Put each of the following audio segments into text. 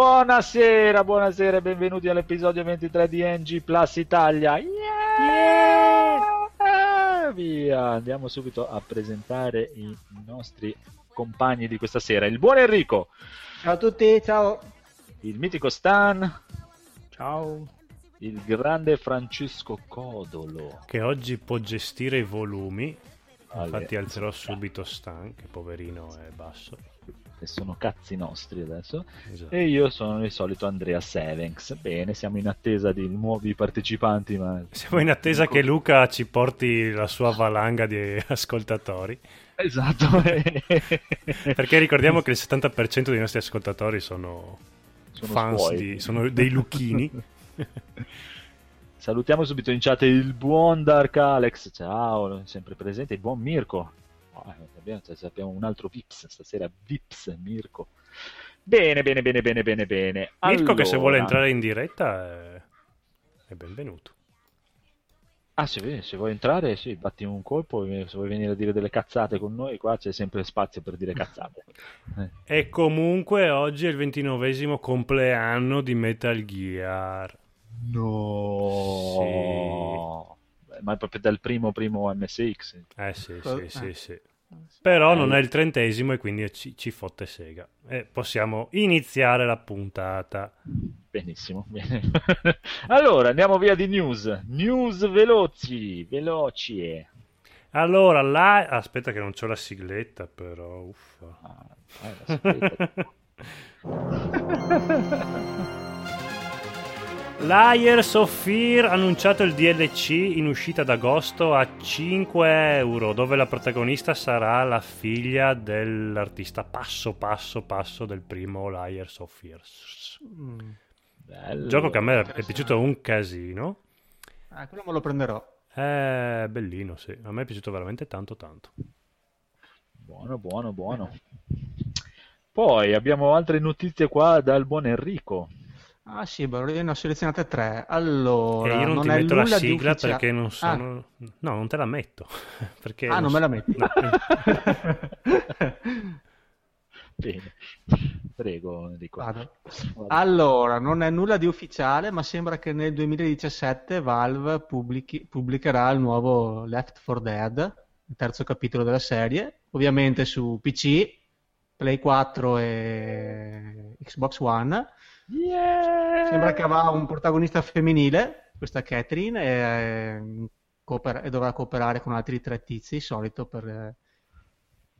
Buonasera, buonasera e benvenuti all'episodio 23 di NG Plus Italia. Yeah! Yeah! Via, andiamo subito a presentare i nostri compagni di questa sera. Il buon Enrico. Ciao a tutti, ciao. Il mitico Stan. Ciao. Il grande Francesco Codolo. Che oggi può gestire i volumi. Vabbè, Infatti alzerò subito Stan, che poverino è basso. E sono cazzi nostri adesso. Esatto. E io sono il solito Andrea Sevenx. Bene, siamo in attesa di nuovi partecipanti, ma Siamo in attesa che Luca ci porti la sua valanga di ascoltatori. Esatto. Perché ricordiamo che il 70% dei nostri ascoltatori sono, Sono fans, di, sono dei lucchini. Salutiamo subito in chat il buon Dark Alex, ciao, sempre presente, il buon Mirko. Oh, eh, abbiamo, cioè, abbiamo un altro Vips stasera, Vips Mirko. Bene, bene, bene, bene, bene, bene. Mirko che se vuole Allora- entrare in diretta è, è benvenuto. Ah, se, se vuoi entrare, sì, batti un colpo, e se vuoi venire a dire delle cazzate con noi, qua c'è sempre spazio per dire cazzate. Eh, E comunque oggi è il ventinovesimo compleanno di Metal Gear. No! Beh, Ma è proprio dal primo primo MSX. Eh sì, sì, sì, eh. sì. Però non è il trentesimo e quindi ci, ci fotte sega. E possiamo iniziare la puntata. Benissimo. bene. allora, andiamo via di news. News veloci, veloci. Allora, la... aspetta che non c'ho la sigletta, però. Uffa. Ah, eh. Liars of Fear ha annunciato il DLC in uscita ad agosto a 5 euro, dove la protagonista sarà la figlia dell'artista passo passo passo del primo Liars of Fear. Bello. Gioco che a me è piaciuto un casino. Ah, quello me lo prenderò. È bellino, sì. A me è piaciuto veramente tanto tanto. Buono, buono, buono. Poi abbiamo altre notizie qua dal buon Enrico. Ah sì, beh, io ne ho selezionate tre. Allora, e io non, ti è metto la nulla di sigla perché non Ah, sono... No, non te la metto. perché Ah, non me la metti? No. Bene. Prego, Enrico. Allora, non è nulla di ufficiale, ma sembra che nel 2017 Valve pubblichi- pubblicherà il nuovo Left 4 Dead, il terzo capitolo della serie, ovviamente su PC, Play 4 e Xbox One. Yeah! Sembra che avrà un protagonista femminile, questa Catherine, e, cooper- e dovrà cooperare con altri tre tizi, solito, per eh,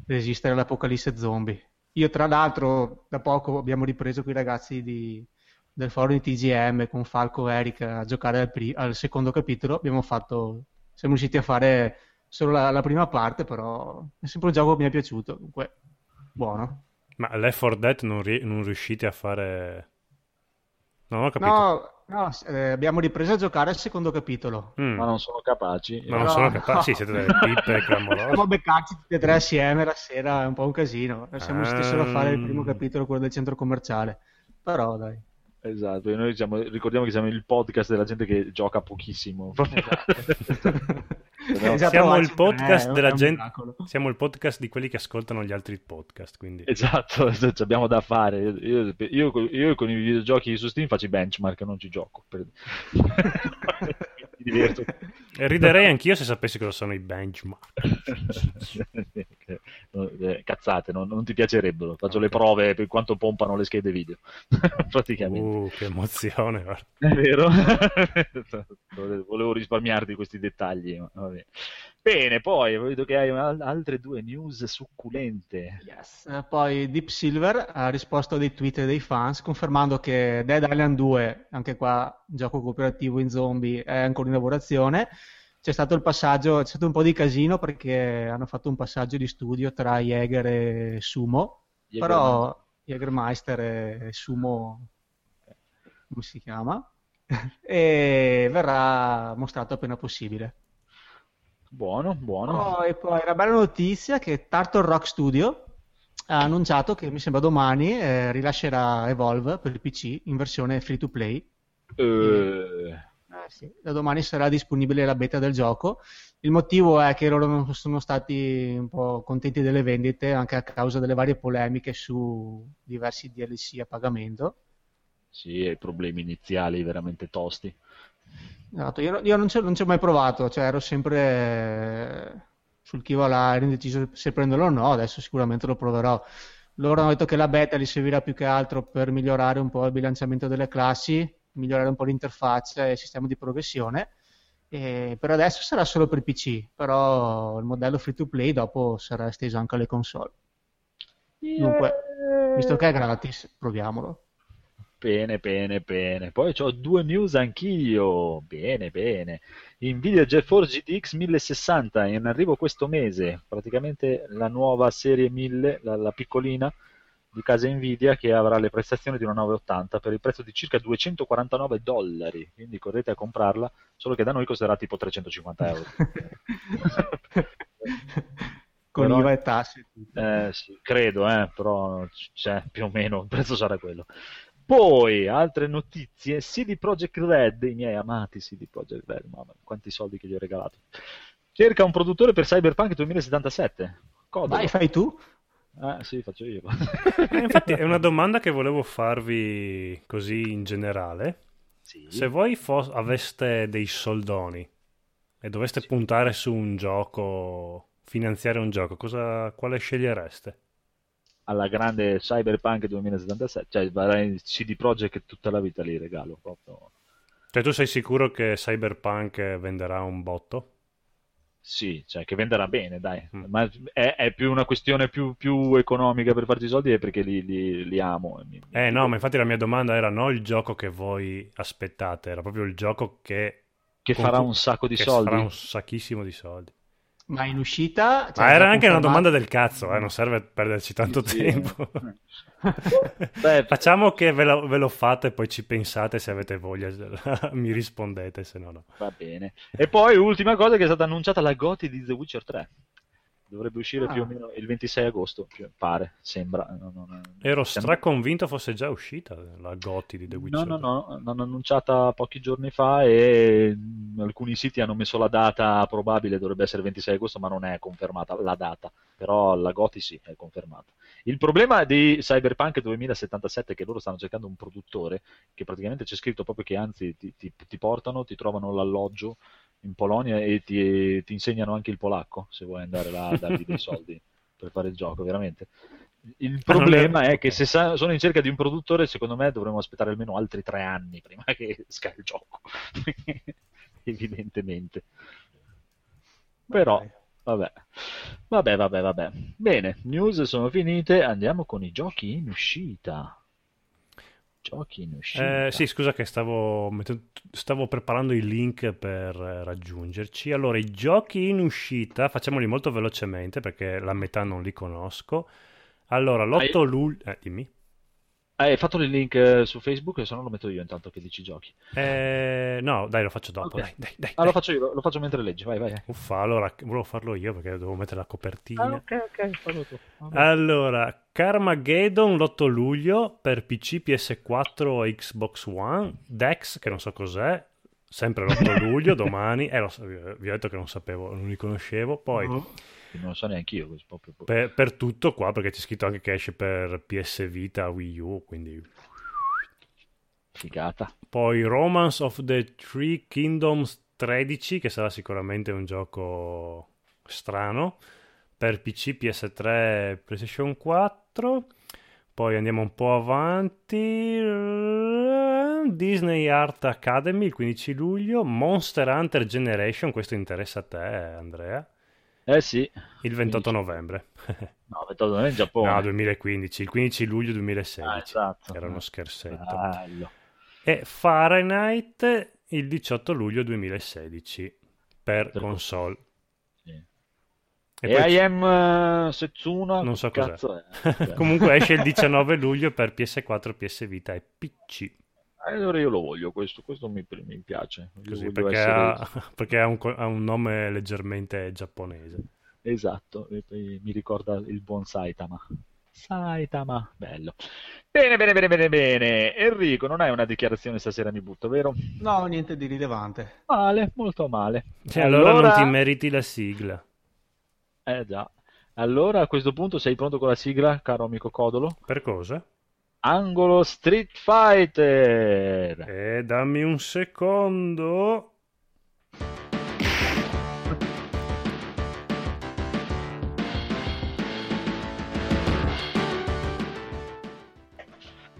resistere all'apocalisse zombie. Io, tra l'altro, da poco abbiamo ripreso con i ragazzi di- del forum di TGM con Falco e Eric a giocare al, pri- al secondo capitolo. Abbiamo fatto, siamo riusciti a fare solo la, la prima parte, però è sempre un gioco che mi è piaciuto. Comunque, buono. Ma Left 4 Dead non, ri- non riuscite a fare... Non ho capito. No, no, eh, abbiamo ripreso a giocare al secondo capitolo. Mm. Ma non sono capaci. Ma non No, sono capaci. no. Siete delle pippe clamorose. Dobbiamo beccarci tutti e tre assieme la sera, è un po' un casino. Siamo riusciti solo a fare il primo Ah. capitolo, quello del centro commerciale. Però dai. Esatto, e noi siamo- ricordiamo che siamo il podcast della gente che gioca pochissimo. Eh, già Siamo il podcast è della gente... Siamo il podcast di quelli che ascoltano gli altri podcast, quindi... Esatto, ci abbiamo da fare. Io, io- io con i videogiochi su Steam faccio i benchmark, non ci gioco. Per- Mi diverto. E riderei anch'io se sapessi cosa sono i benchmark. Eh, Cazzate, non, non ti piacerebbero. Faccio le Ok. prove per quanto pompano le schede video. Praticamente. Uh, che emozione, guarda. È vero? Volevo risparmiarti questi dettagli. ma vabbè. Bene, poi vedo che hai al- altre due news succulente. Yes. Eh, Poi Deep Silver ha risposto a dei tweet dei fans confermando che Dead Island 2, anche qua gioco cooperativo in zombie, è ancora in lavorazione. C'è stato il passaggio, c'è stato un po' di casino perché hanno fatto un passaggio di studio tra Jäger e Sumo, però Jägermeister e Sumo, come si chiama? e verrà mostrato appena possibile. Buono, buono. Oh, e poi la bella notizia è che Turtle Rock Studio ha annunciato che mi sembra domani eh, rilascerà Evolve per il PC in versione free to play. Eh, Eh, sì, Da domani sarà disponibile la beta del gioco. Il motivo è che loro non sono stati un po' contenti delle vendite anche a causa delle varie polemiche su diversi DLC a pagamento. sì, e problemi iniziali veramente tosti. Esatto, io, io non, ci ho mai provato, cioè ero sempre sul chi va là, ero indeciso se prenderlo o no, adesso sicuramente lo proverò. Loro hanno detto che la beta gli servirà più che altro per migliorare un po' il bilanciamento delle classi, migliorare un po' l'interfaccia e il sistema di progressione. E per adesso sarà solo per PC, però il modello free to play dopo sarà esteso anche alle console. Yeah. Dunque, visto che è gratis, proviamolo. Bene, bene, bene. Poi ho due news anch'io. Bene, bene. Nvidia GeForce GTX 1060 in arrivo questo mese. Praticamente la nuova serie 1000, la, la piccolina di casa Nvidia che avrà le prestazioni di una 980 per il prezzo di circa 249 dollari. Quindi correte a comprarla, solo che da noi costerà tipo 350 euro. Con però, IVA e tasse. Eh, sì, credo, eh, però cioè, più o meno il prezzo sarà quello. Poi, altre notizie, CD Projekt Red, i miei amati CD Projekt Red, mamma quanti soldi che gli ho regalato. Cerca un produttore per Cyberpunk 2077. Codolo. Vai, fai tu? Ah, sì, faccio io. eh, infatti, è una domanda che volevo farvi così in generale. Sì. Se voi fos- aveste dei soldoni e doveste sì. puntare su un gioco, finanziare un gioco, cosa, quale scegliereste? alla grande Cyberpunk 2077, cioè varrei CD Projekt tutta la vita li regalo proprio. Cioè tu sei sicuro che Cyberpunk venderà un botto? Sì, cioè che venderà bene, dai. Mm. Ma è, è, più una questione più, più, economica per farci i soldi è perché li, li, li amo. Mi, eh no, ma infatti la mia domanda era non il gioco che voi aspettate, era proprio il gioco che... Che farà un sacco di che soldi. Farà un sacchissimo di soldi. Ma in uscita... Cioè, Ma era anche una domanda del cazzo, eh? non serve perderci tanto sì, tempo. Beh, Facciamo che ve lo, ve lo, fate e poi ci pensate se avete voglia, mi rispondete, se no no. Va bene. E poi ultima cosa che è stata annunciata la Goti di The Witcher 3 dovrebbe uscire ah. più o meno il 26 agosto, pare, sembra. Non, non, Ero straconvinto fosse già uscita la Gotti di The Witcher. No, no, no, l'hanno annunciata pochi giorni fa e alcuni siti hanno messo la data probabile, dovrebbe essere il 26 agosto, ma non è confermata la data, però la Gotti sì, è confermata. Il problema di Cyberpunk 2077 è che loro stanno cercando un produttore che praticamente c'è scritto proprio che anzi ti, ti, ti portano, ti trovano l'alloggio in Polonia e ti, ti, insegnano anche il polacco se vuoi andare là a dargli dei soldi per fare il gioco, veramente. Il ah, problema è che se sa- sono in cerca di un produttore, secondo me dovremmo aspettare almeno altri tre anni prima che esca il gioco. Evidentemente. Però, vabbè. Vabbè, vabbè, vabbè. Bene, news sono finite, andiamo con i giochi in uscita giochi in uscita. Eh, sì, scusa che stavo, stavo, preparando i link per raggiungerci. Allora, i giochi in uscita, facciamoli molto velocemente perché la metà non li conosco. Allora, l'8 luglio... Eh, dimmi. Hai fatto il link eh, su Facebook, se no lo metto io intanto che dici giochi. Eh, no, dai, lo faccio dopo. Okay. Dai, dai, dai, ah, lo faccio io, lo faccio mentre leggi, vai, vai. Uffa, allora, volevo farlo io perché devo mettere la copertina. Ah, ok, ok, fallo tu. Vabbè. Allora, Carmageddon l'8 luglio per PC, PS4 o Xbox One, Dex, che non so cos'è, sempre l'8 luglio, domani. Eh, so, vi ho detto che non sapevo, non li conoscevo. Poi... Uh-huh non lo so neanche io. Proprio... Per, per, tutto qua, perché c'è scritto anche che esce per PS Vita, Wii U, quindi... Figata. Poi Romance of the Three Kingdoms 13, che sarà sicuramente un gioco strano, per PC, PS3, PlayStation 4. Poi andiamo un po' avanti. Disney Art Academy il 15 luglio. Monster Hunter Generation, questo interessa a te, Andrea. Eh sì. Il 28 novembre. No, 28 novembre in Giappone. No, 2015, il 15 luglio 2016. Ah, esatto. Era uno scherzetto. Bello. E Fahrenheit il 18 luglio 2016 per Del console. Sì. E, e poi... I am uh, Setsuna non so cos'è. Comunque esce il 19 luglio per PS4, PS Vita e PC. Allora io lo voglio questo, questo mi, mi piace. Così, perché, essere... ha, perché ha, un, ha, un, nome leggermente giapponese. Esatto, mi ricorda il buon Saitama. Saitama, bello. Bene, bene, bene, bene, bene. Enrico, non hai una dichiarazione stasera mi butto, vero? No, niente di rilevante. Male, molto male. Cioè, allora... allora non ti meriti la sigla. Eh già. Allora a questo punto sei pronto con la sigla, caro amico Codolo? Per cosa? Angolo Street Fighter. Eh, dammi un secondo.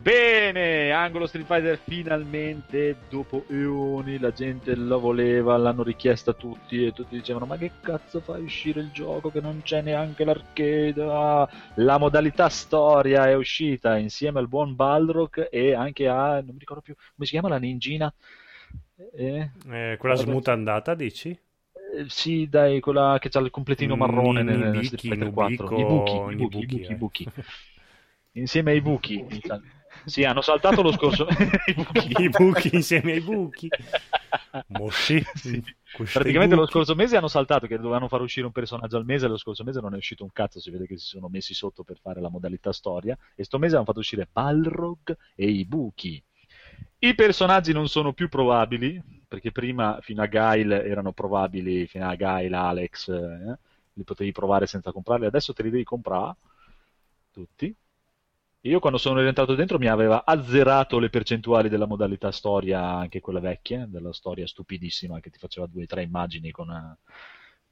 Bene, Angolo Street Fighter finalmente dopo eoni la gente lo voleva, l'hanno richiesta tutti e tutti dicevano ma che cazzo fai uscire il gioco che non c'è neanche l'arcade? Ah, la modalità storia è uscita insieme al buon Balrog e anche a, non mi ricordo più, come si chiama la ninjina? Eh, eh, quella smutandata dici? Eh, sì, dai, quella che ha il completino marrone nel, Street Fighter 4. I buchi, i buchi, i buchi, i buchi. insieme ai buchi. Sì, hanno saltato lo scorso I buchi, I buchi insieme ai buchi. Moshi. Sì. Praticamente buchi. lo scorso mese hanno saltato che dovevano far uscire un personaggio al mese, lo scorso mese non è uscito un cazzo, si vede che si sono messi sotto per fare la modalità storia e sto mese hanno fatto uscire Balrog e i buchi. I personaggi non sono più probabili, perché prima fino a Gail erano probabili, fino a Gail, Alex, eh, li potevi provare senza comprarli, adesso te li devi comprare tutti io quando sono rientrato dentro mi aveva azzerato le percentuali della modalità storia, anche quella vecchia, della storia stupidissima che ti faceva due o tre immagini con...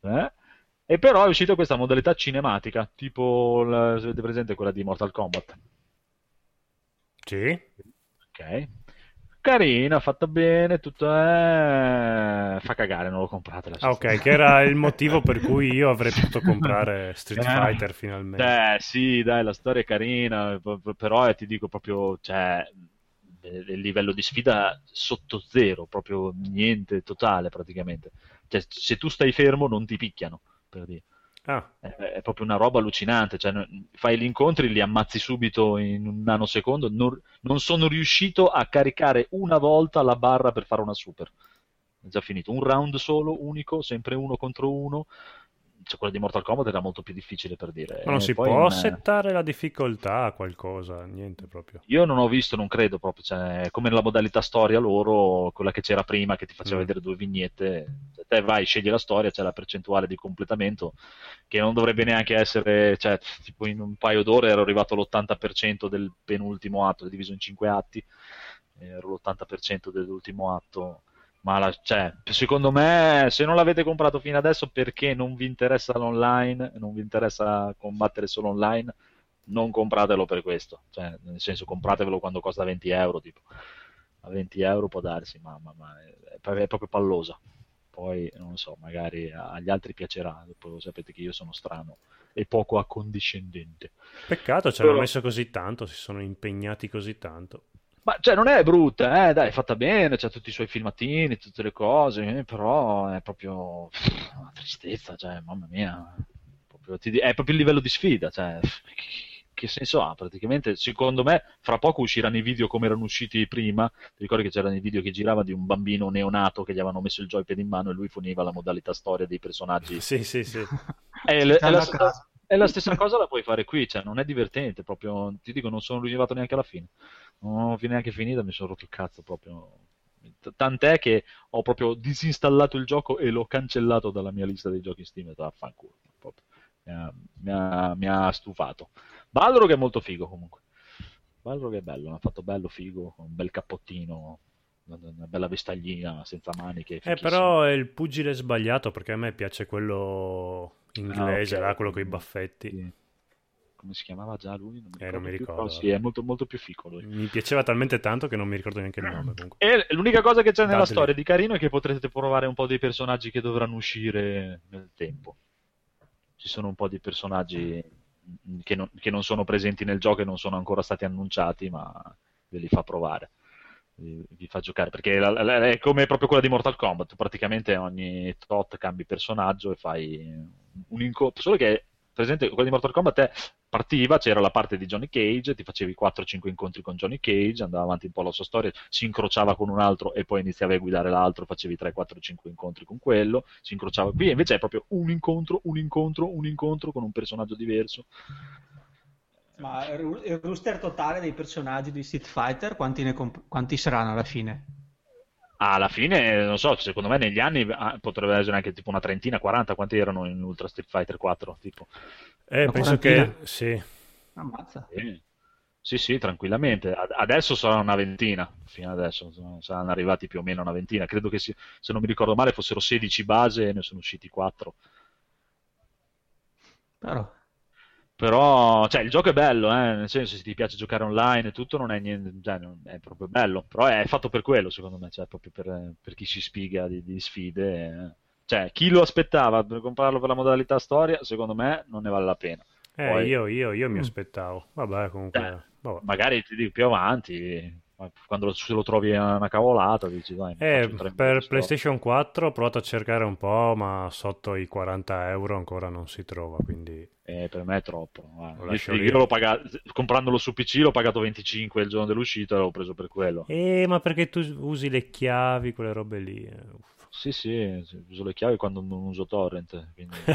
Eh? E però è uscita questa modalità cinematica, tipo, la, avete presente quella di Mortal Kombat? Sì. Ok carina, fatta bene, tutto è... fa cagare, non l'ho comprata. Ah, ok, che era il motivo per cui io avrei potuto comprare Street eh, Fighter finalmente. Eh sì, dai, la storia è carina, però eh, ti dico proprio, cioè, il livello di sfida sotto zero, proprio niente, totale praticamente. Cioè, se tu stai fermo non ti picchiano, per dire. Ah. È, è, proprio una roba allucinante. Cioè, fai gli incontri, li ammazzi subito in un nanosecondo. Non, non sono riuscito a caricare una volta la barra per fare una super. È già finito. Un round solo, unico, sempre uno contro uno cioè quella di Mortal Kombat era molto più difficile per dire. Ma non e si può in... settare la difficoltà a qualcosa, niente proprio. Io non ho visto, non credo proprio, cioè, come nella modalità storia loro, quella che c'era prima che ti faceva mm. vedere due vignette, te vai, scegli la storia, c'è la percentuale di completamento che non dovrebbe neanche essere, cioè, tipo in un paio d'ore ero arrivato all'80% del penultimo atto, diviso in 5 atti, ero l'80% dell'ultimo atto ma la, cioè, secondo me, se non l'avete comprato fino adesso perché non vi interessa l'online, non vi interessa combattere solo online, non compratelo per questo. Cioè, nel senso, compratevelo quando costa 20 euro. Tipo. A 20 euro può darsi, ma, ma, ma è, è, proprio pallosa. Poi, non so, magari agli altri piacerà. Dopo sapete che io sono strano e poco accondiscendente. Peccato, ci hanno Però... messo così tanto, si sono impegnati così tanto. Ma cioè, non è brutta, eh, dai, è fatta bene, c'ha tutti i suoi filmatini, tutte le cose, eh, però è proprio pff, una tristezza, cioè, mamma mia, proprio, ti, è proprio il livello di sfida, cioè, che senso ha praticamente? Secondo me, fra poco usciranno i video come erano usciti prima. Ti ricordi che c'erano i video che giravano di un bambino neonato che gli avevano messo il joypad in mano e lui funiva la modalità storia dei personaggi. Sì, sì, sì. È, è, è, la, è la stessa cosa la puoi fare qui, cioè non è divertente, proprio, ti dico, non sono arrivato neanche alla fine. Non ho neanche finita, mi sono rotto il cazzo proprio. Tant'è che ho proprio disinstallato il gioco e l'ho cancellato dalla mia lista dei giochi Steam e vaffanculo. Mi ha, mi, ha, mi ha stufato. Balrog è molto figo comunque. Balrog è bello, l'ha fatto bello, figo, con un bel cappottino, una bella vestaglina senza maniche. Eh, però è il pugile sbagliato perché a me piace quello inglese, ah, okay. là, quello con i baffetti. Sì. Come si chiamava già lui? Non mi ricordo. Eh, non mi ricordo. Più, sì, è molto, molto più figo lui. Mi piaceva talmente tanto che non mi ricordo neanche il nome. Comunque. E l'unica cosa che c'è nella Dateli. storia di carino è che potrete provare un po' dei personaggi che dovranno uscire nel tempo. Ci sono un po' di personaggi che non, che non sono presenti nel gioco e non sono ancora stati annunciati, ma ve li fa provare vi fa giocare perché è come proprio quella di Mortal Kombat praticamente ogni tot cambi personaggio e fai un incontro solo che presente quella di Mortal Kombat è partiva, c'era la parte di Johnny Cage, ti facevi 4-5 incontri con Johnny Cage, andava avanti un po' la sua storia, si incrociava con un altro e poi iniziavi a guidare l'altro, facevi 3-4-5 incontri con quello, si incrociava qui, invece è proprio un incontro, un incontro, un incontro con un personaggio diverso. Ma il rooster totale dei personaggi di Street Fighter quanti, comp- quanti saranno alla fine? Ah, alla fine, non so, secondo me negli anni ah, potrebbe essere anche tipo una trentina, 40, quanti erano in Ultra Street Fighter 4? Tipo? Eh, una penso quarantina. che sì. Ammazza. Sì. Sì, sì, tranquillamente. Adesso sarà una ventina, fino adesso saranno arrivati più o meno una ventina. Credo che, si, se non mi ricordo male, fossero 16 base e ne sono usciti 4. Però però, cioè, il gioco è bello, eh, nel senso, se ti piace giocare online e tutto, non è niente, cioè, è proprio bello. Però è fatto per quello, secondo me, cioè, proprio per, per chi si spiga di, di sfide. Eh. Cioè, chi lo aspettava per comprarlo per la modalità storia, secondo me, non ne vale la pena. Eh, Poi... io, io, io mi mm. aspettavo. Vabbè, comunque... Eh, vabbè. Magari ti dico più avanti, quando se lo trovi una cavolata dici dai eh, per PlayStation 4 ho provato a cercare un po' ma sotto i 40 euro ancora non si trova quindi eh, per me è troppo io, io l'ho pagato comprandolo su PC l'ho pagato 25 il giorno dell'uscita l'ho preso per quello. Eh ma perché tu usi le chiavi quelle robe lì eh, sì sì uso le chiavi quando non uso torrent quindi...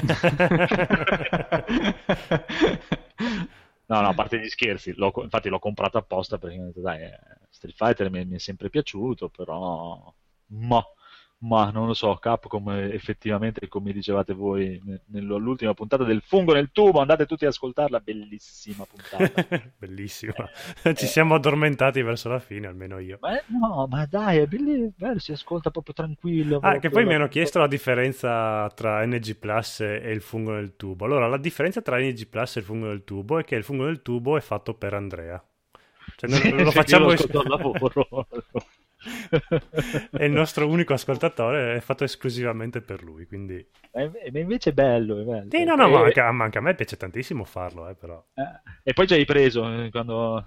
No, no, a parte gli scherzi, l'ho, infatti l'ho comprato apposta perché ho detto, dai, eh, Street Fighter mi, mi è sempre piaciuto, però... Ma ma non lo so, Capcom effettivamente, come dicevate voi nell'ultima puntata del fungo nel tubo, andate tutti ad ascoltarla, bellissima puntata. bellissima. Eh, Ci eh, siamo addormentati verso la fine, almeno io. Ma no, ma dai, è bellissimo, si ascolta proprio tranquillo. Ah, che poi mi hanno chiesto la differenza tra NG Plus e il fungo nel tubo. Allora, la differenza tra NG Plus e il fungo nel tubo è che il fungo nel tubo è fatto per Andrea. Cioè, non, non lo facciamo... Io lo lavoro. è il nostro unico ascoltatore, è fatto esclusivamente per lui. Quindi... Ma invece è bello. È bello. Sì, no, no, e... ma, anche, ma, anche, a me piace tantissimo farlo. Eh, però. Eh, e poi ci hai preso eh, quando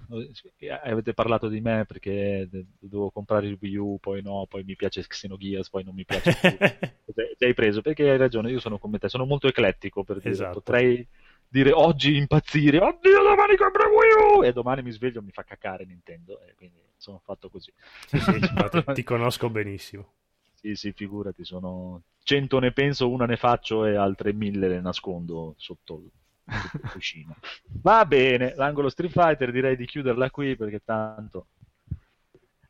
eh, avete parlato di me perché dovevo comprare il Wii U, poi no, poi mi piace Xenogears, poi non mi piace più. ci hai preso perché hai ragione, io sono come te, sono molto eclettico per dire, esatto. potrei dire oggi impazzire, oddio domani compro Wii U e domani mi sveglio e mi fa cacare Nintendo e quindi sono fatto così. Sì, sì, ti conosco benissimo. Sì, sì, figurati, sono cento ne penso, una ne faccio e altre mille le nascondo sotto il cuscino. Va bene, l'angolo Street Fighter direi di chiuderla qui perché tanto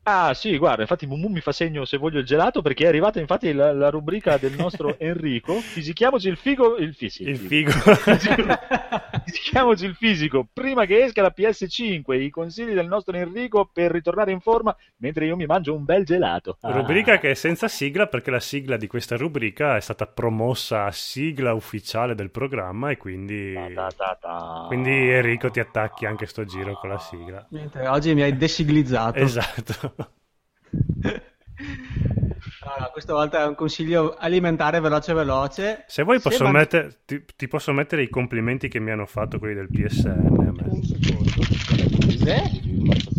Ah sì, guarda, infatti Mumu mi fa segno se voglio il gelato perché è arrivata infatti la, la rubrica del nostro Enrico. Fisichiamoci il figo, il fisico. Il figo. Fisichiamoci il fisico prima che esca la PS5. I consigli del nostro Enrico per ritornare in forma mentre io mi mangio un bel gelato. Ah. Rubrica che è senza sigla perché la sigla di questa rubrica è stata promossa a sigla ufficiale del programma e quindi... Da, da, da, quindi Enrico ti attacchi anche sto giro con la sigla. Niente, oggi mi hai desiglizzato. Esatto. Allora, questa volta è un consiglio alimentare veloce veloce. Se vuoi posso Se mettere, ti, ti, posso mettere i complimenti che mi hanno fatto quelli del PSN. Un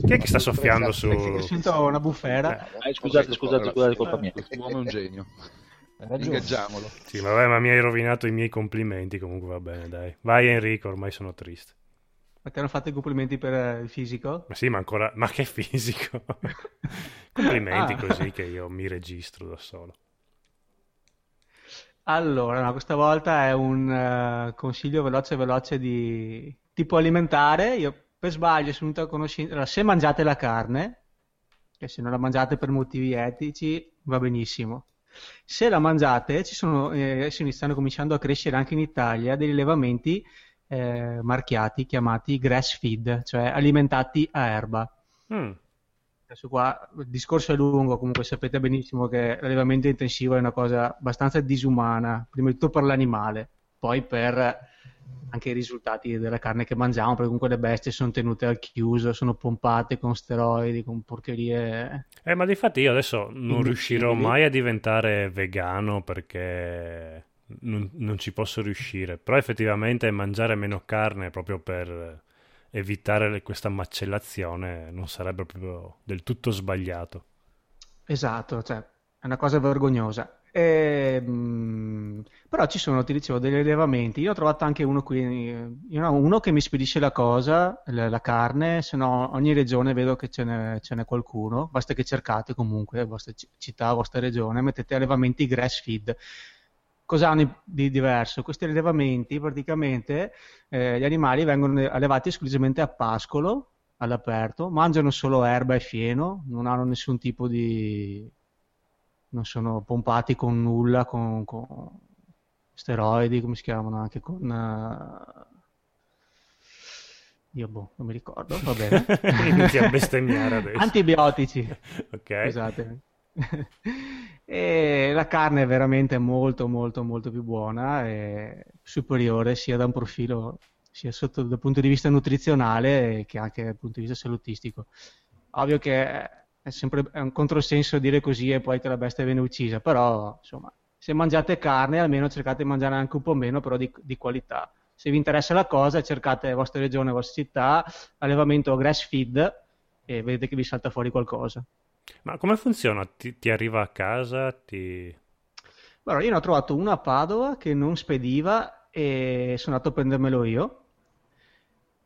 Chi è che sta soffiando su... Sento una bufera. Eh, scusate, scusate, scusate, colpa mia. L'uomo è un genio. Ingaggiamolo. Sì, ma, vabbè, ma mi hai rovinato i miei complimenti. Comunque va bene, dai. Vai Enrico, ormai sono triste. Ma ti hanno fatto i complimenti per eh, il fisico? Ma sì, ma ancora... Ma che fisico? complimenti ah. così che io mi registro da solo. Allora, no, questa volta è un uh, consiglio veloce veloce di tipo alimentare. Io per sbaglio sono venuto a conoscenza... Allora, se mangiate la carne, e se non la mangiate per motivi etici, va benissimo. Se la mangiate, ci sono, eh, stanno cominciando a crescere anche in Italia degli allevamenti eh, marchiati chiamati grass feed, cioè alimentati a erba. Mm. Adesso qua il discorso è lungo, comunque sapete benissimo che l'allevamento intensivo è una cosa abbastanza disumana, prima di tutto per l'animale, poi per anche i risultati della carne che mangiamo, perché comunque le bestie sono tenute al chiuso, sono pompate con steroidi, con porcherie. Eh, ma di fatti io adesso non riuscirò mai a diventare vegano perché non, non, ci posso riuscire. Però effettivamente mangiare meno carne proprio per evitare questa macellazione non sarebbe proprio del tutto sbagliato. Esatto, cioè è una cosa vergognosa. E, mh, però ci sono, ti dicevo, degli allevamenti. Io ho trovato anche uno qui, uno che mi spedisce la cosa, la, la carne, se no ogni regione vedo che ce n'è, ce n'è, qualcuno. Basta che cercate comunque, vostra città, vostra regione, mettete allevamenti grass feed cosa hanno di diverso? Questi allevamenti praticamente eh, gli animali vengono allevati esclusivamente a pascolo all'aperto, mangiano solo erba e fieno, non hanno nessun tipo di... non sono pompati con nulla, con, con steroidi, come si chiamano anche con... Uh... Io boh, non mi ricordo, va bene. Inizi a bestemmiare adesso. Antibiotici. Ok. Scusatemi. e la carne è veramente molto molto molto più buona e superiore sia da un profilo sia sotto, dal punto di vista nutrizionale che anche dal punto di vista salutistico. Ovvio che è sempre è un controsenso dire così e poi che la bestia viene uccisa, però insomma, se mangiate carne almeno cercate di mangiare anche un po' meno, però di, di qualità. Se vi interessa la cosa, cercate la vostra regione, la vostra città, allevamento grass feed e vedete che vi salta fuori qualcosa. Ma come funziona? Ti, ti arriva a casa? Ti... Allora, io ne ho trovato una a Padova che non spediva e sono andato a prendermelo io.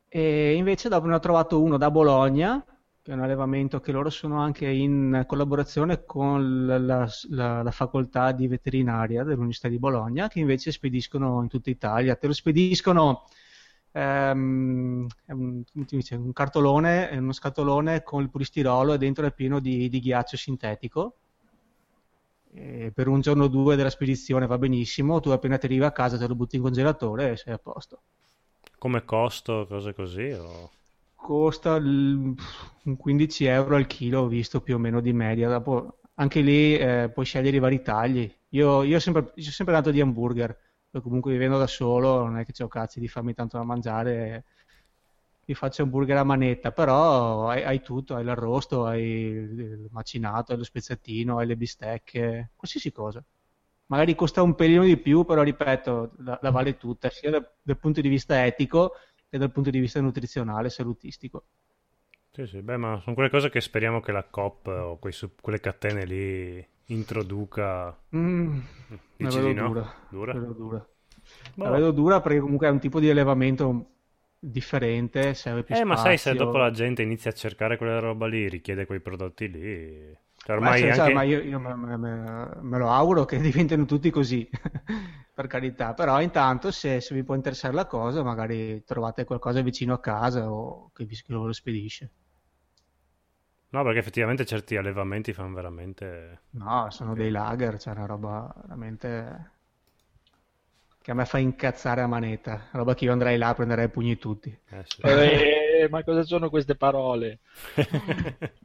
E invece dopo ne ho trovato uno da Bologna, che è un allevamento che loro sono anche in collaborazione con la, la, la facoltà di veterinaria dell'Università di Bologna, che invece spediscono in tutta Italia. Te lo spediscono ehm, un, dice, un, cartolone, uno scatolone con il polistirolo e dentro è pieno di, di ghiaccio sintetico. E per un giorno o due della spedizione va benissimo, tu appena ti arrivi a casa te lo butti in congelatore e sei a posto. Come costo, cose così? O... Costa l... 15 euro al chilo, ho visto più o meno di media. Dopo, anche lì eh, puoi scegliere i vari tagli. Io, io, ho sempre, io ho sempre dato di hamburger, comunque vivendo da solo non è che ho cazzi di farmi tanto da mangiare. Mi faccio hamburger a manetta, però hai, hai tutto, hai l'arrosto, hai il macinato, hai lo spezzatino, hai le bistecche, qualsiasi cosa magari costa un pelino di più, però ripeto, la, la vale tutta, sia dal, dal, punto di vista etico che dal punto di vista nutrizionale, salutistico. Sì, sì, beh, ma sono quelle cose che speriamo che la COP o quei, quelle catene lì introduca. Mm, Dici la vedo no? dura. Dura? La vedo dura. Boh. La vedo dura perché comunque è un tipo di allevamento differente, serve più eh, spazio. ma sai, se dopo la gente inizia a cercare quella roba lì, richiede quei prodotti lì cioè, ormai Beh, anche... ma io, io me, me, me, lo auguro che diventino tutti così, per carità. Però intanto se, se, vi può interessare la cosa, magari trovate qualcosa vicino a casa o che vi lo spedisce. No, perché effettivamente certi allevamenti fanno veramente... No, sono dei lager, cioè una roba veramente... che a me fa incazzare a manetta. Roba che io andrei là a prendere pugni tutti. Eh, sì. eh, ma cosa sono queste parole?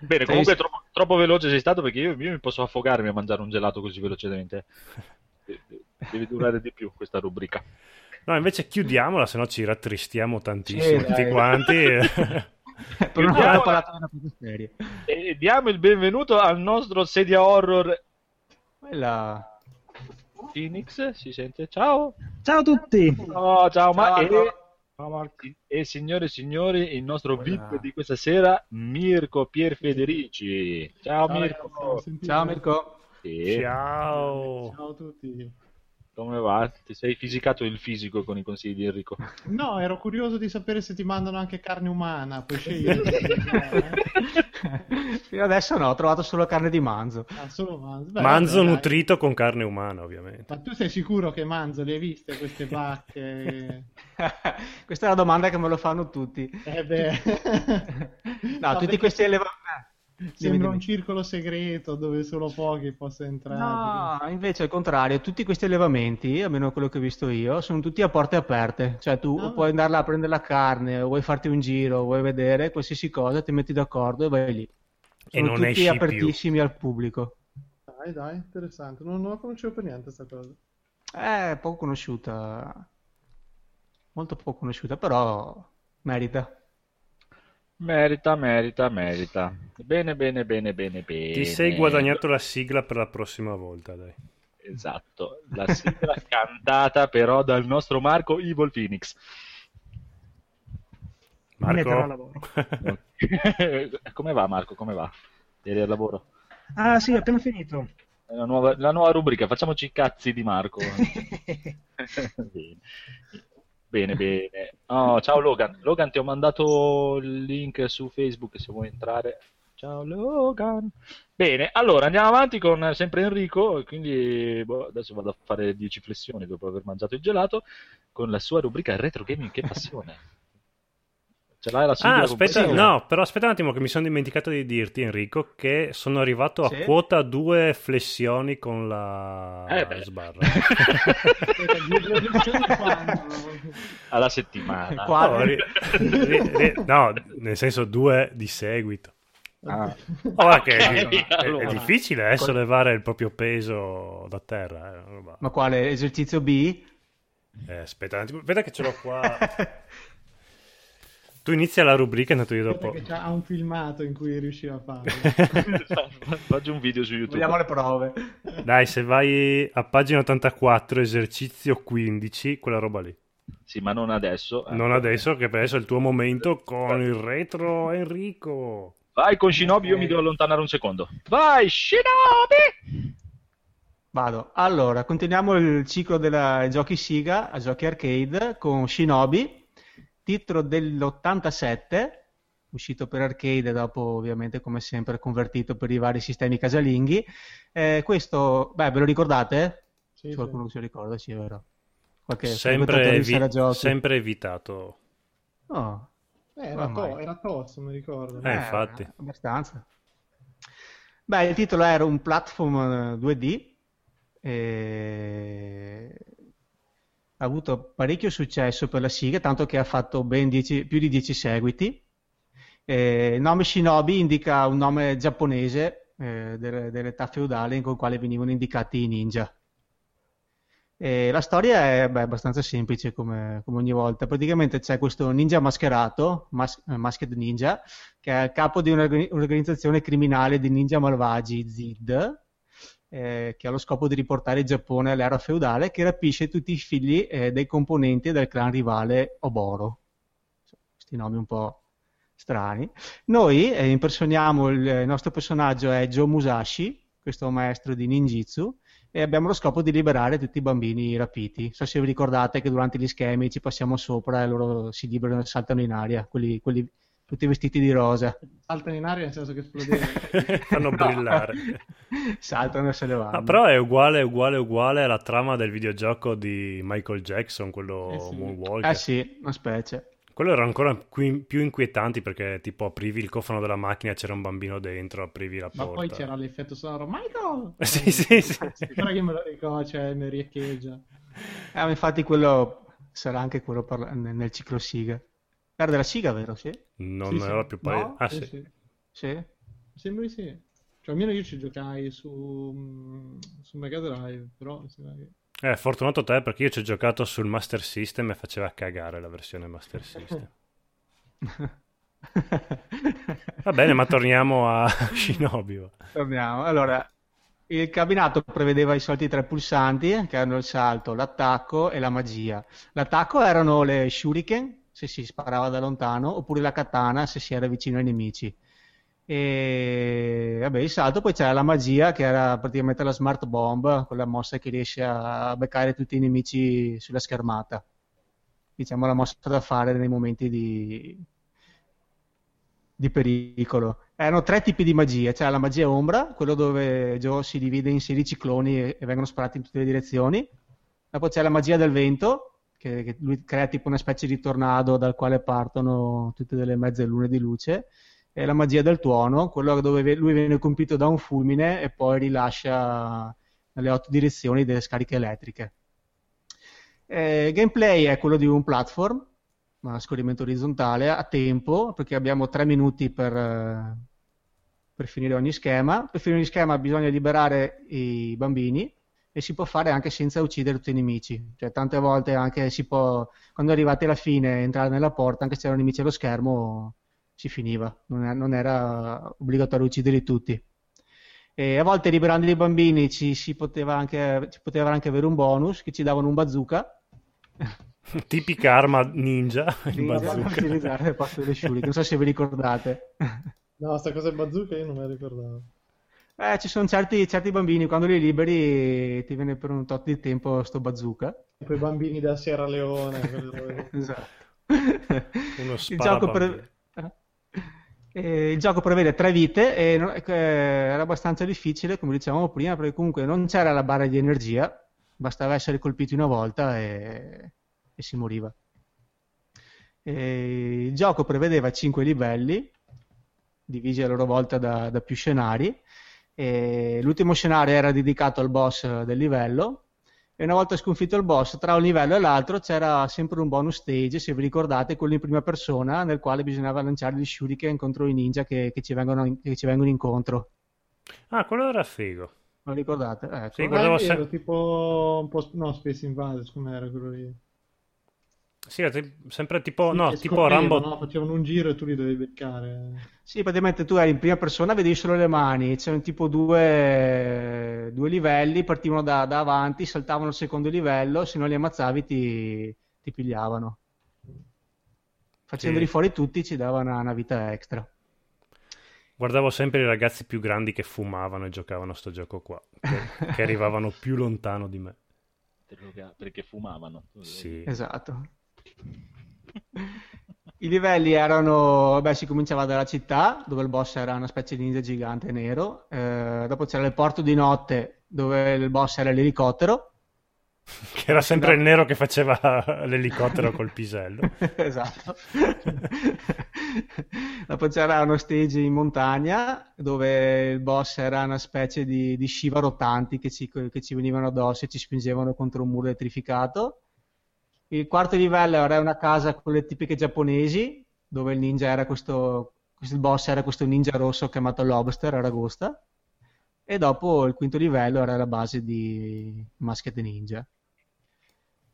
Bene, comunque troppo, troppo, veloce sei stato perché io, io, mi posso affogarmi a mangiare un gelato così velocemente. Deve durare di più questa rubrica. No, invece chiudiamola, se no ci rattristiamo tantissimo sì, tutti quanti. per non aver parlato di una cosa seria. E diamo il benvenuto al nostro sedia horror. Quella... Phoenix, si sente? Ciao! Ciao a tutti! Oh, ciao, ciao ma... E... E signore e signori, il nostro Buona. VIP di questa sera, Mirko Pierfederici. Ciao, Ciao Mirko. Ciao Mirko. Sì. Ciao. Ciao a tutti. Come va? Ti sei fisicato il fisico con i consigli di Enrico? No, ero curioso di sapere se ti mandano anche carne umana, puoi scegliere. Fino adesso no, ho trovato solo carne di manzo. Ah, solo manzo. Beh, manzo vabbè, nutrito dai. con carne umana, ovviamente. Ma tu sei sicuro che manzo le hai viste queste bacche? Questa è la domanda che me lo fanno tutti. Eh beh. no, tutti questi elevati Sembra un circolo segreto dove solo pochi possono entrare. No, invece al contrario, tutti questi allevamenti, almeno quello che ho visto io, sono tutti a porte aperte. Cioè tu ah, puoi andare là a prendere la carne, o vuoi farti un giro, vuoi vedere qualsiasi cosa, ti metti d'accordo e vai lì. Sono e non tutti apertissimi più. al pubblico. Dai, dai, interessante. Non, non la conoscevo per niente questa cosa. È poco conosciuta. Molto poco conosciuta, però merita. Merita, merita, merita. Bene, bene, bene, bene, bene. Ti sei guadagnato la sigla per la prossima volta, dai. Esatto, la sigla cantata però dal nostro Marco Evil Phoenix. Marco? come va Marco, come va? Ieri al lavoro? Ah sì, ho appena finito. La nuova, la nuova rubrica, facciamoci i cazzi di Marco. Bene. Bene, bene. Oh, ciao Logan. Logan, ti ho mandato il link su Facebook se vuoi entrare. Ciao Logan. Bene, allora andiamo avanti con sempre Enrico. Quindi boh, adesso vado a fare 10 flessioni dopo aver mangiato il gelato con la sua rubrica Retro Gaming. Che passione! Ce l'hai la sigla Ah, aspetta, no, però aspetta un attimo che mi sono dimenticato di dirti, Enrico, che sono arrivato a Sì? quota due flessioni con la Eh beh. sbarra. Alla settimana. No, ri- ri- ri- no, nel senso due di seguito. Ah. Oh, guarda che è, Ok, è- allora. difficile eh, sollevare il proprio peso da terra. eh. Ma quale esercizio B? Eh, aspetta, un attimo, aspetta che ce l'ho qua. Tu inizia la rubrica e tanto io dopo. c'ha- ha un filmato in cui riusciva a farlo. Faccio un video su YouTube. Vogliamo le prove. Dai, se vai a pagina 84, esercizio 15, quella roba lì. Sì, ma non adesso. eh. Non adesso, che adesso è il tuo momento con il retro Enrico. Vai con Shinobi, io mi devo allontanare un secondo. Vai, Shinobi! Vado. Allora, continuiamo il ciclo dei giochi Siga a giochi arcade con Shinobi, titolo dell'87, uscito per arcade e dopo ovviamente come sempre convertito per i vari sistemi casalinghi. Eh, questo, beh, ve lo ricordate? Sì, sì. qualcuno lo ricorda, sì, è vero. Qualche Sempre, evi- sempre evitato. Oh, Eh, era, to- era tosto, mi ricordo. Eh, infatti. Abbastanza. Beh, il titolo era un platform eh, 2D. e Ha avuto parecchio successo per la Sega, tanto che ha fatto ben 10 più di 10 seguiti. Eh, il nome Shinobi indica un nome giapponese eh, delle- dell'età feudale con il quale venivano indicati i ninja. E la storia è beh, abbastanza semplice come, come ogni volta. Praticamente c'è questo ninja mascherato, mas- eh, Masked Ninja, che è il capo di un'organi- un'organizzazione criminale di ninja malvagi, ZID, eh, che ha lo scopo di riportare il Giappone all'era feudale, che rapisce tutti i figli eh, dei componenti del clan rivale Oboro. Questi nomi un po' strani. Noi eh, impersoniamo il, il nostro personaggio è Joe Musashi, questo maestro di ninjitsu, e abbiamo lo scopo di liberare tutti i bambini rapiti. Non so se vi ricordate che durante gli schemi ci passiamo sopra e loro si liberano e saltano in aria, quelli, quelli tutti vestiti di rosa. Saltano in aria nel senso che esplodeva. Fanno brillare. Saltano e se ne vanno. Ah, però è uguale, uguale, uguale alla trama del videogioco di Michael Jackson, quello Eh sì. Moonwalker. Eh sì, una specie. Quello era ancora qui- più inquietanti perché tipo aprivi il cofano della macchina e c'era un bambino dentro, aprivi la Ma porta. poi c'era l'effetto sonoro. Michael! Sì, sì, sì. Ora che me lo ricordo, cioè, mi riecheggia. Eh, ma infatti quello sarà anche quello parla- nel nel ciclo Siga. Era della Siga, vero? Sì? Non Sì, ne sì. più pari. No? Ah, Sì, sì. sì. Sì? Sembra di sì. Cioè, almeno io ci giocai su, mm, su Mega Drive, però. Eh, fortunato te perché io ci ho giocato sul Master System e faceva cagare la versione Master System. Va bene, ma torniamo a Shinobi. Torniamo. Allora, il cabinato prevedeva i soliti tre pulsanti, che erano il salto, l'attacco e la magia. L'attacco erano le shuriken, se si sparava da lontano, oppure la katana, se si era vicino ai nemici. E vabbè, il salto poi c'era la magia, che era praticamente la smart bomb, quella mossa che riesce a beccare tutti i nemici sulla schermata. Diciamo la mossa da fare nei momenti di, di pericolo. Erano tre tipi di magia, c'era la magia ombra, quello dove Joe si divide in 16 cloni e, e vengono sparati in tutte le direzioni. Dopo c'è la magia del vento, che, che lui crea tipo una specie di tornado dal quale partono tutte delle mezze lune di luce. E la magia del tuono, quello dove ve- lui viene colpito da un fulmine e poi rilascia nelle otto direzioni delle scariche elettriche. Eh, gameplay è quello di un platform, ma a scorrimento orizzontale, a tempo, perché abbiamo tre minuti per, per finire ogni schema. Per finire ogni schema bisogna liberare i bambini e si può fare anche senza uccidere tutti i nemici. Cioè, tante volte anche si può, quando arrivate alla fine, entrare nella porta, anche se c'erano nemici allo schermo, si finiva. Non era, non era obbligatorio ucciderli tutti. E a volte liberando i bambini ci, si poteva anche, ci poteva anche avere un bonus che ci davano un bazooka Tipica arma ninja, il Ninja bazooka. utilizzare delle shuriken. Non so se vi ricordate. No, sta cosa bazooka io non me la ricordavo. Eh, ci sono certi, certi bambini, quando li liberi ti viene per un tot di tempo sto bazooka. Quei bambini da Sierra Leone. Esatto. Uno il, gioco pre- eh, il gioco prevede tre vite e non- eh, era abbastanza difficile, come dicevamo prima, perché comunque non c'era la barra di energia, bastava essere colpiti una volta e, e si moriva. E il gioco prevedeva 5 livelli, divisi a loro volta da, da più scenari. E l'ultimo scenario era dedicato al boss del livello. E una volta sconfitto il boss, tra un livello e l'altro c'era sempre un bonus stage, se vi ricordate, quello in prima persona, nel quale bisognava lanciare gli shuriken contro i ninja che, che, ci, vengono, che ci vengono incontro. Ah, quello era figo. Non ricordate? Ecco. Sì, guardavo è vero, se- tipo un po' no, Space Invaders, com'era quello lì? Sì, sempre tipo, no, tipo Rambo. no? Facevano un giro e tu li dovevi beccare. Sì, praticamente tu eri in prima persona, vedevi solo le mani, c'erano tipo due, due livelli, partivano da, da avanti, saltavano al secondo livello, se non li ammazzavi ti, ti pigliavano. Facendoli Sì. fuori tutti ci dava una, una vita extra. Guardavo sempre i ragazzi più grandi che fumavano e giocavano a sto gioco qua, che, che arrivavano più lontano di me. Perché fumavano. Sì. Esatto. I livelli erano, beh, si cominciava dalla città, dove il boss era una specie di ninja gigante nero, eh, dopo c'era il porto di notte, dove il boss era l'elicottero, Che era sempre il nero che faceva l'elicottero col pisello. esatto. Dopo c'era uno stage in montagna dove il boss era una specie di, di Shiva rotanti che ci, che ci venivano addosso e ci spingevano contro un muro elettrificato. Il quarto livello era una casa con le tipiche giapponesi dove il ninja era questo, il boss era questo ninja rosso chiamato Lobster, Aragosta. E dopo il quinto livello era la base di Masked Ninja.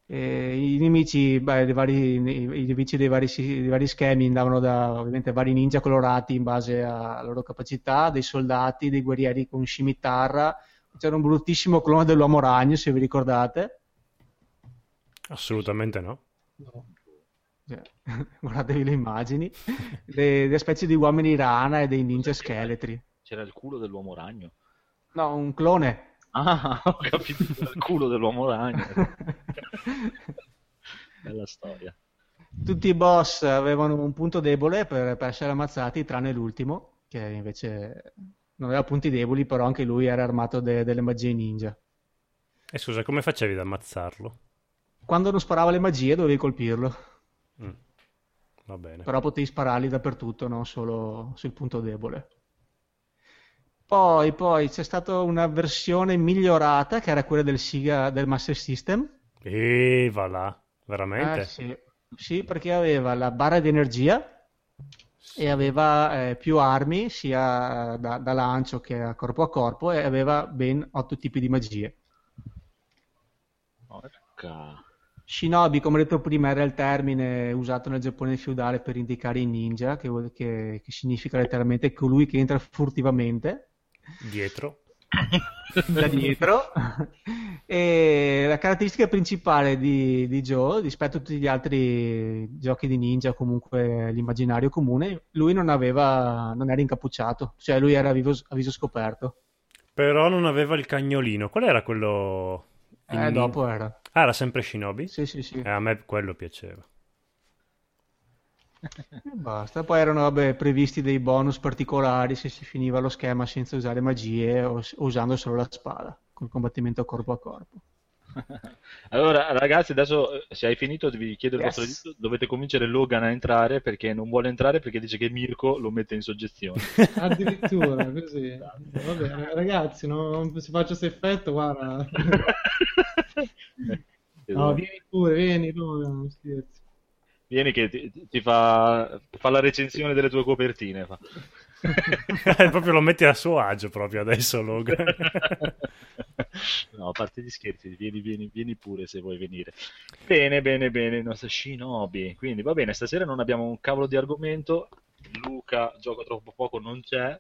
E I nemici, beh, vari, i nemici dei vari, dei vari schemi andavano da ovviamente vari ninja colorati in base alla loro capacità, dei soldati, dei guerrieri con scimitarra. C'era un bruttissimo clone dell'uomo ragno, se vi ricordate. Assolutamente no. No. Cioè, guardatevi le immagini. Le, le specie di uomini rana e dei ninja scheletri. C'era il culo dell'uomo ragno. No, un clone. Ah, ho capito, il culo dell'uomo ragno. Bella storia. Tutti i boss avevano un punto debole per, per essere ammazzati, tranne l'ultimo, che invece non aveva punti deboli, però anche lui era armato de- delle magie ninja. E scusa, come facevi ad ammazzarlo? Quando non sparava le magie dovevi colpirlo, Mm. Va bene. però potevi spararli dappertutto, non solo sul punto debole. Poi, poi c'è stata una versione migliorata, che era quella del Siga del Master System. E va là, veramente? Eh, sì. Sì, perché aveva la barra di energia e aveva eh, più armi sia da, da lancio che a corpo a corpo e aveva ben otto tipi di magie. Porca. Shinobi, come detto prima, era il termine usato nel Giappone feudale per indicare i ninja, che, vuol- che- che significa letteralmente colui che entra furtivamente Dietro. da dietro. E la caratteristica principale di, di Joe, rispetto a tutti gli altri giochi di ninja, comunque l'immaginario comune, lui non aveva, non era incappucciato, cioè lui era a viso, a viso scoperto. Però non aveva il cagnolino. Qual era quello... Eh, dopo era. Ah, era sempre Shinobi? Sì, sì, sì. Eh, a me quello piaceva. E basta. Poi erano vabbè, previsti dei bonus particolari se si finiva lo schema senza usare magie o usando solo la spada, col combattimento corpo a corpo. Allora, ragazzi, adesso eh, se hai finito, vi chiedo il Yes. vostro aiuto. Dovete convincere Logan a entrare perché non vuole entrare perché dice che Mirko lo mette in soggezione. Addirittura così. Va bene, ragazzi, non si faccia questo effetto, guarda. No, vieni pure, vieni, Logan, non scherzi. Vieni che ti, ti fa, fa la recensione delle tue copertine. Fa. proprio lo metti a suo agio proprio adesso, Logan. No, a parte gli scherzi, vieni, vieni, vieni pure se vuoi venire. Bene, bene, bene, il nostro Shinobi. Quindi va bene, stasera non abbiamo un cavolo di argomento. Luca gioca troppo poco, non c'è.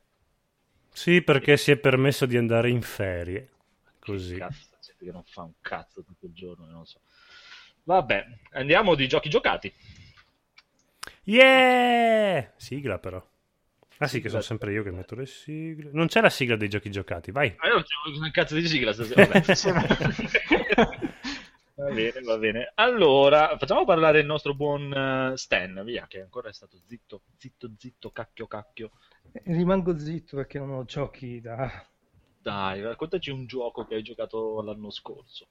sì, perché si è permesso di andare in ferie. Così. Cazzo, c'è gente che non fa un cazzo tutto il giorno, non so. Vabbè, andiamo di giochi giocati. Yeah! Sigla però. Ah sì, che sono sempre io che metto le sigle. Non c'è la sigla dei giochi giocati, vai. Ma io non c'è un cazzo di sigla stasera. Va bene, va bene. Allora, facciamo parlare il nostro buon eh, Stan, via, che ancora è stato zitto, zitto, zitto, cacchio, cacchio. Rimango zitto perché non ho giochi da... Dai, raccontaci un gioco che hai giocato l'anno scorso.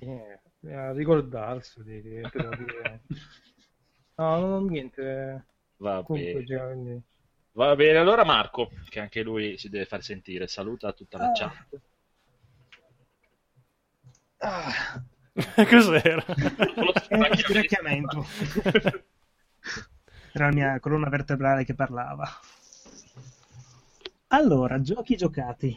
eh, a ricordarsi di- No, non ho niente. Va Comunque, bene. già, quindi- Va bene, allora Marco, che anche lui si deve far sentire, saluta tutta la Ah. chat. Ah, Cos'era? è uno stiracchiamento. Era la mia colonna vertebrale che parlava. Allora, giochi giocati.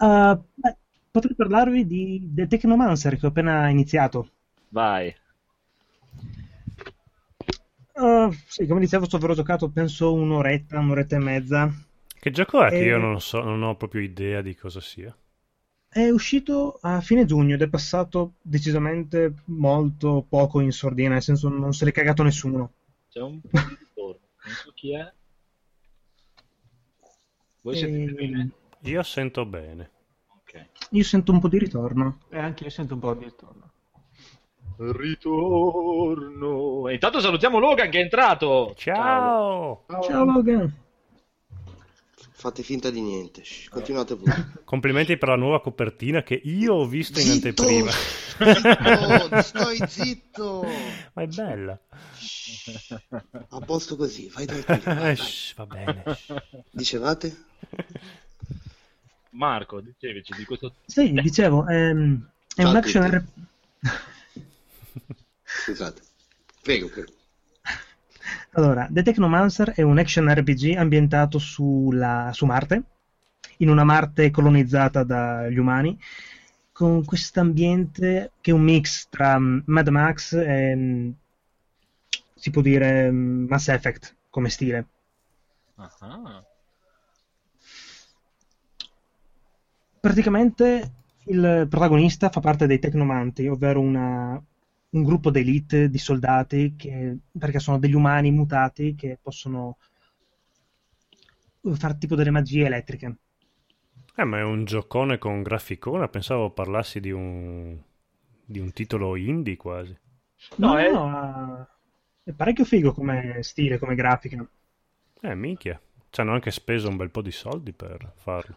Uh, beh, potrei parlarvi di The Technomancer che ho appena iniziato. Vai. Uh, sì, come dicevo, sto avrò giocato penso un'oretta, un'oretta e mezza. Che gioco è che Eh, io non so, non ho proprio idea di cosa sia. È uscito a fine giugno ed è passato decisamente molto poco in sordina, nel senso non se l'è cagato nessuno. C'è un po' di ritorno, non so chi è. Voi siete Ehm, bene? Io sento bene. Ok. Io sento un po' di ritorno. E anche io sento un po' di ritorno. Ritorno. E intanto salutiamo Logan che è entrato. Ciao! Ciao Logan! Fate finta di niente. continuate pure. Complimenti per la nuova copertina che io ho visto in Zitto! anteprima. Zitto! Stai zitto! Ma è bella. A posto così, vai tranquillo. vai, vai. Shh, va bene. Dicevate? Marco, dicevici di questo... Sì, dicevo, ehm, è Ciao un action. RPG. Scusate. Prego, prego. Allora, The Technomancer è un action RPG ambientato sulla- su Marte, in una Marte colonizzata dagli umani, con questo ambiente che è un mix tra mm, Mad Max e, mm, si può dire, mm, Mass Effect come stile. Ah, Praticamente il protagonista fa parte dei Tecnomanti, ovvero una- un gruppo d'elite di soldati che, perché sono degli umani mutati che possono fare tipo delle magie elettriche. Eh, ma è un giocone con graficona. Pensavo parlassi di un, di un titolo indie quasi. No, No, è- no, è parecchio figo come stile, come grafica. Eh, minchia. Ci hanno anche speso un bel po' di soldi per farlo.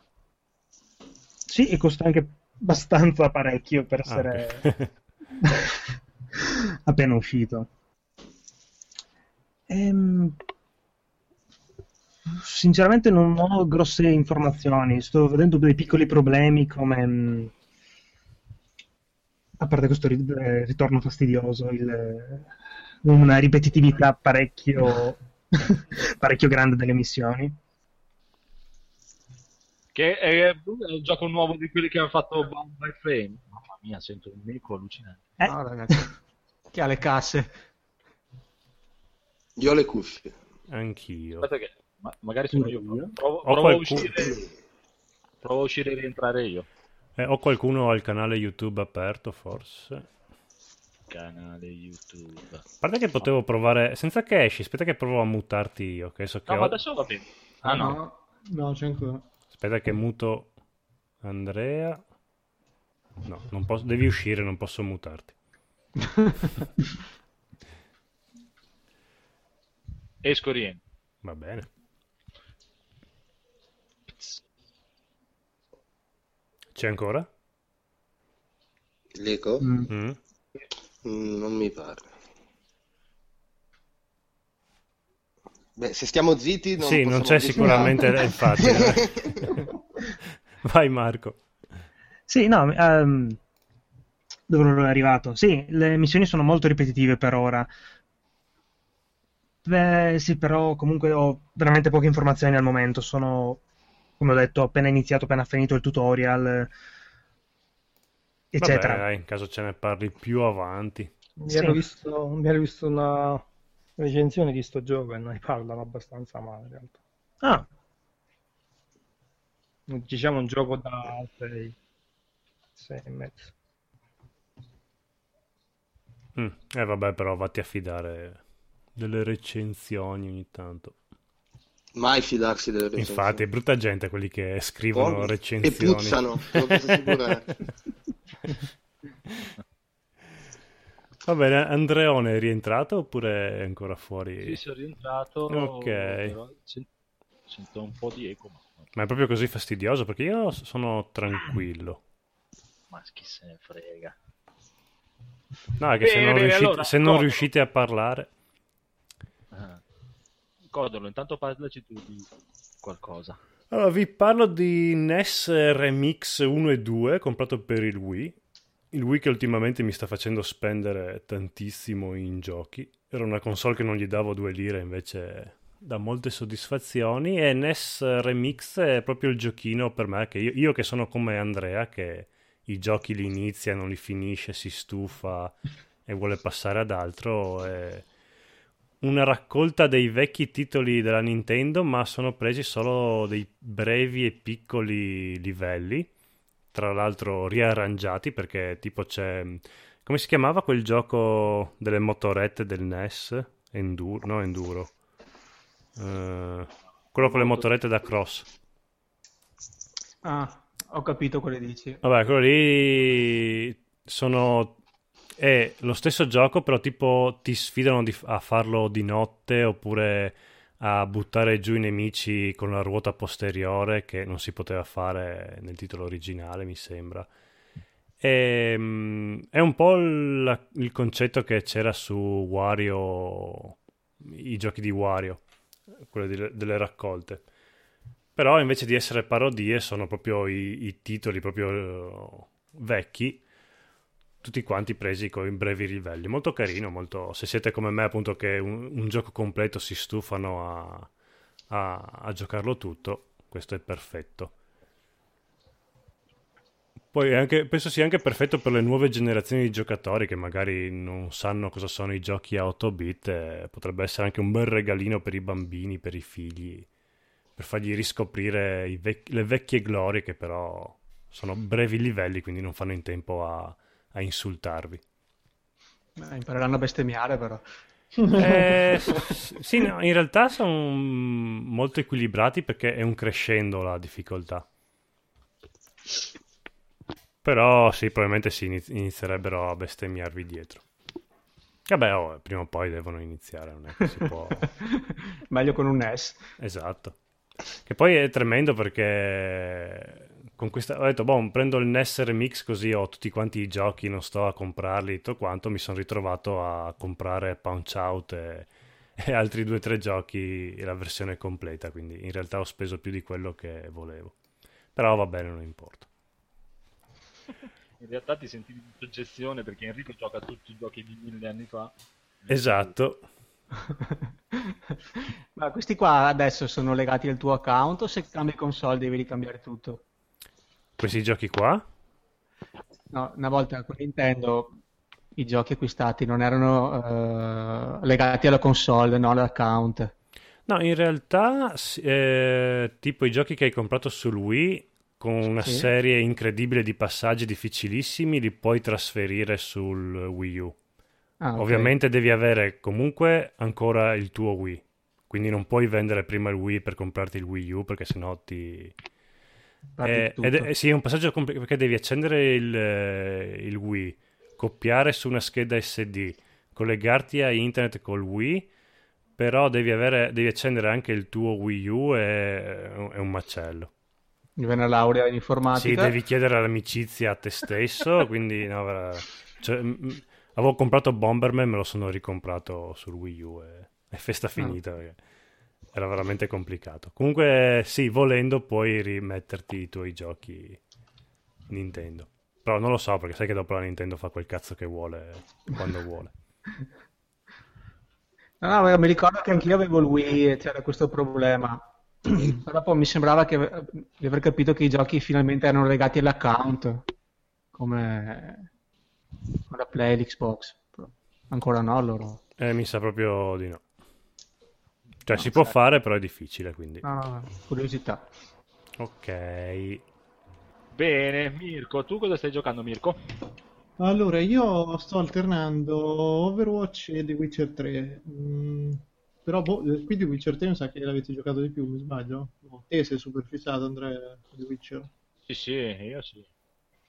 Sì, e costa anche abbastanza parecchio per Ah, essere. appena uscito. Ehm, Sinceramente non ho grosse informazioni, sto vedendo dei piccoli problemi come, mh, a parte questo eh, ritorno fastidioso, il- una ripetitività parecchio, parecchio grande delle missioni. Che è, è un gioco nuovo di quelli che hanno fatto Bound by Frame. Mamma mia, sento un eco allucinante. Eh, No, ragazzi. Chi ha le casse? Io ho le cuffie. Anch'io. Aspetta che ma- magari sono io. Io? Provo, Ho provo a qualcuno- uscire, provo a uscire e rientrare io. Eh, ho qualcuno al canale YouTube aperto, forse. Canale YouTube. A parte che potevo provare, senza che esci, aspetta che provo a mutarti io, che so che No, ho- ma adesso va bene. Ah no. No, no, c'è ancora. Aspetta che muto Andrea. No, non posso... devi uscire, non posso mutarti. Esco rientro. Va bene. C'è ancora? L'eco? mm. Mm? Mm, non mi pare. Beh, se stiamo zitti non sì, non c'è sicuramente, infatti. Vai Marco. Sì, no, ehm, dove ero arrivato? Sì, le missioni sono molto ripetitive per ora. Beh, sì, però comunque ho veramente poche informazioni al momento. Sono, come ho detto, appena iniziato, appena finito il tutorial, eccetera. Vabbè, in caso ce ne parli più avanti. Sì. Sì. ero visto, mi ero visto una recensione di sto gioco e ne parlano abbastanza male in realtà. Ah, diciamo un gioco da 6, 6 e mezzo. Mm, Eh vabbè, però vatti a fidare delle recensioni ogni tanto. Mai fidarsi delle recensioni. Infatti, è brutta gente quelli che scrivono Oh, recensioni. E puzzano, te lo posso assicurare. Va bene, Andreone è rientrato oppure è ancora fuori? Sì, sono rientrato. Ok. però sen- sento un po' di eco, ma, Ma è proprio così fastidioso perché io sono tranquillo. ma chi se ne frega. No, è che se non, Bene, riuscite, allora, se non riuscite a parlare... Ah. Codolo, intanto parlaci tu di qualcosa. Allora, vi parlo di NES Remix 1 e 2 comprato per il Wii. Il Wii che ultimamente mi sta facendo spendere tantissimo in giochi. Era una console che non gli davo due lire, invece dà molte soddisfazioni. E NES Remix è proprio il giochino per me che io, io che sono come Andrea, che i giochi li inizia, non li finisce, si stufa e vuole passare ad altro. È una raccolta dei vecchi titoli della Nintendo, ma sono presi solo dei brevi e piccoli livelli, tra l'altro riarrangiati perché tipo c'è... Come si chiamava quel gioco delle motorette del NES? Enduro, no, Enduro. Eh, quello con le motorette da cross. Ah, ho capito quello che dici. Vabbè, quello lì sono... È lo stesso gioco, però tipo ti sfidano di- a farlo di notte oppure a buttare giù i nemici con la ruota posteriore che non si poteva fare nel titolo originale, mi sembra. E, mm, è un po' il, il concetto che c'era su Wario, i giochi di Wario, quelli di- delle raccolte. Però invece di essere parodie sono proprio i, i titoli proprio eh, vecchi, tutti quanti presi con brevi livelli. Molto carino, molto... se siete come me appunto che un, un gioco completo si stufano a, a, a giocarlo tutto, questo è perfetto. Poi anche, penso sia anche perfetto per le nuove generazioni di giocatori che magari non sanno cosa sono i giochi a 8 bit, eh, potrebbe essere anche un bel regalino per i bambini, per i figli per fargli riscoprire vec- le vecchie glorie che però sono brevi livelli, quindi non fanno in tempo a, a insultarvi. Eh, impareranno a bestemmiare però. Eh, s- sì, no, in realtà sono molto equilibrati perché è un crescendo la difficoltà. Però sì, probabilmente si iniz- inizierebbero a bestemmiarvi dietro. Vabbè, oh, prima o poi devono iniziare, non è che si può... Meglio con un NES. Esatto. Che poi è tremendo perché con questa ho detto, boh, prendo il NES Remix così ho tutti quanti i giochi, non sto a comprarli tutto quanto, mi sono ritrovato a comprare Punch Out e, e altri due o tre giochi la versione completa, quindi in realtà ho speso più di quello che volevo. Però va bene, non importa. In realtà ti sentivi in soggezione perché Enrico gioca tutti i giochi di mille anni fa. Esatto. Ma questi qua adesso sono legati al tuo account o se cambi console devi ricambiare tutto? Questi giochi qua? No, una volta con Nintendo i giochi acquistati non erano eh, legati alla console, no all'account. No, in realtà, eh, tipo i giochi che hai comprato sul Wii, con una Sì. serie incredibile di passaggi difficilissimi, li puoi trasferire sul Wii U. Ah, ok. Ovviamente devi avere comunque ancora il tuo Wii, quindi non puoi vendere prima il Wii per comprarti il Wii U perché sennò ti... Eh, ed è, sì, è un passaggio complicato perché devi accendere il, eh, il Wii, copiare su una scheda SD, collegarti a internet col Wii, però devi, avere, devi accendere anche il tuo Wii U e è un macello. Devi una laurea in Sì, informatica. devi chiedere l'amicizia a te stesso, quindi no, cioè, avevo comprato Bomberman, me lo sono ricomprato sul Wii U e è festa finita perché era veramente complicato. Comunque sì, volendo puoi rimetterti i tuoi giochi Nintendo. Però non lo so perché sai che dopo la Nintendo fa quel cazzo che vuole quando vuole. No, no, mi ricordo che anch'io avevo il Wii e c'era questo problema. Però poi mi sembrava che, di aver capito che i giochi finalmente erano legati all'account, come la Play, l'Xbox. Però Ancora no, loro. Eh, mi sa proprio di no. Cioè si può fare, però è difficile, quindi. No, no, no, curiosità. Ok. Bene, Mirko, tu cosa stai giocando, Mirko? Allora, io sto alternando Overwatch e The Witcher 3. Mm, però, boh, qui The Witcher 3 mi sa che l'avete giocato di più, mi sbaglio? No, te sei super fissato, Andrea, con The Witcher. Sì, sì, io sì.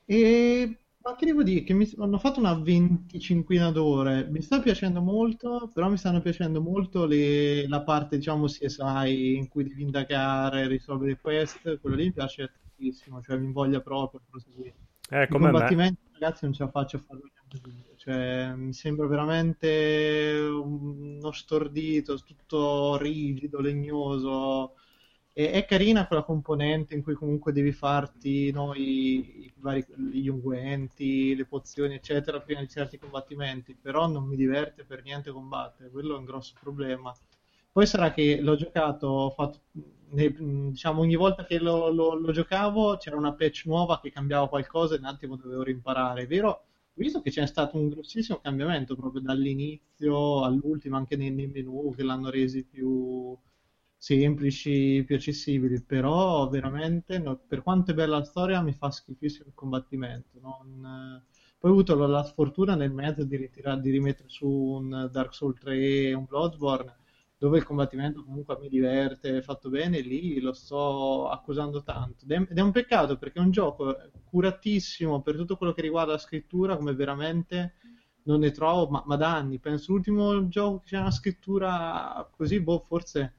E ma che devo dire? Che mi hanno fatto una venticinquina d'ore. Mi sta piacendo molto, però mi stanno piacendo molto le- la parte, diciamo, CSI in cui devi indagare, risolvere quest. Quello lì mi piace tantissimo, cioè mi invoglia proprio a proseguire. Eh, I come me. combattimenti, ragazzi, non ce la faccio a farlo cioè mi sembra veramente uno stordito, tutto rigido, legnoso. E, è carina quella componente in cui comunque devi farti no, i, i vari, gli unguenti, le pozioni, eccetera, prima di certi combattimenti, però non mi diverte per niente combattere, quello è un grosso problema. Poi sarà che l'ho giocato, ho fatto, diciamo, ogni volta che lo, lo, lo, giocavo c'era una patch nuova che cambiava qualcosa e un attimo dovevo rimparare. Vero, visto che c'è stato un grossissimo cambiamento proprio dall'inizio all'ultimo, anche nei, nei menu che l'hanno resi più semplici, più accessibili, però veramente, no, per quanto è bella la storia, mi fa schifissimo il combattimento. Non... Poi ho avuto la, la sfortuna nel mezzo di, ritirare, di rimettere su un Dark Souls 3 e un Bloodborne dove il combattimento comunque mi diverte, fatto bene, lì lo sto accusando tanto. Ed è un peccato perché è un gioco curatissimo per tutto quello che riguarda la scrittura, come veramente non ne trovo, ma, ma da anni. Penso l'ultimo gioco che c'è una scrittura così, boh, forse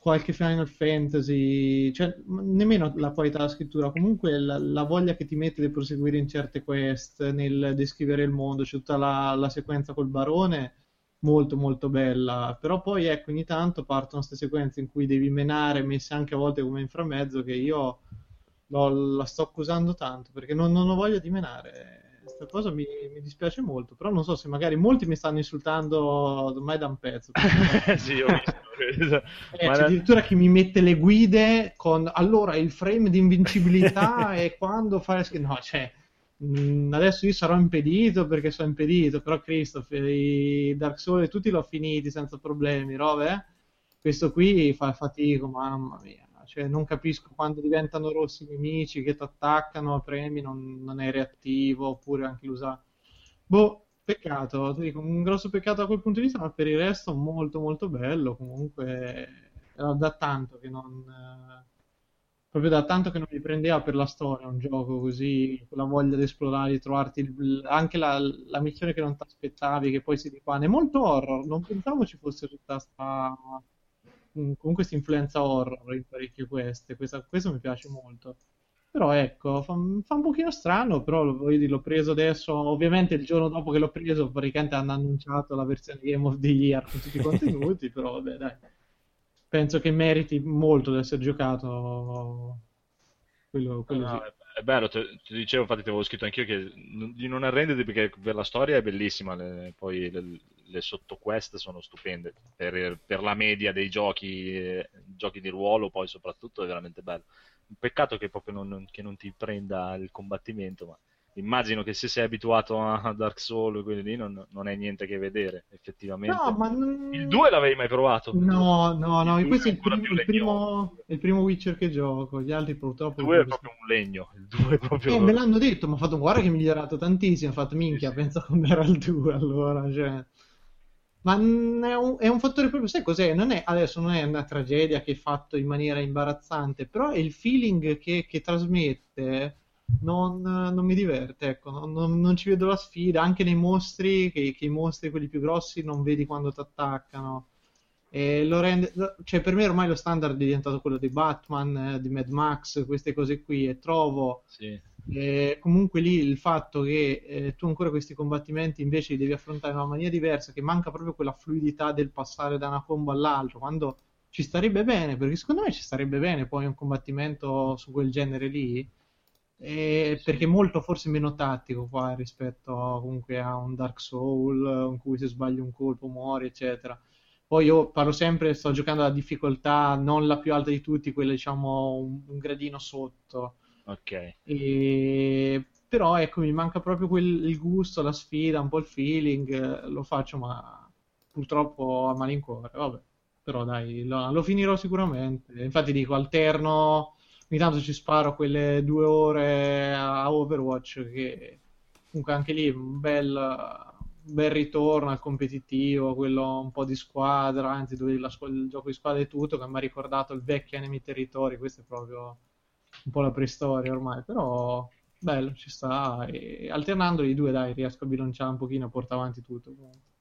qualche Final Fantasy, cioè nemmeno la qualità della scrittura, comunque la, la, voglia che ti mette di proseguire in certe quest, nel descrivere il mondo, c'è tutta la, la sequenza col barone molto molto bella. Però poi ecco ogni tanto partono queste sequenze in cui devi menare messe anche a volte come inframezzo che io lo, la sto accusando tanto perché non, non ho voglia di menare questa cosa mi, mi, dispiace molto però non so se magari molti mi stanno insultando ormai da un pezzo sì ho visto eh, c'è addirittura chi mi mette le guide con allora il frame di invincibilità e quando fare no cioè Mm, adesso io sarò impedito perché sono impedito, però Christopher, i Dark Souls tutti l'ho finiti senza problemi, robe. Eh? Questo qui fa fatico, mamma mia. Cioè, non capisco quando diventano rossi i nemici che ti attaccano, premi, non, non è reattivo, oppure anche l'usa. Boh, peccato, ti dico, un grosso peccato da quel punto di vista, ma per il resto molto molto bello. Comunque, da tanto che non proprio da tanto che non mi prendeva per la storia un gioco così, con la voglia di esplorare, di trovarti il, anche la, la, missione che non ti aspettavi, che poi si ripane. Molto horror, non pensavo ci fosse tutta questa mm, comunque questa influenza horror in parecchie queste, questa, questo mi piace molto. Però ecco, fa, fa un pochino strano, però l'ho preso adesso, ovviamente il giorno dopo che l'ho preso praticamente hanno annunciato la versione Game of the Year con tutti i contenuti, però vabbè dai penso che meriti molto di essere giocato. Quello, quello no, sì. È bello, ti, dicevo, infatti ti avevo scritto anch'io che di non arrenderti perché per la storia è bellissima, le, poi le, le sottoquest sono stupende, per, per, la media dei giochi, eh, giochi di ruolo poi soprattutto è veramente bello. Un peccato che proprio non, che non ti prenda il combattimento, ma immagino che se sei abituato a Dark Souls, quelli lì, non, non hai niente che vedere, effettivamente. No, ma. Il 2 l'avevi mai provato? No, no, no, questo è il, primo, il, primo, il primo Witcher che gioco, gli altri purtroppo... Il 2 è proprio un legno, il 2 è proprio... Eh, me l'hanno detto, ma ho fatto guarda che è migliorato tantissimo, ho fatto minchia, sì, sì. pensa com'era il 2 allora, cioè... Ma è un, è un, fattore proprio, sai cos'è? Non è, adesso non è una tragedia che è fatto in maniera imbarazzante, però è il feeling che, che trasmette non, non, mi diverte, ecco, non, non, ci vedo la sfida, anche nei mostri, che, che i mostri, quelli più grossi, non vedi quando ti attaccano. E lo rende, cioè per me ormai lo standard è diventato quello di Batman, eh, di Mad Max, queste cose qui, e trovo sì. eh, comunque lì il fatto che eh, tu ancora questi combattimenti invece li devi affrontare in una maniera diversa, che manca proprio quella fluidità del passare da una combo all'altra, quando ci starebbe bene, perché secondo me ci starebbe bene poi un combattimento su quel genere lì e perché è molto forse meno tattico qua rispetto comunque a un Dark Soul in cui se sbagli un colpo muori eccetera. Poi io parlo sempre sto giocando alla difficoltà non la più alta di tutti quella diciamo un, un gradino sotto. Ok. E... però ecco mi manca proprio quel, il gusto la sfida un po' il feeling lo faccio ma purtroppo a malincuore. Vabbè però dai lo, lo finirò sicuramente. Infatti dico alterno ogni tanto ci sparo quelle due ore a Overwatch che comunque anche lì un bel, bel ritorno al competitivo, quello un po' di squadra, anzi dove la, il gioco di squadra è tutto, che mi ha ricordato il vecchio Enemy Territory, questo è proprio un po' la preistoria ormai, però bello, ci sta, e alternando i due dai riesco a bilanciare un pochino, a portare avanti tutto comunque.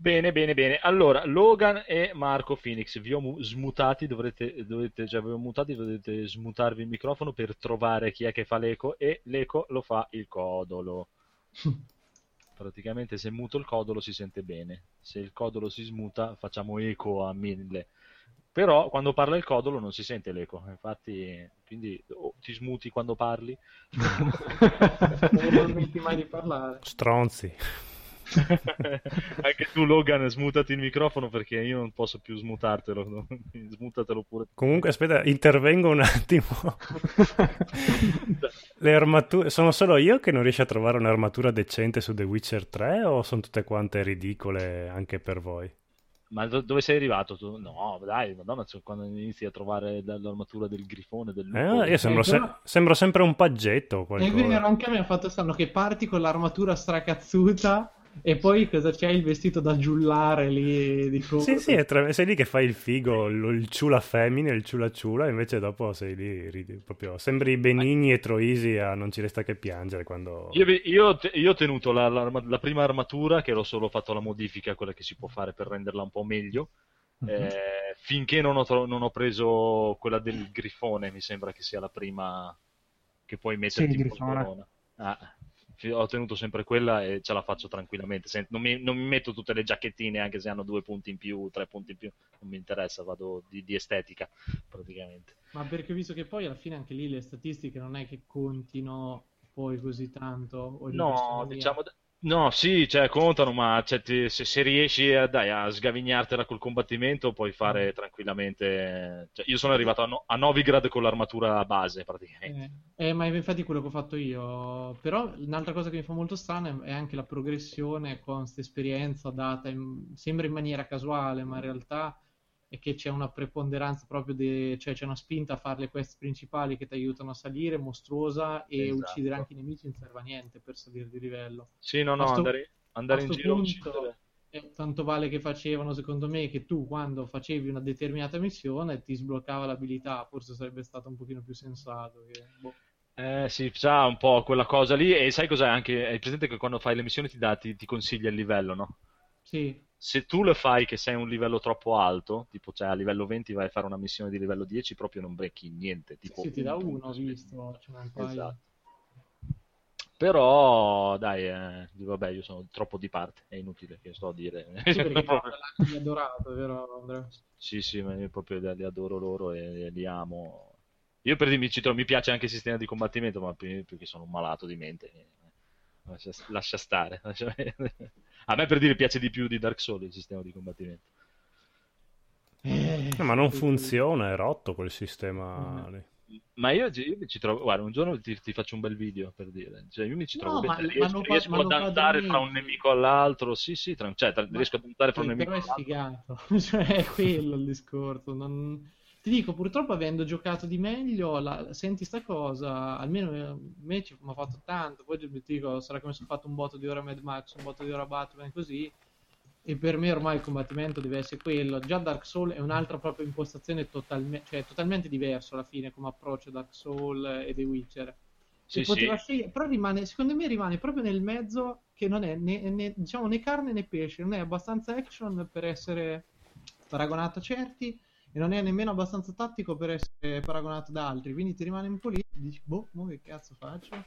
Bene, bene, bene. Allora, Logan e Marco Phoenix, vi ho mu- smutati, dovrete, dovete, cioè vi ho mutati, dovete smutarvi il microfono per trovare chi è che fa l'eco e l'eco lo fa il codolo. Praticamente se muto il codolo si sente bene, se il codolo si smuta facciamo eco a mille. Però quando parla il codolo non si sente l'eco, infatti quindi o ti smuti quando parli. non smetti mai di parlare. Stronzi. Anche tu Logan smutati il microfono perché io non posso più smutartelo, smutatelo pure. Comunque aspetta, intervengo un attimo. Le armature sono solo io che non riesco a trovare un'armatura decente su The Witcher 3 o sono tutte quante ridicole anche per voi? Ma do- dove sei arrivato tu? No, dai, madonna, cioè, quando inizi a trovare l- l'armatura del grifone, del lupo. Eh, io sembro, se- però- sembro sempre un paggetto o È qualcosa. vero, anche a me ha fatto strano che parti con l'armatura stracazzuta e poi cosa c'è? Il vestito da giullare lì di Sì, sì, è tre- sei lì che fai il figo, il, il ciula femmine, il ciula ciula, invece dopo sei lì, ridi, proprio, sembri Benigni e Troisi a non ci resta che piangere quando... Io, io io ho tenuto la, l'arma- la prima armatura, che l'ho solo fatto la modifica, quella che si può fare per renderla un po' meglio, Mhm. eh, finché non ho, tro- non ho preso quella del grifone, mi sembra che sia la prima che puoi metterti in polverona. Ah, ho tenuto sempre quella e ce la faccio tranquillamente. Sen- non, mi, non mi metto tutte le giacchettine, anche se hanno due punti in più, tre punti in più, non mi interessa, vado di, di estetica praticamente. Ma perché ho visto che poi alla fine anche lì le statistiche non è che contino poi così tanto. o No, diciamo... No, sì, cioè, contano, ma cioè, ti- se, se riesci a, dai, a sgavignartela col combattimento puoi fare tranquillamente... Cioè, io sono arrivato a, no- a Novigrad con l'armatura base, praticamente. Eh, eh, ma infatti è quello che ho fatto io. Però un'altra cosa che mi fa molto strano è è anche la progressione con questa esperienza data, in- sembra in maniera casuale, ma in realtà è che c'è una preponderanza proprio, de- cioè c'è una spinta a fare le quest principali che ti aiutano a salire, mostruosa, e Esatto. uccidere anche i nemici non serve a niente per salire di livello. Sì, no, no, sto- andare, andare in giro punto- uccidere. E tanto vale che facevano, secondo me, che tu quando facevi una determinata missione ti sbloccava l'abilità, forse sarebbe stato un pochino più sensato. Che, boh. Eh sì, c'ha un po' quella cosa lì e sai cos'è anche? Hai presente che quando fai le missioni ti dà, ti, ti consiglia il livello, no? Sì, Se tu le fai che sei a un livello troppo alto, tipo cioè a livello 20 vai a fare una missione di livello 10, proprio non becchi niente, tipo sì, ti dà un uno, ho visto, paio. Esatto. Però, dai, eh, vabbè, io sono troppo di parte, è inutile che sto a dire. Sì, l'hai adorato, vero Andrea? Sì, sì, ma io proprio li adoro loro e li amo. Io per dirmi, trovo- mi piace anche il sistema di combattimento, ma più perché sono un malato di mente. eh, Lascia, lascia stare. lascia- A me per dire piace di più di Dark Souls il sistema di combattimento. Eh, ma non funziona, è rotto quel sistema Mm. lì. Ma io, io mi ci trovo, guarda, un giorno ti, ti faccio un bel video per dire, cioè io mi ci No, trovo ma- bene, ma riesco, riesco ma a non fa danzare tra un nemico all'altro, sì sì, tra- cioè tra- Ma- riesco a danzare fra un nemico però è all'altro. sfigato, cioè è quello il discorso. non- Ti dico, purtroppo avendo giocato di meglio, la- senti sta cosa, almeno a me ci mi ha fatto tanto, poi ti dico, sarà che mi sono fatto un botto di ora Mad Max, un botto di ora Batman, così, e per me ormai il combattimento deve essere quello. Già Dark Souls è un'altra propria impostazione totalme- cioè, totalmente diverso alla fine come approccio Dark Souls e The Witcher. Sì, poteva sì. scegliere- però rimane, secondo me rimane proprio nel mezzo che non è né, né- diciamo, né carne né pesce, non è abbastanza action per essere paragonato a certi e non è nemmeno abbastanza tattico per essere paragonato da altri, quindi ti rimane un po' lì e dici, boh, mo che cazzo faccio?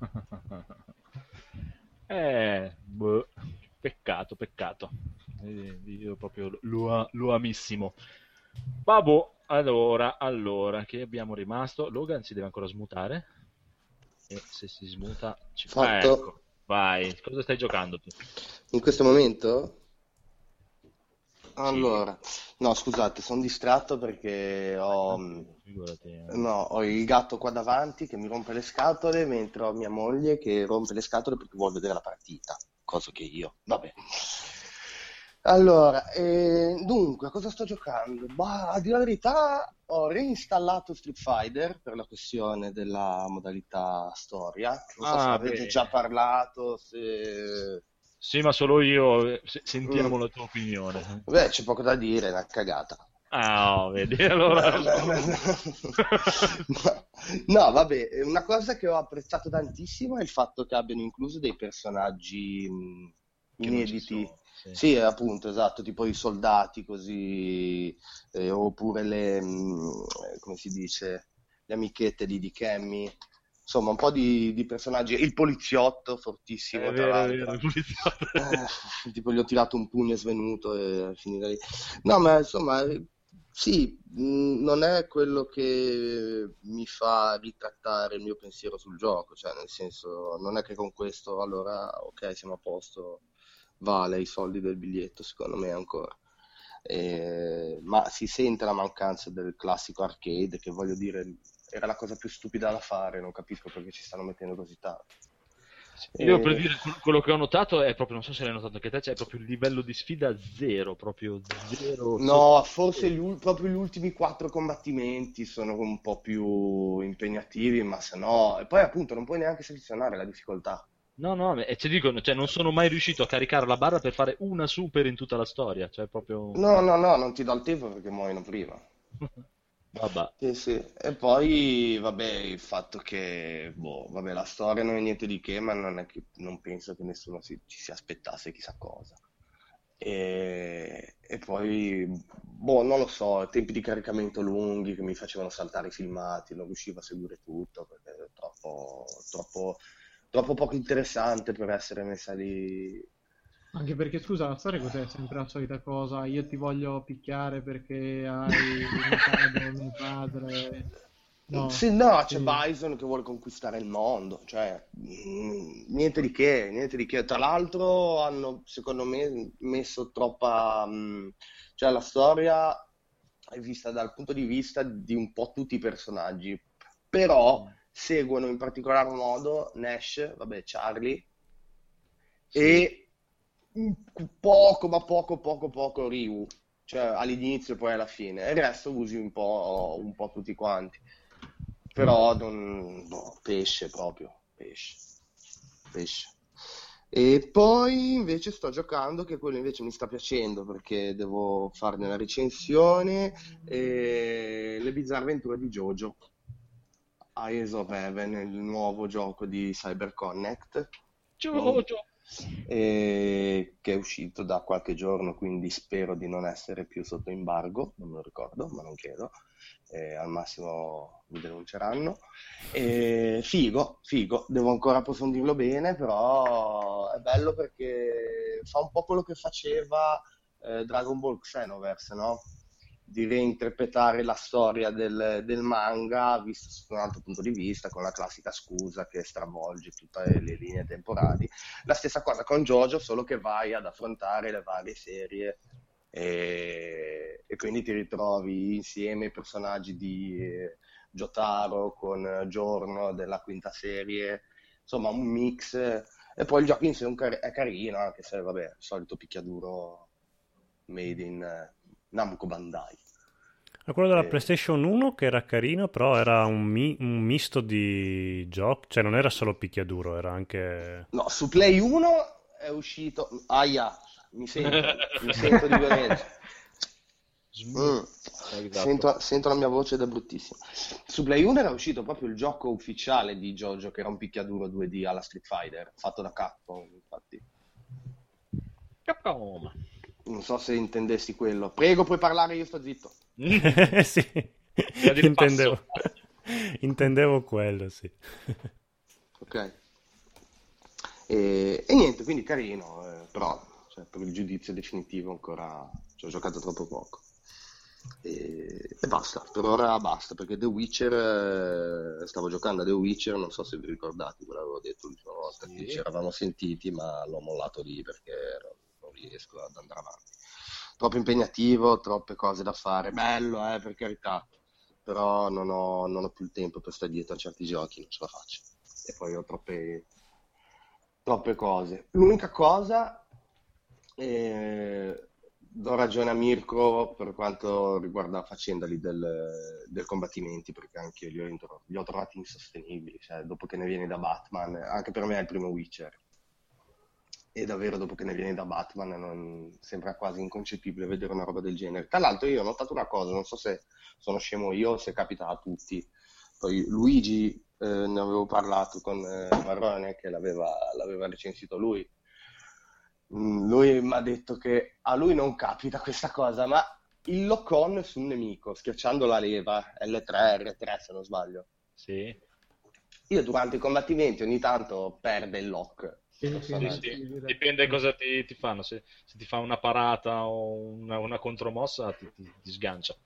Eh, boh, peccato, peccato. Eh, Io proprio lo, lo amissimo. Vabbè, allora, allora, che abbiamo rimasto? Logan si deve ancora smutare. E se si smuta, ci Fatto. Ecco, vai. Cosa stai giocando tu? In questo momento? Allora, no, scusate, sono distratto perché ho, Figurati. eh. no, ho il gatto qua davanti che mi rompe le scatole, mentre ho mia moglie che rompe le scatole perché vuole vedere la partita, cosa che io, vabbè. Allora, eh, dunque, cosa sto giocando? Bah, a dire la verità, ho reinstallato Street Fighter per la questione della modalità storia. Non so se Ah, avete beh. già parlato, se... Sì, ma solo io. se- Sentiamo Mm. la tua opinione. Beh, c'è poco da dire, è una cagata. Ah, oh, vedi, allora... No, vabbè, una cosa che ho apprezzato tantissimo è il fatto che abbiano incluso dei personaggi ci inediti. sono, sì. Sì, appunto, esatto, tipo i soldati così, eh, oppure le, mh, come si dice, le amichette di, di Cammy. Insomma un po' di, di personaggi. Il poliziotto, fortissimo. È tra vero, l'altro. vero, il poliziotto. Eh, tipo gli ho tirato un pugno e svenuto e finita lì. No, ma insomma, sì, mh, non è quello che mi fa ritrattare il mio pensiero sul gioco, cioè nel senso, non è che con questo allora, ok, siamo a posto, vale i soldi del biglietto, secondo me ancora. Eh, ma si sente la mancanza del classico arcade, che voglio dire, era la cosa più stupida da fare, non capisco perché ci stanno mettendo così tanto. Io Eh, per dire quello che ho notato è proprio, non so se l'hai notato anche te, c'è proprio il livello di sfida zero, proprio zero. No, forse gli proprio gli ultimi quattro combattimenti sono un po' più impegnativi, ma se no... E poi appunto non puoi neanche selezionare la difficoltà. No, no, e ti dicono, cioè non sono mai riuscito a caricare la barra per fare una super in tutta la storia, cioè proprio... No, no, no, non ti do il tempo perché muoiono prima. Vabbè. Sì, sì. E poi, vabbè, il fatto che, boh, vabbè, la storia non è niente di che, ma non che non penso che nessuno si- ci si aspettasse chissà cosa. E, e poi, boh, non lo so, tempi di caricamento lunghi che mi facevano saltare i filmati, non riuscivo a seguire tutto perché è troppo, troppo, troppo poco interessante per essere messa lì. Anche perché, scusa, la storia cos'è? Sempre la solita cosa. Io ti voglio picchiare perché hai mio padre, mio padre. No. Sì, no, c'è Sì. Bison che vuole conquistare il mondo, cioè mm, niente di che, niente di che. Tra l'altro hanno, secondo me, messo troppa... mm, cioè la storia è vista dal punto di vista di un po' tutti i personaggi, però seguono in particolar modo Nash, vabbè, Charlie, e un poco, ma poco, poco, poco Ryu, cioè all'inizio e poi alla fine, e il resto usi un po', un po' tutti quanti. Però non, no, pesce proprio, pesce, pesce. E poi invece sto giocando, che quello invece mi sta piacendo perché devo farne la recensione, e le bizzarre avventure di Jojo. Eyes of Heaven, il nuovo gioco di CyberConnect Jojo. E che è uscito da qualche giorno, quindi spero di non essere più sotto embargo, non lo ricordo, ma non credo. Eh, al massimo mi denunceranno. E figo, figo, devo ancora approfondirlo bene, però è bello perché fa un po' quello che faceva eh, Dragon Ball Xenoverse, no? Di reinterpretare la storia del, del manga vista sotto un altro punto di vista, con la classica scusa che stravolge tutte le linee temporali. La stessa cosa con JoJo, solo che vai ad affrontare le varie serie e, e quindi ti ritrovi insieme i personaggi di eh, Jotaro con Giorno della quinta serie, insomma un mix. E poi il gioco in sé è, carino, anche se vabbè, il solito picchiaduro made in Namco Bandai. Quello della Eh. PlayStation 1 che era carino, però era un, mi- un misto di giochi, cioè non era solo picchiaduro, era anche... No, su Play 1 è uscito. Aia, mi sento, mi sento di violenza. Mm. Esatto. Sento, sento la mia voce ed è bruttissima. Su Play 1 era uscito proprio il gioco ufficiale di JoJo, che era un picchiaduro 2D alla Street Fighter, fatto da Capcom, infatti. Capcom. Non so se intendessi quello. Prego, puoi parlare, io sto zitto. sì, intendevo, intendevo quello, sì. Ok. E, e niente, quindi carino, eh, però cioè, per il giudizio definitivo ancora ci ho giocato troppo poco. E, e basta, per ora basta, perché The Witcher, eh, stavo giocando a The Witcher, non so se vi ricordate, ve l'avevo detto l'ultima volta che ci eravamo sentiti, ma l'ho mollato lì perché non, non riesco ad andare avanti. Troppo impegnativo, troppe cose da fare, bello, eh, per carità, però non ho, non ho più il tempo per stare dietro a certi giochi, non ce la faccio. E poi ho troppe, troppe cose. L'unica cosa, eh, do ragione a Mirko per quanto riguarda la faccenda lì del, del combattimenti, perché anche io li ho, li ho trovati insostenibili, cioè, dopo che ne vieni da Batman, anche per me è il primo Witcher. E davvero dopo che ne vieni da Batman non- sembra quasi inconcepibile vedere una roba del genere. Tra l'altro io ho notato una cosa, non so se sono scemo io o se capita a tutti. Poi Luigi, eh, ne avevo parlato con eh, Marrone che l'aveva, l'aveva recensito lui. Mm, Lui mi ha detto che a lui non capita questa cosa, ma il lock-on su un nemico, schiacciando la leva L3, R3 se non sbaglio, Sì. io durante i combattimenti ogni tanto perde il lock. Sì, sì. Sì. Dipende cosa ti, ti fanno. Se, se ti fa una parata o una, una contromossa, ti, ti- ti sgancia.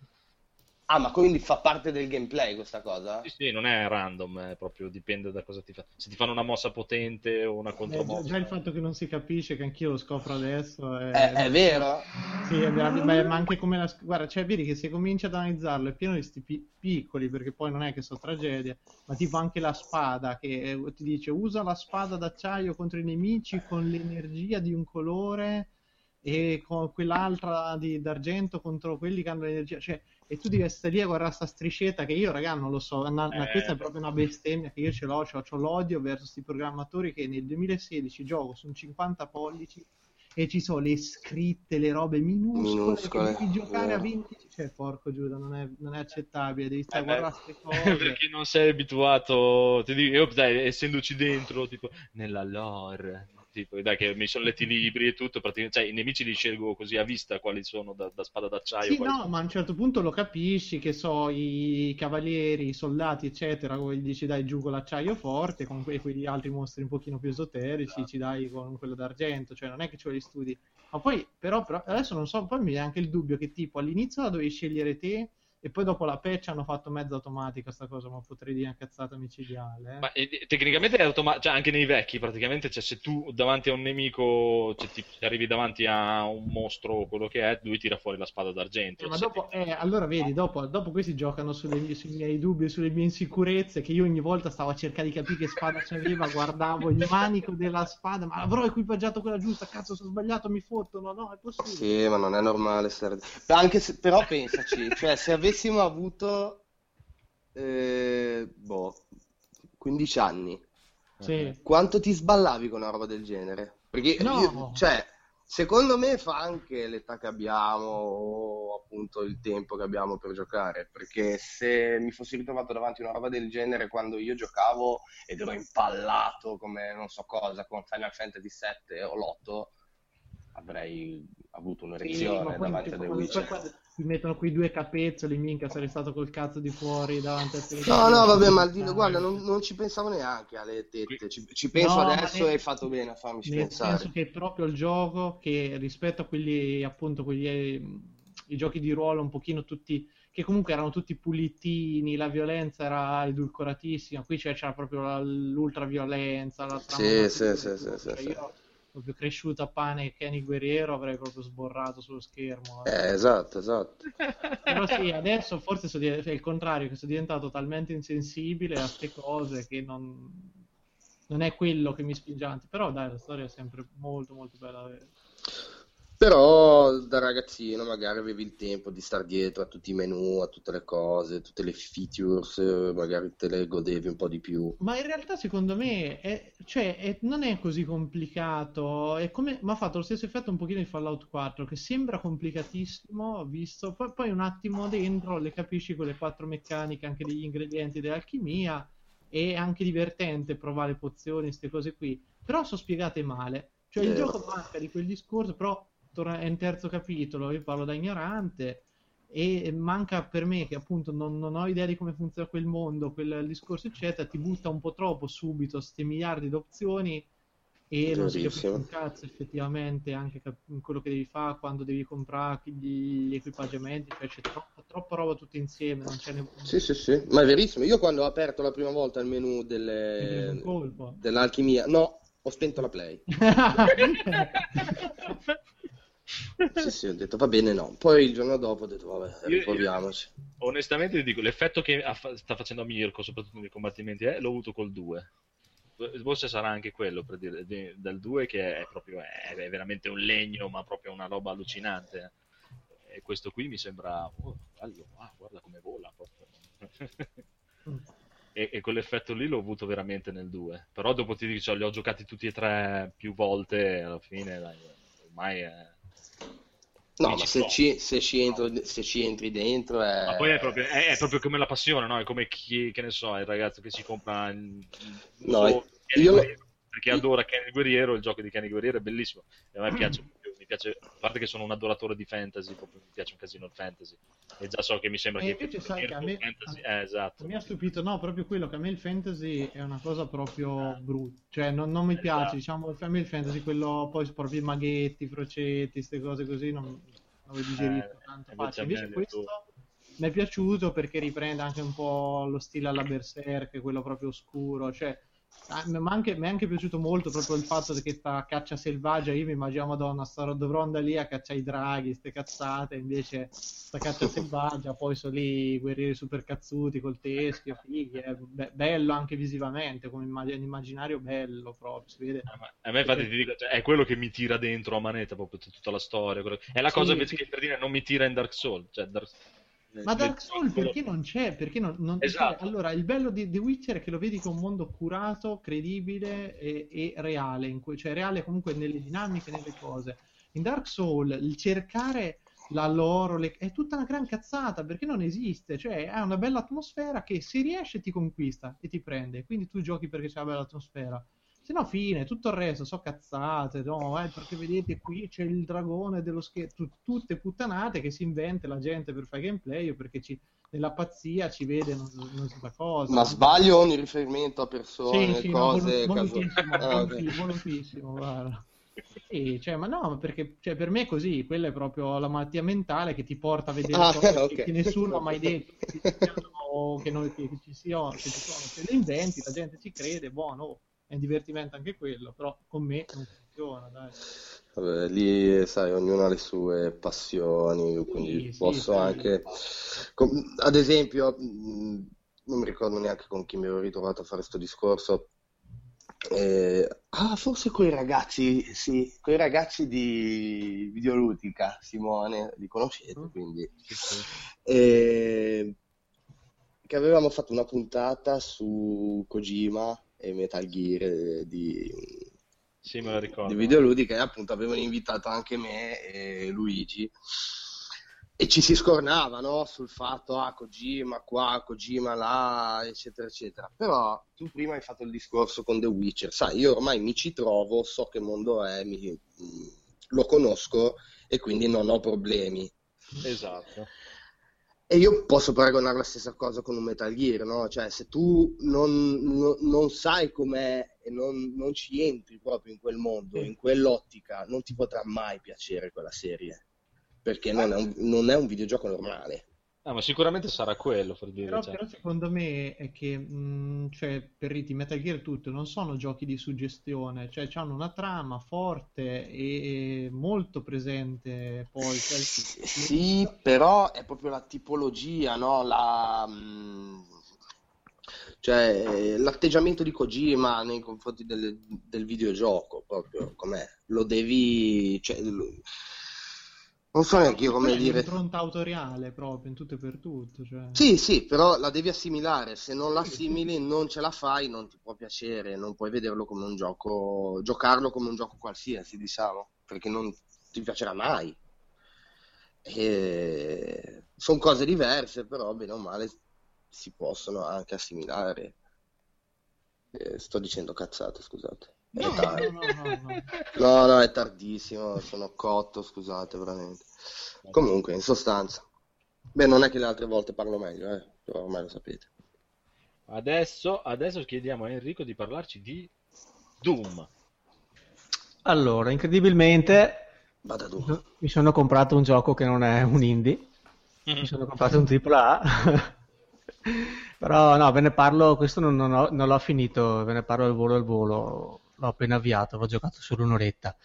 Ah, ma quindi fa parte del gameplay questa cosa? Sì, sì, non è random, è proprio dipende da cosa ti fa. Se ti fanno una mossa potente o una Eh, già, contromossa. già il fatto che non si capisce, che anch'io lo scopro adesso, è, È, è vero? Sì, è veramente- ma, ma anche come la... Guarda, cioè, vedi che se cominci ad analizzarlo è pieno di sti pi- piccoli, perché poi non è che sono tragedie, ma tipo anche la spada, che eh, ti dice usa la spada d'acciaio contro i nemici con l'energia di un colore e con quell'altra di, d'argento contro quelli che hanno l'energia, cioè, e tu devi stare lì a guardare sta striscetta che io, raga, non lo so, una- una- Eh. questa è proprio una bestemmia che io ce l'ho, c'ho, c'ho l'odio verso questi programmatori che nel 2016 gioco su un 50 pollici e ci sono le scritte, le robe minuscole, Minuscole, che devi giocare a vero. 20, cioè porco Giuda, non è, non è accettabile, devi stare Eh a guardare queste cose. perché non sei abituato, ti dico, io dai, essendoci dentro, tipo, nella lore, tipo, dai, che mi sono letti i libri e tutto, praticamente, cioè, i nemici li scelgo così a vista quali sono da, da spada d'acciaio. Sì, no, sono- ma a un certo punto lo capisci che so i cavalieri, i soldati, eccetera, gli dici dai giù con l'acciaio forte, con que- quegli altri mostri un pochino più esoterici ci dai con quello d'argento, cioè non è che ci vuoi gli studi. Ma poi, però, però, adesso non so, poi mi viene anche il dubbio che tipo all'inizio la dovevi scegliere te e poi dopo la patch hanno fatto mezza automatica sta cosa, ma potrei dire una cazzata micidiale. eh. Ma eh, tecnicamente è automatico, cioè anche nei vecchi praticamente, cioè se tu davanti a un nemico, cioè se arrivi davanti a un mostro o quello che è, lui tira fuori la spada d'argento. Eh, ma dopo, ti- eh, allora vedi, dopo, dopo questi giocano sulle mie- sui miei dubbi, sulle mie insicurezze, che io ogni volta stavo a cercare di capire che spada c'aveva, guardavo il manico della spada, ma avrò equipaggiato quella giusta, cazzo, sono sbagliato, mi fottono, no, è possibile. Sì, ma non è normale stare... Anche se, però pensaci, cioè se avessimo avuto eh, boh, 15 anni, Sì. quanto ti sballavi con una roba del genere? Perché No. io- cioè, secondo me fa anche l'età che abbiamo o appunto il tempo che abbiamo per giocare, perché se mi fossi ritrovato davanti a una roba del genere quando io giocavo ed ero impallato come non so cosa con Final Fantasy VII o l'8, avrei avuto Sì, un'erezione poi, davanti a The Witcher. quando ti mettono quei due capezzoli, minchia, sarei stato col cazzo di fuori davanti a te. No, no, vabbè, ma di- guarda, non, non ci pensavo neanche alle tette, ci, ci penso No, adesso e hai fatto bene a farmi Nel pensare. senso che è proprio il gioco che rispetto a quelli, appunto, quelli, eh, i giochi di ruolo un pochino tutti, che comunque erano tutti pulitini, la violenza era edulcoratissima, qui c'è- c'era proprio la- l'ultraviolenza, la trama Sì, sì, sì, sì, sì, Cioè, sì. Io, proprio cresciuto a pane e Kenny Guerriero, avrei proprio sborrato sullo schermo. Eh, esatto, esatto. Però sì, adesso forse sono di- è il contrario, che sono diventato talmente insensibile a queste cose che non, non è quello che mi spinge avanti. Però dai, la storia è sempre molto molto bella da vedere. Però da ragazzino magari avevi il tempo di star dietro a tutti i menu, a tutte le cose, tutte le features, eh, magari te le godevi un po' di più. Ma in realtà secondo me è- cioè, è- non è così complicato, mi ha fatto lo stesso effetto un pochino di Fallout 4, che sembra complicatissimo, visto, poi, poi un attimo dentro le capisci con le quattro meccaniche, anche degli ingredienti dell'alchimia, è anche divertente provare pozioni, queste cose qui, però sono spiegate male. Cioè il Vero. gioco manca di quel discorso, però torna- è in terzo capitolo, io parlo da ignorante, e manca per me che appunto non, non ho idea di come funziona quel mondo, quel discorso eccetera, ti butta un po' troppo subito questi miliardi di opzioni e non si capisce un cazzo effettivamente anche cap- quello che devi fare quando devi comprare gli, gli equipaggiamenti, cioè c'è troppa, troppa roba tutta insieme, non c'è ne... Sì, sì, sì, ma è verissimo. Io quando ho aperto la prima volta il menu delle... dell'alchimia, no, ho spento la play. Sì, sì, ho detto va bene, no. Poi il giorno dopo ho detto vabbè, Io- riproviamoci. Onestamente ti dico, l'effetto che ha fa- sta facendo a Mirko, soprattutto nei combattimenti, eh, l'ho avuto col 2. Forse sarà anche quello, per dire, de- dal 2 che è proprio, è, è veramente un legno, ma proprio una roba allucinante. E questo qui mi sembra, oh, bello, ah, guarda come vola. proprio. e, e quell'effetto lì l'ho avuto veramente nel 2. Però dopo ti dico, cioè, li ho giocati tutti e tre più volte, alla fine, dai, ormai è... No, ma se ci, se ci entro- se ci entri dentro è... Ma poi è proprio, è, è proprio come la passione, no? È come chi, che ne so, il ragazzo che si compra il, No, Kenny io- Guerriero, perché adora Kenny Guerriero, il gioco di Kenny Guerriero è bellissimo e a me piace mi piace, a parte che sono un adoratore di fantasy, proprio mi piace un casino il fantasy, e già so che mi sembra E che invece sai che a me, fantasy, eh, esatto. mi ha stupito, no, proprio quello che a me il fantasy è una cosa proprio brutta, cioè non, non mi piace, Esatto. diciamo, a me il fantasy, quello poi proprio i maghetti, i frocetti, queste cose così, non, non digerisco Eh, tanto invece Invece le questo mi è piaciuto perché riprende anche un po' lo stile alla Berserk, quello proprio oscuro, cioè ah, ma anche- mi è anche piaciuto molto proprio il fatto che sta caccia selvaggia, io mi immagino, madonna, starò, dovrò andare lì a cacciare i draghi, ste cazzate, invece sta caccia selvaggia, poi sono lì i guerrieri super cazzuti col teschio, fighi, è be- bello anche visivamente, come immag- un immaginario bello proprio, si vede. A me- infatti ti dico, cioè, è quello che mi tira dentro a manetta proprio tutta la storia. quello- È la Sì, cosa invece sì. che per dire non mi tira in Dark Souls. Cioè, Dark- Ma Dark Souls perché non c'è? Perché non, non- Esatto. cioè, allora, il bello di The Witcher è che lo vedi come un mondo curato, credibile e, e reale, in cui, cioè reale comunque nelle dinamiche, nelle cose. In Dark Souls il cercare la lore le- è tutta una gran cazzata perché non esiste, cioè ha una bella atmosfera che se riesce ti conquista e ti prende, quindi tu giochi perché c'è una bella atmosfera. Se no, fine, tutto il resto, so cazzate, no, eh, perché vedete qui c'è il dragone dello scherzo, tutte puttanate che si inventa la gente per fare gameplay o perché ci, nella pazzia ci vede non, non si sa cosa. Ma sbaglio ogni riferimento a persone, Sì, sì, no, cose, caso- volutissimo, Ah, voluti- volutissimo, guarda. Sì, cioè, ma no, perché cioè, per me è così, quella è proprio la malattia mentale che ti porta a vedere Ah, cose ok. che nessuno ha mai detto, che, ci siano- che, noi- che ci siano, che ci sono, se le inventi, la gente ci crede, buono, è divertimento anche quello, però con me non funziona, dai. Vabbè, lì, sai, ognuno ha le sue passioni, quindi sì, posso sì. anche... com- ad esempio, mh, non mi ricordo neanche con chi mi ero ritrovato a fare questo discorso. eh, ah, forse con i ragazzi, sì, con i ragazzi di Videoludica, Simone, li conoscete, Mm. quindi... Sì, sì. Eh, che avevamo fatto una puntata su Kojima e Metal Gear eh, di, Sì, me lo ricordo. di videoludica e appunto avevano invitato anche me e Luigi e ci si scornava no? sul fatto ah Kojima qua, Kojima là, eccetera eccetera però tu prima hai fatto il discorso con The Witcher sai io ormai mi ci trovo, so che mondo è mi- mm, lo conosco e quindi non ho problemi Esatto. E io posso paragonare la stessa cosa con un Metal Gear, no? Cioè, se tu non, non- non sai com'è e non, non ci entri proprio in quel mondo, in quell'ottica, non ti potrà mai piacere quella serie. Perché non è un, non è un videogioco normale. Ah, ma sicuramente sarà quello, per dire. Però, cioè. però secondo me è che, mh, cioè, per riti Metal Gear e tutto, non sono giochi di suggestione, cioè hanno una trama forte e, e molto presente poi. cioè, Sì, però è proprio la tipologia, no? La, mm, cioè, l'atteggiamento di Kojima nei confronti del, del videogioco, proprio com'è. Lo devi... Cioè, lo- non so neanche io come Quella è dire... l'impronta autoriale proprio, in tutto e per tutto. Cioè. Sì, sì, però la devi assimilare. Se non la assimili, non ce la fai, non ti può piacere, non puoi vederlo come un gioco, giocarlo come un gioco qualsiasi, diciamo, perché non ti piacerà mai. Sono cose diverse, però bene o male si possono anche assimilare. Eh, sto dicendo cazzate, scusate. È No, tardi. no, no, no, no. No, no, è tardissimo, sono cotto, scusate, veramente. Comunque, in sostanza. Beh, non è che le altre volte parlo meglio, eh, però ormai lo sapete. Adesso, adesso chiediamo a Enrico di parlarci di Doom. Allora, incredibilmente Vada tu. mi sono comprato un gioco che non è un indie, mi sono comprato un AAA. Però no, ve ne parlo, questo non, non ho- non l'ho finito, ve ne parlo al volo al volo, l'ho appena avviato, l'ho giocato solo un'oretta.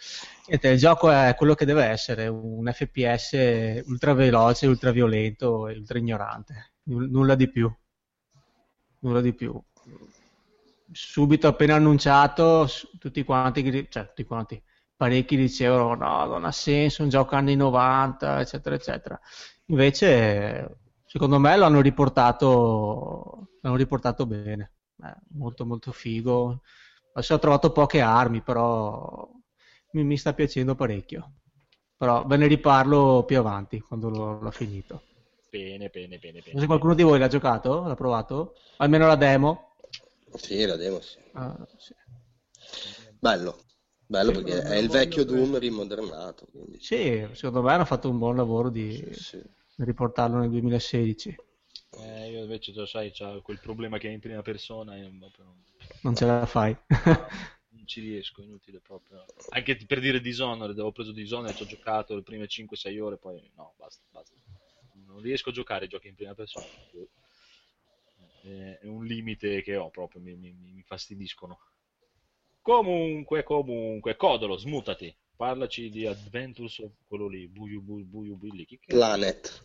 Niente, il gioco è quello che deve essere, un FPS ultra veloce, ultra violento e ultra ignorante, Null- nulla di più. Nulla di più. Subito appena annunciato, tutti quanti, cioè tutti quanti, parecchi dicevano no, non ha senso, un gioco anni 90, eccetera, eccetera. Invece, secondo me l'hanno riportato, l'hanno riportato bene, Eh, molto molto figo. Adesso ho trovato poche armi, però mi, mi sta piacendo parecchio. Però ve ne riparlo più avanti, quando l'ho, l'ho finito. Bene, bene, bene, Non so bene. se qualcuno di voi l'ha giocato, l'ha provato? Almeno la demo? Sì, la demo, sì. Ah, sì. Bello. Bello Sì, perché è il vecchio Doom rimodernato. Quindi... Sì, secondo me hanno fatto un buon lavoro di Sì, sì. riportarlo nel 2016. Eh, io invece, già sai, c'ha quel problema che è in prima persona e proprio non, Non ce la fai. non ci riesco, inutile proprio. Anche per dire Dishonored, avevo preso Dishonored, ci ho giocato le prime 5-6 ore, poi no, basta, basta. Non riesco a giocare giochi in prima persona. Eh, È un limite che ho proprio, mi, mi- mi fastidiscono. Comunque, comunque, Codolo, smutati. Parlaci di Adventures of quello lì, Buio Buio Buio Billy. Planet.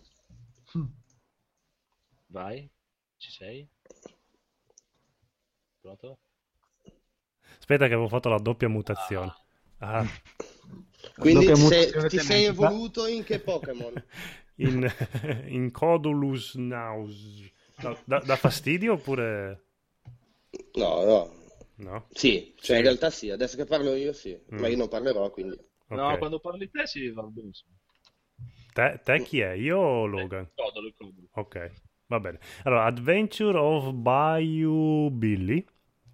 Vai, ci sei? Pronto? Aspetta che avevo fatto la doppia mutazione. Ah, Quindi Doppia ti sei, mutazione ti sei evoluto in che Pokémon? in, in Codulus Naus. No, da, da fastidio oppure No, no. no? Sì, cioè Sì. in realtà sì, adesso che parlo io sì, Mm. ma io non parlerò quindi. No, Ok. quando parli te sì, va benissimo. Te, te chi è? Io o Logan? Codolo, il codolo. Ok, va bene. Allora, Adventure of Bayou Billy,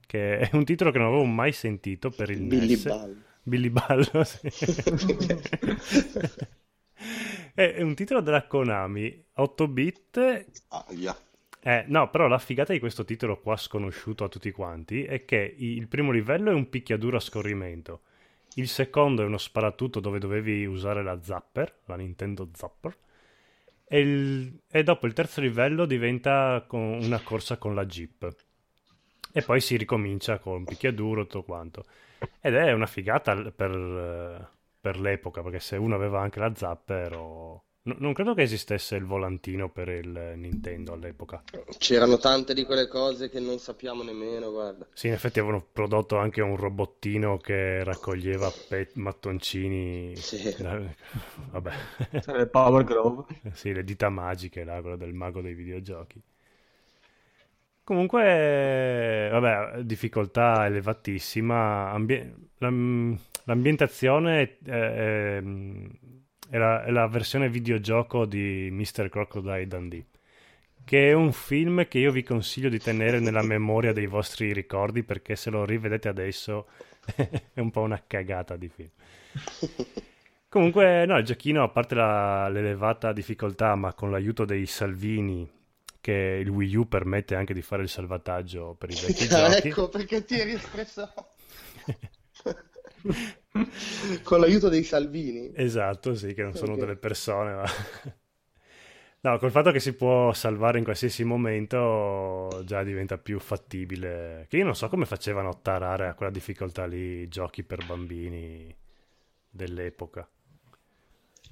che è un titolo che non avevo mai sentito per il Billy NES. Ball. Billy Ballo, sì. è un titolo della Konami, 8 bit. Ah, via. Eh, no, però la figata di questo titolo qua sconosciuto a tutti quanti è che il primo livello è un picchiaduro a scorrimento, il secondo è uno sparatutto dove dovevi usare la Zapper, la Nintendo Zapper, e, il- e dopo il terzo livello diventa una corsa con la Jeep. E poi si ricomincia con picchiaduro tutto quanto. Ed è una figata per, eh, per l'epoca, perché se uno aveva anche la Zapper o... no- non credo che esistesse il volantino per il Nintendo all'epoca. C'erano tante di quelle cose che non sappiamo nemmeno, guarda. Sì, in effetti avevano prodotto anche un robottino che raccoglieva pe- mattoncini. Sì. Da- Vabbè, Sarebbe Power Grove. sì, le dita magiche, là, quello del mago dei videogiochi. Comunque, vabbè, difficoltà elevatissima. l'am- l'ambientazione è, è- è la, è la versione videogioco di Mr. Crocodile Dundee, che è un film che io vi consiglio di tenere nella memoria dei vostri ricordi perché se lo rivedete adesso è un po' una cagata di film. Comunque, no, il giochino, a parte la- l'elevata difficoltà, ma con l'aiuto dei salvini, che il Wii U permette anche di fare il salvataggio per i vecchi giochi. ecco perché ti eri espresso con l'aiuto dei Salvini. Esatto, sì, che non sono Ok. delle persone, ma... No, col fatto che si può salvare in qualsiasi momento già diventa più fattibile. Che io non so come facevano a tarare a quella difficoltà lì i giochi per bambini dell'epoca.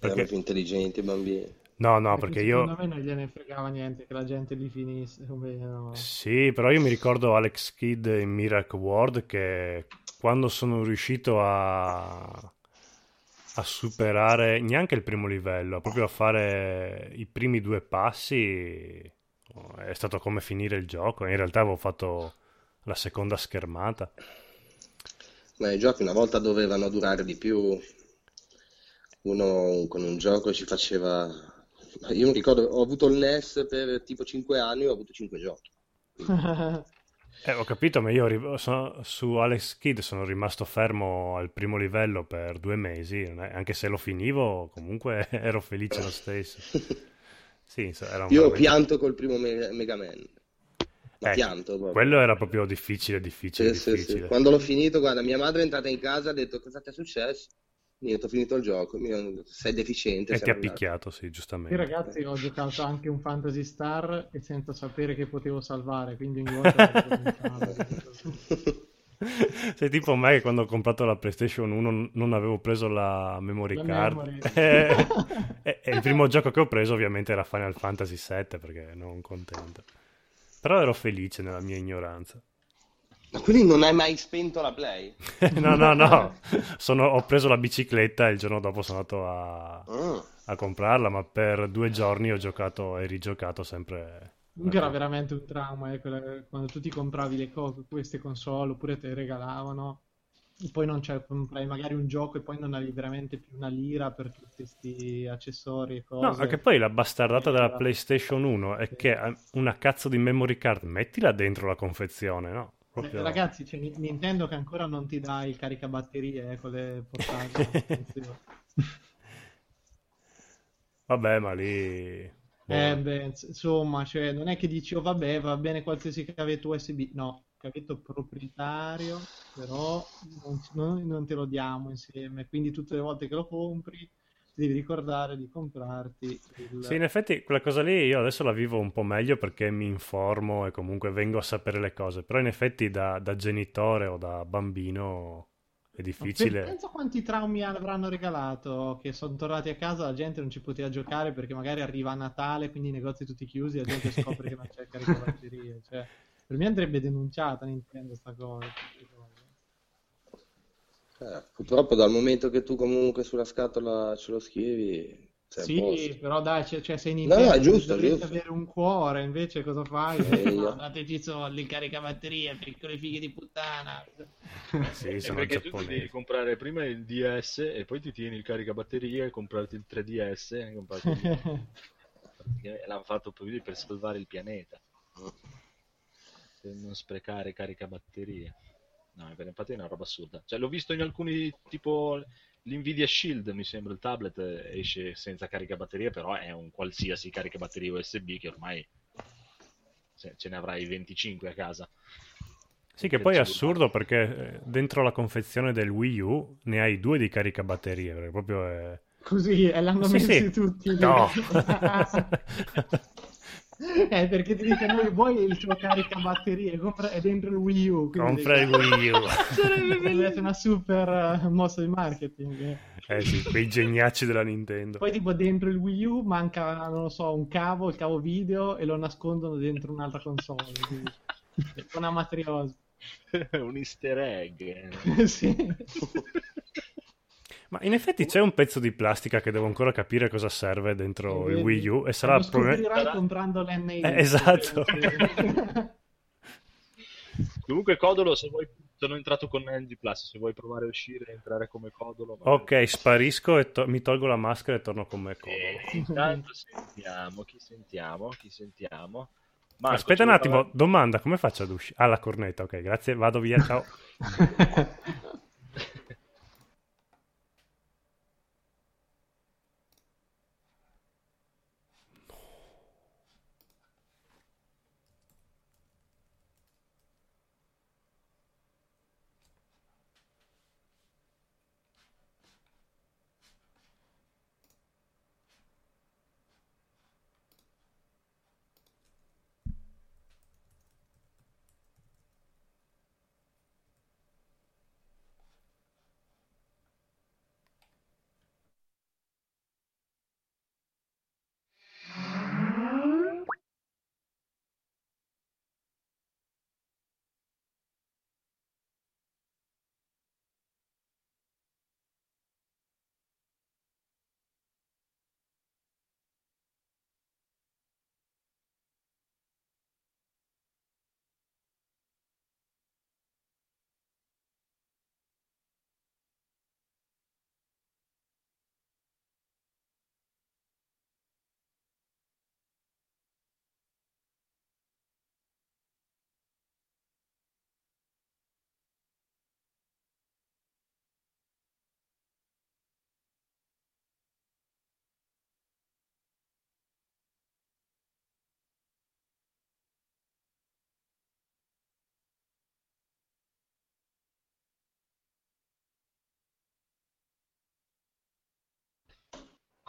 Erano Perché... più intelligenti i bambini. No, no, perché Secondo io... me non gliene fregava niente che la gente li finisse. Come, no. Sì, però io mi ricordo Alex Kidd in Miracle World che quando sono riuscito a, a superare neanche il primo livello, proprio a fare i primi due passi, è stato come finire il gioco. In realtà avevo fatto la seconda schermata. Ma i giochi una volta dovevano durare di più. Uno con un gioco ci faceva. Io mi ricordo, ho avuto il NES per tipo 5 anni, ho avuto 5 giochi. Eh, ho capito, ma io sono- su Alex Kidd sono rimasto fermo al primo livello per due mesi, anche se lo finivo, comunque ero felice lo stesso. Sì, era un Io ho pianto col primo Me- Mega Man. Ma Ecco, pianto proprio. Quello era proprio difficile, difficile, Sì, sì, sì. difficile. Quando l'ho finito, guarda, mia madre è entrata in casa e ha detto cosa ti è successo? Niente, ho finito il gioco, mi sei deficiente. E ti ha picchiato, sì, Io giustamente. ragazzi ho giocato anche un Fantasy Star e senza sapere che potevo salvare, quindi ogni volta. Sei tipo me che quando ho comprato la PlayStation 1 non avevo preso la memory La card. e, e- e il primo gioco che ho preso ovviamente era Final Fantasy VII perché non contento. Però ero felice nella mia ignoranza. Ma quindi non hai mai spento la Play? no, no, no. Sono- ho preso la bicicletta e il giorno dopo sono andato a, Ah. a comprarla, ma per due giorni ho giocato e rigiocato sempre. Comunque era veramente un trauma eh, quella- quando tu ti compravi le co- queste console oppure te le regalavano e poi non c'è, comprai magari un gioco e poi non avevi veramente più una lira per tutti questi accessori e cose. No, anche poi la bastardata della. PlayStation 1 è che eh, una cazzo di memory card, mettila dentro la confezione, no? Proprio... Ragazzi, Ni- Nintendo che ancora non ti dà il caricabatterie eh, con le portate. Vabbè, ma lì... boh, Eh, beh, ins- insomma, cioè, non è che dici, oh vabbè, va bene qualsiasi cavetto USB. No, cavetto proprietario, però non, non- non te lo diamo insieme. Quindi tutte le volte che lo compri, ti devi ricordare di comprarti il... Sì, in effetti quella cosa lì io adesso la vivo un po' meglio perché mi informo e comunque vengo a sapere le cose, però in effetti da, da genitore o da bambino è Ma difficile. pe- Pensa quanti traumi avranno regalato che sono tornati a casa, la gente non ci poteva giocare perché magari arriva a Natale, quindi i negozi tutti chiusi, la gente scopre che non c'è il caricabatterie. Cioè, per me andrebbe denunciata Nintendo sta cosa. Eh, purtroppo dal momento che tu comunque sulla scatola ce lo scrivi, Sì, posto. però dai, cioè, cioè, sei No, Nintendo, no, è giusto, dovresti giusto. avere un cuore, invece cosa fai? Eh, No, io- dateci i soldi, il caricabatterie, piccole fighe di puttana. Sì, Eh, sono perché tu ti devi comprare prima il DS e poi ti tieni il caricabatterie e comprarti il 3DS e comprarti il- Praticamente L'hanno fatto così per salvare il pianeta. Per non sprecare caricabatterie. No, infatti è una roba assurda. Cioè, l'ho visto in alcuni, tipo l'Nvidia Shield, mi sembra il tablet eh, esce senza caricabatterie, però è un qualsiasi caricabatterie USB che ormai se- ce ne avrai 25 a casa. Sì, che poi è assurdo perché eh, dentro la confezione del Wii U ne hai due di caricabatterie, perché proprio è... Così, e l'hanno Sì, messi sì. tutti. No! Eh, perché ti dicono vuoi il tuo caricabatterie, compra... è dentro il Wii U. Compra il Wii U. Essere una super eh, mossa di marketing. eh. Eh sì, quei geniacci della Nintendo. Poi tipo dentro il Wii U manca, non lo so, un cavo, il cavo video e lo nascondono dentro un'altra console. quindi è una matriosa. un easter egg. eh. sì. Ma in effetti c'è un pezzo di plastica che devo ancora capire cosa serve dentro il Vedi? Wii U e sarà Lo probabilmente... comprando l'NI. Eh, esatto. Comunque, Codolo, se vuoi, sono entrato con NG Plus. Se vuoi provare a uscire e entrare come Codolo, bene. Ok, sparisco e to- mi tolgo la maschera e torno con me codolo. Eh, intanto sentiamo chi sentiamo, chi sentiamo. Marco, Aspetta un attimo, parlare? domanda, come faccio ad uscire? Ah, la cornetta, ok, grazie, vado via, ciao.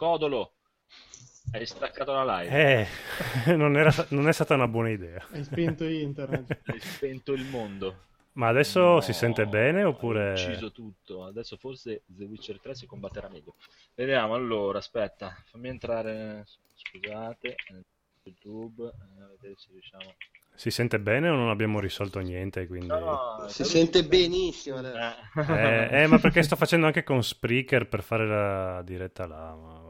Codolo, hai staccato la live, Eh, non, era, non è stata una buona idea. Hai spento internet. hai spento il mondo. Ma adesso No, si sente bene oppure... ucciso tutto. Adesso forse The Witcher 3 si combatterà meglio. Vediamo allora, aspetta, fammi entrare. Scusate, YouTube, eh, vedere se riusciamo. Si sente bene o non abbiamo risolto niente, quindi... No, no, Si sente benissimo. Eh. Eh, eh, ma perché sto facendo anche con Spreaker per fare la diretta là, ma.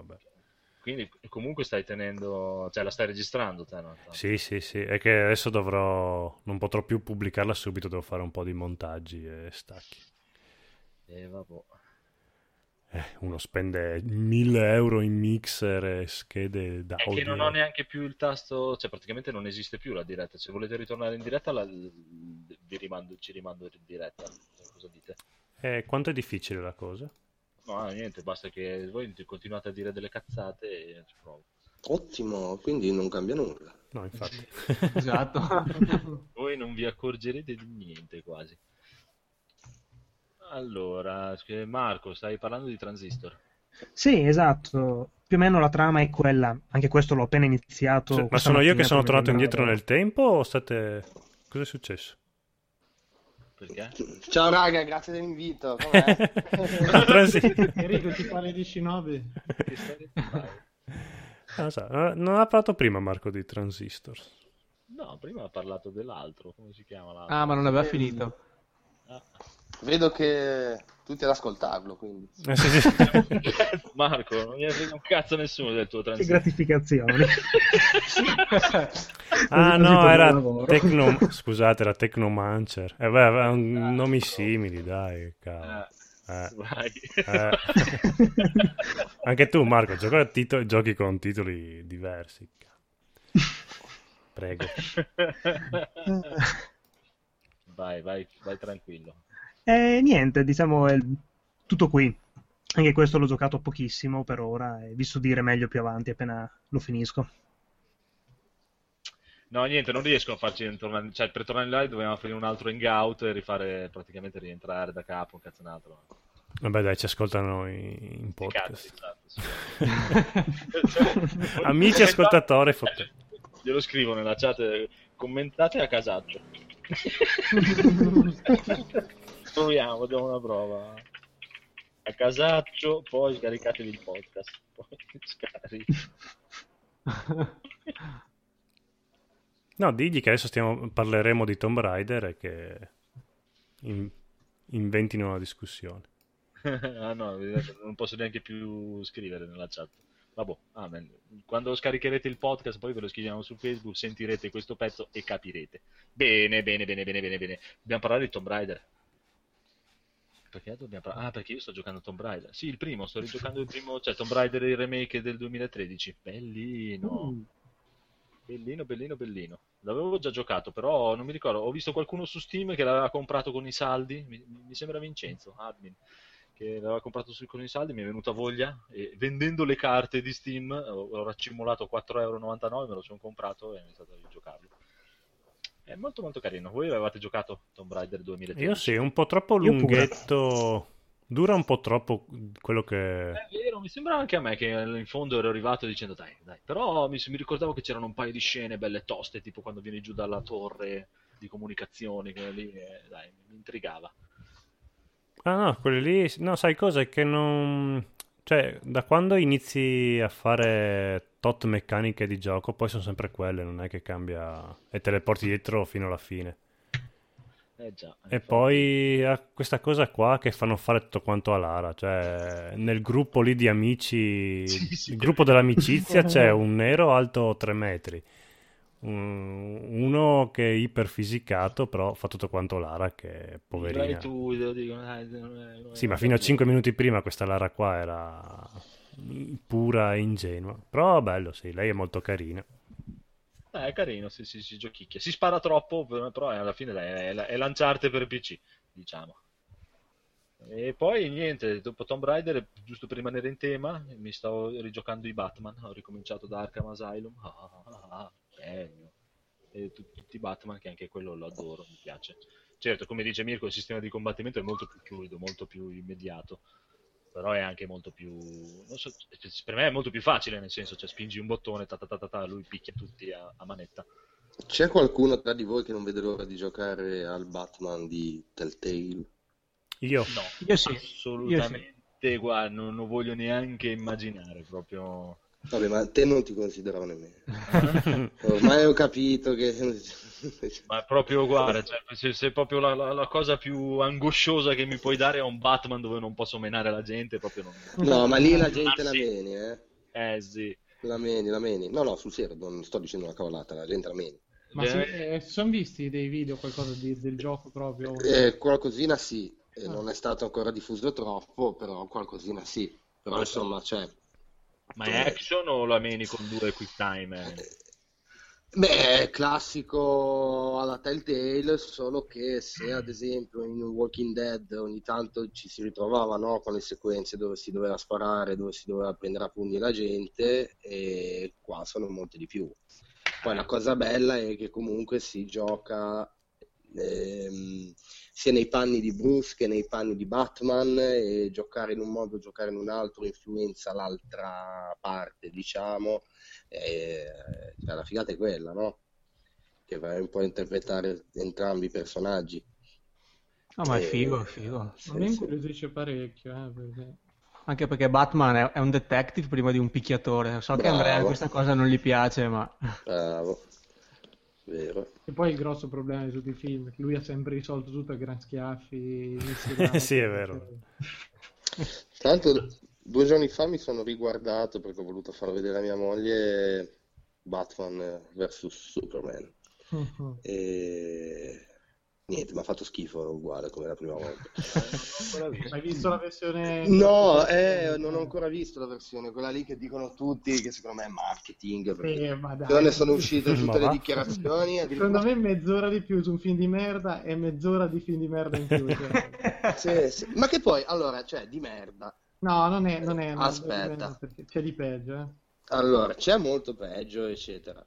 Quindi comunque stai tenendo, cioè la stai registrando te, no? Sì, sì, sì, è che adesso dovrò... non potrò più pubblicarla subito, devo fare un po' di montaggi e stacchi. E vabbè. Eh, uno spende 1000 euro in mixer e schede È d'audio. che non ho neanche più il tasto, cioè praticamente non esiste più la diretta. Se volete ritornare in diretta, la- vi rimando, ci rimando in diretta. Cosa dite? Eh, quanto è difficile la cosa? No, niente, basta che voi continuate a dire delle cazzate e ci provo. Ottimo, quindi non cambia nulla. No, infatti. Esatto. Voi non vi accorgerete di niente quasi. Allora, sc- Marco, stai parlando di Transistor. Sì, esatto. Più o meno la trama è quella. Anche questo l'ho appena iniziato. Cioè, ma sono io che sono tornato indietro nel tempo o state... Cos'è successo? Perché? Ciao raga, grazie dell'invito. Enrico ti fa le 19? Che storia ti fai? Ah, non so, non ha parlato prima Marco di Transistor. No, prima ha parlato dell'altro, come si chiama l'altro? Ah, ma non aveva finito. Ah. Vedo che tutti ad ascoltarlo, quindi. Eh, sì, sì. Marco, non mi frega un cazzo nessuno del tuo Che Transistor. gratificazioni. Ah no, era. Tecno... Scusate, era Tecnomancer. Eh, beh, aveva un- nomi simili, dai, cavolo. Ah, Eh, eh. Anche tu, Marco, giochi, a tito- giochi con titoli diversi. Prego. vai, vai, vai tranquillo. E niente, diciamo è tutto qui. Anche questo l'ho giocato pochissimo per ora e vi so dire meglio più avanti appena lo finisco. No, niente, non riesco a farci tornare, cioè per tornare in live dobbiamo fare un altro hangout e rifare praticamente rientrare da capo, un cazzo un altro. Vabbè, dai, ci ascoltano in, Sti cazzi, podcast. esatto, sì. Amici ascoltatori, fotte- Glielo scrivo nella chat, commentate a casaccio. Proviamo, diamo una prova. A casaccio, poi scaricatevi il podcast. Poi scarichi. No, digli che adesso stiamo, parleremo di Tomb Raider e che in- inventino una discussione. ah no, non posso neanche più scrivere nella chat. Vabbè, amen. Quando scaricherete il podcast, poi ve lo scriviamo su Facebook, sentirete questo pezzo e capirete. Bene, bene, bene, bene, bene, bene. Dobbiamo parlare di Tomb Raider. Perché dobbiamo parlare? Ah, perché io sto giocando a Tomb Raider. Sì, il primo, sto rigiocando il primo, cioè Tomb Raider il remake del 2013. Bellino. Bellino, bellino, bellino. L'avevo già giocato, però non mi ricordo. Ho visto qualcuno su Steam che l'aveva comprato con i saldi. Mi, mi sembra Vincenzo, admin, che l'aveva comprato su- con i saldi. Mi è venuta voglia. E vendendo le carte di Steam, ho, raccimolato 4,99€, me lo sono comprato e ho iniziato a giocarlo. È molto molto carino. Voi avevate giocato Tomb Raider 2013? Io sì, un po' troppo lunghetto. Dura un po' troppo quello che... È vero, mi sembrava anche a me che in fondo ero arrivato dicendo dai, dai, però mi, mi ricordavo che c'erano un paio di scene belle toste, tipo quando vieni giù dalla torre di comunicazioni, che lì, eh, dai, mi intrigava. Ah no, quelli lì... No, sai cosa? È che non... Cioè, da quando inizi a fare tot meccaniche di gioco, poi sono sempre quelle, non è che cambia... E te le porti dietro fino alla fine. Eh già. E poi ha questa cosa qua che fanno fare tutto quanto a Lara, cioè nel gruppo lì di amici, Sì, sì. il gruppo dell'amicizia c'è un nero alto 3 metri, uno che è iperfisicato però fa tutto quanto Lara che è poverina. tu, te lo dico, dai, non è- è- Sì, ma fino a 5 minuti prima questa Lara qua era pura e ingenua, però bello sì, lei è molto carina. Eh, è carino, sì, sì, si giochicchia. Si spara troppo, però alla fine dai, è, è lanciarte per PC, diciamo. E poi niente, dopo Tomb Raider, giusto per rimanere in tema, mi stavo rigiocando i Batman, ho ricominciato da Arkham Asylum, ah, ah, ah, ah, genio. E tu- tutti i Batman, che anche quello lo adoro, mi piace. Certo, come dice Mirko, il sistema di combattimento è molto più fluido, molto più immediato, però è anche molto più... non so, per me è molto più facile, nel senso, cioè spingi un bottone, ta ta ta ta, ta, lui picchia tutti a, a manetta. C'è qualcuno tra di voi che non vede l'ora di giocare al Batman di Telltale? Io, No, Io sì. assolutamente, guarda, non lo voglio neanche immaginare, proprio... Vabbè, ma te non ti considero nemmeno. Ormai ho capito che... Ma proprio, guarda, cioè, se, se proprio la, la- la cosa più angosciosa che mi puoi dare è un Batman dove non posso menare la gente, proprio non... No, ma lì la gente Ah, la sì. meni, eh? Eh sì. La meni, la meni. No, no, sul serio, non sto dicendo una cavolata, la gente la meni. Ma si, eh, si sono visti dei video, qualcosa di- del gioco proprio? Eh, qualcosina sì, Eh, Ah. non è stato ancora diffuso troppo, però qualcosina sì. Però insomma, cioè, Ma è action o la meni con due quick time? eh? Beh, classico alla Telltale, solo che se ad esempio in Walking Dead ogni tanto ci si ritrovava no, con le sequenze dove si doveva sparare, dove si doveva prendere a pugni la gente, e qua sono molte di più. Poi la cosa bella è che comunque si gioca ehm, sia nei panni di Bruce che nei panni di Batman e giocare in un modo, giocare in un altro influenza l'altra parte, diciamo. E, cioè, la figata è quella, no? Che vai un po' a interpretare entrambi i personaggi. No, ma è figo, è figo. A Sì, me sì. incuriosisce parecchio, eh, perché... Anche perché Batman è, un detective prima di un picchiatore. So che Bravo. Andrea questa cosa non gli piace, ma Bravo. Vero. E poi il grosso problema di tutti i film, è che lui ha sempre risolto tutto a gran schiaffi. Sì, è vero. Tra l'altro, due giorni fa mi sono riguardato perché ho voluto far vedere a mia moglie Batman vs Superman. Mhm. E niente, mi ha fatto schifo uguale come la prima volta. Hai visto la versione... No, eh, non ho ancora visto la versione, quella lì che dicono tutti, che secondo me è marketing. Perché Eh, ne sono uscite Ma tutte le va. dichiarazioni. addirittura- Secondo me mezz'ora di più su un film di merda e mezz'ora di film di merda in più. cioè. Sì, sì. Ma che poi, allora, cioè, di merda. No, non è... Non è Aspetta. perché C'è di peggio, eh. Allora, c'è molto peggio, eccetera.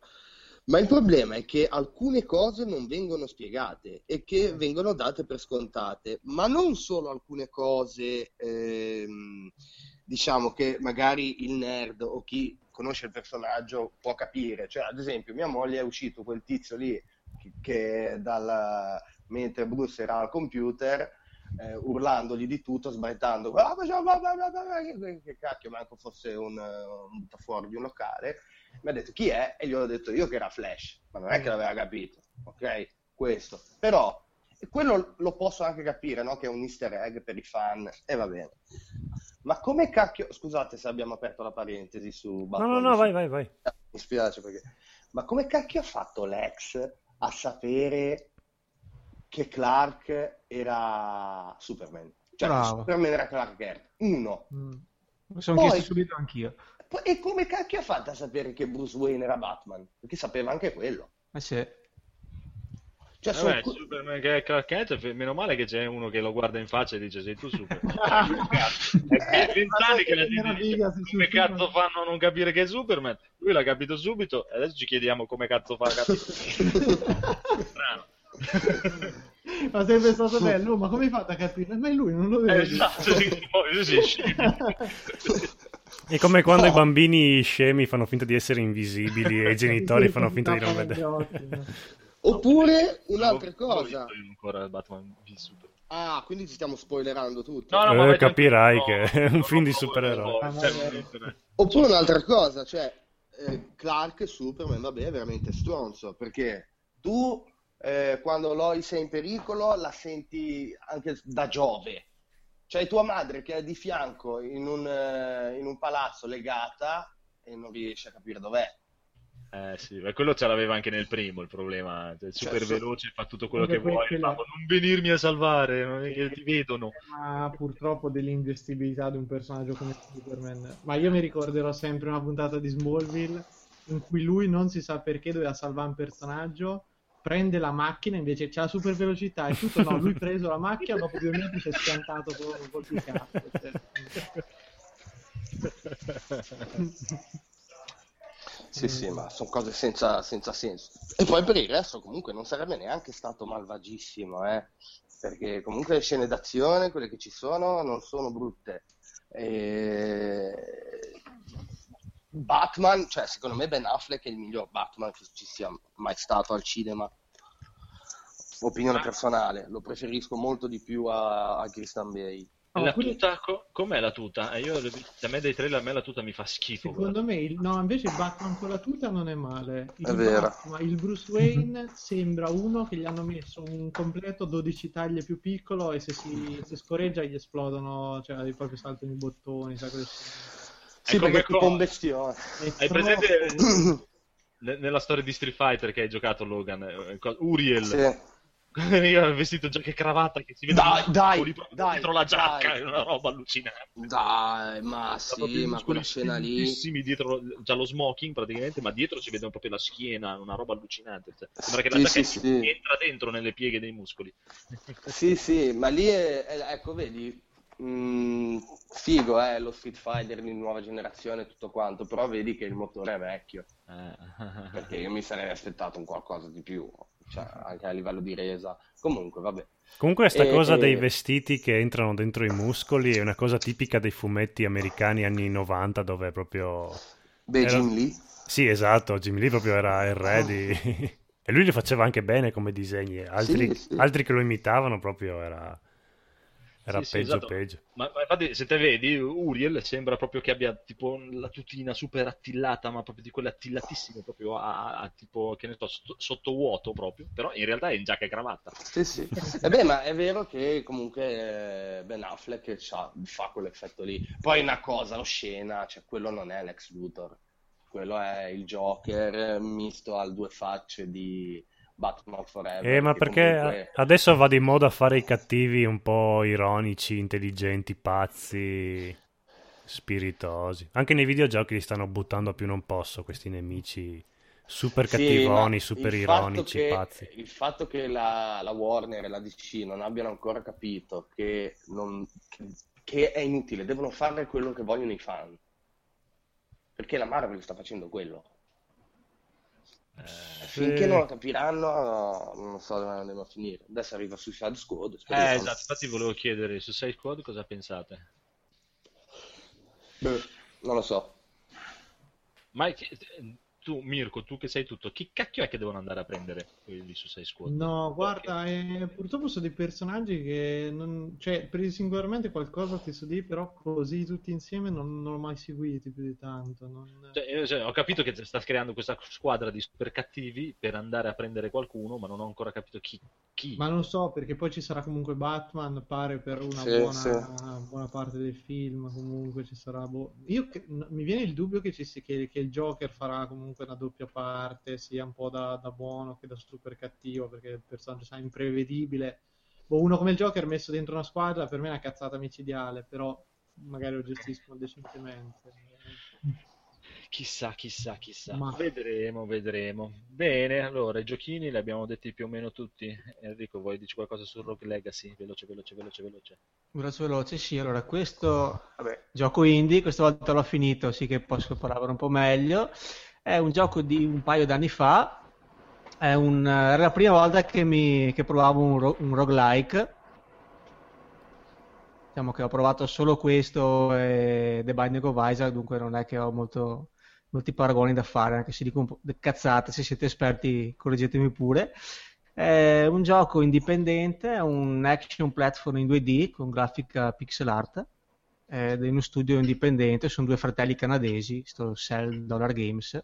Ma il problema è che alcune cose non vengono spiegate e che vengono date per scontate, ma non solo alcune cose, ehm, diciamo che magari il nerd o chi conosce il personaggio può capire. Cioè, ad esempio, mia moglie è uscito quel tizio lì che, che dal, mentre Bruce era al computer, eh, urlandogli di tutto, sbraitando, "Ah, che, cacchio, manco fosse un, un fuori di un locale. Mi ha detto chi è e gli ho detto io che era Flash, ma non è che l'aveva capito, ok? Questo. Però quello lo posso anche capire, no? Che è un easter egg per i fan e va bene. Ma come cacchio, scusate se abbiamo aperto la parentesi su No, Batman no, no, vai, vai, vai. mi spiace perché... Ma come cacchio ha fatto Lex a sapere che Clark era Superman? Cioè, che Bravo. Superman era Clark Kent. Uno. Mm. mi sono Poi- chiesto subito anch'io. E come cacchio ha fatto a sapere che Bruce Wayne era Batman? Perché sapeva anche quello. Eh sì. Cioè, sono Vabbè, cu- Superman che è Clark Kent, f- meno male che c'è uno che lo guarda in faccia e dice sei tu Superman. Cazzo, è che vent'anni che la gente dice come Superman- cazzo fanno a non capire che è Superman? Lui l'ha capito subito e adesso ci chiediamo come cazzo fa a capire. Strano. Ma sarebbe stato bello, ma come hai fatto a capire? Ma è lui, non lo Eh, vedi. esatto, sì, sì, scemi. È come quando i bambini scemi fanno finta di essere invisibili e i genitori fanno finta di non vedere. no? Oppure un'altra l'ho cosa. ancora Batman v. Ah, quindi ci stiamo spoilerando tutto. No, no, Eh, capirai tranquillo, che è un no, film no, di no, supereroi. no, no, no, Oppure un'altra cosa, cioè eh, Clark Superman, vabbè, è veramente stronzo, perché tu eh, quando Lois è in pericolo la senti anche da Giove. Cioè tua madre che è di fianco in un, eh, in un palazzo legata e non riesce a capire dov'è. Eh sì, ma quello ce l'aveva anche nel primo il problema, cioè, super Cioè, veloce, fa tutto quello che vuoi, quella- ma non venirmi a salvare, non è che ti vedono. Ma purtroppo dell'ingestibilità di un personaggio come Superman. Ma io mi ricorderò sempre una puntata di Smallville in cui lui non si sa perché doveva salvare un personaggio, prende la macchina, invece c'ha la super velocità e tutto, no, lui preso la macchina, dopo due minuti si è schiantato con col pick-up. Cioè. Sì, sì, ma sono cose senza, senza senso. E poi per il resto comunque non sarebbe neanche stato malvagissimo, eh? Perché comunque le scene d'azione, quelle che ci sono, non sono brutte. E... Batman, cioè secondo me Ben Affleck è il miglior Batman che ci sia mai stato al cinema. Opinione personale, lo preferisco molto di più a, a Christian Bale. No, la tuta, co- com'è la tuta? Eh, io, a me dei trailer, a me la tuta mi fa schifo. Secondo me, il, no, invece il Batman con la tuta non è male. Il, È vero. Batman- il Bruce Wayne sembra uno che gli hanno messo un completo 12 taglie più piccolo e se si se scorreggia gli esplodono, cioè proprio saltano i bottoni, sai cosa Sì, come perché è tipo un bestione. Hai presente ne- nella storia di Street Fighter che hai giocato Logan? eh, Uriel. Sì. Io vestito giacca e cravatta che si vede Dai, dai, dai, dietro la giacca, dai. è una roba allucinante. Dai, ma sì, ma quella scena lì... dietro già lo smoking praticamente, ma dietro si vede proprio la schiena, una roba allucinante. Cioè, sembra che la Sì, giacca sì, sì. entra dentro nelle pieghe dei muscoli. Sì, sì, ma lì è, è- ecco, vedi, mh, figo, eh, lo Street Fighter di nuova generazione e tutto quanto, però vedi che il motore è vecchio, Eh. perché io mi sarei aspettato un qualcosa di più, cioè anche a livello di resa. Comunque, vabbè. Comunque sta E- cosa dei e- vestiti che entrano dentro i muscoli è una cosa tipica dei fumetti americani anni 90 dove proprio... Beh, Era- Jim Lee, Sì, esatto, Jimmy Lee proprio era il re di... E lui li faceva anche bene come disegni, altri, Sì, sì. altri che lo imitavano proprio era, era Sì, sì, peggio esatto. peggio. Ma, ma infatti, se te vedi, Uriel sembra proprio che abbia tipo la tutina super attillata, ma proprio di quelle attillatissime, proprio a, a- tipo, che ne so, sotto, sotto vuoto proprio, però in realtà è in giacca e cravatta. sì, sì. E beh, ma è vero che comunque eh, Ben Affleck c'ha- fa quell'effetto lì. Poi una cosa oscena, cioè quello non è Lex Luthor, quello è il Joker eh, misto al due facce di Batman Forever. Eh, ma perché comunque- adesso va di moda fare i cattivi un po' ironici, intelligenti, pazzi, spiritosi. Anche nei videogiochi li stanno buttando a più non posso questi nemici super Sì, cattivoni, ma super ironici, che- pazzi. Il fatto che la, la Warner e la DC non abbiano ancora capito che, non- che- che è inutile, devono fare quello che vogliono i fan. Perché la Marvel sta facendo quello. Finché non lo capiranno, non so dove andremo a finire. Adesso arriva Suicide Squad. Eh, speriamo. esatto, infatti volevo chiedere su Suicide Squad cosa pensate. Beh, non lo so. Ma che- tu, Mirko, tu che sei tutto, chi cacchio è che devono andare a prendere quelli di Suicide Squad? No, guarda, eh, purtroppo sono dei personaggi che non, cioè, presi singolarmente qualcosa ti so dire, però così tutti insieme non, non l'ho mai seguiti più di tanto. non- Cioè, io- cioè, ho capito che sta creando questa squadra di super cattivi per andare a prendere qualcuno, ma non ho ancora capito chi. chi. Ma non so, perché poi ci sarà comunque Batman, pare per una Sì, buona, sì. buona parte del film, comunque ci sarà... boh. Io che- n- mi viene il dubbio che, ci si- che- che il Joker farà comunque una doppia parte, sia un po' da, da buono che da super cattivo, perché il personaggio sa imprevedibile. Boh, uno come il Joker messo dentro una squadra per me è una cazzata micidiale, però magari lo gestiscono decentemente. Chissà, chissà, chissà. Ma- Vedremo, vedremo. Bene, allora, i giochini li abbiamo detti più o meno tutti. Enrico, vuoi dirci qualcosa su Rogue Legacy? Veloce, veloce, veloce, veloce. Veloce veloce, sì, allora questo, vabbè, gioco indie, questa volta l'ho finito, sì che posso parlare un po' meglio. È un gioco di un paio d'anni fa, un- era la prima volta che, mi, che provavo un, ro- un roguelike. Diciamo che ho provato solo questo e The Binding of Isaac, dunque non è che ho molto- molti paragoni da fare, anche se dico cazzate, se siete esperti correggetemi pure. È un gioco indipendente, un action platform in 2D con grafica pixel art è in uno studio indipendente, sono due fratelli canadesi, sto Cell Dollar Games.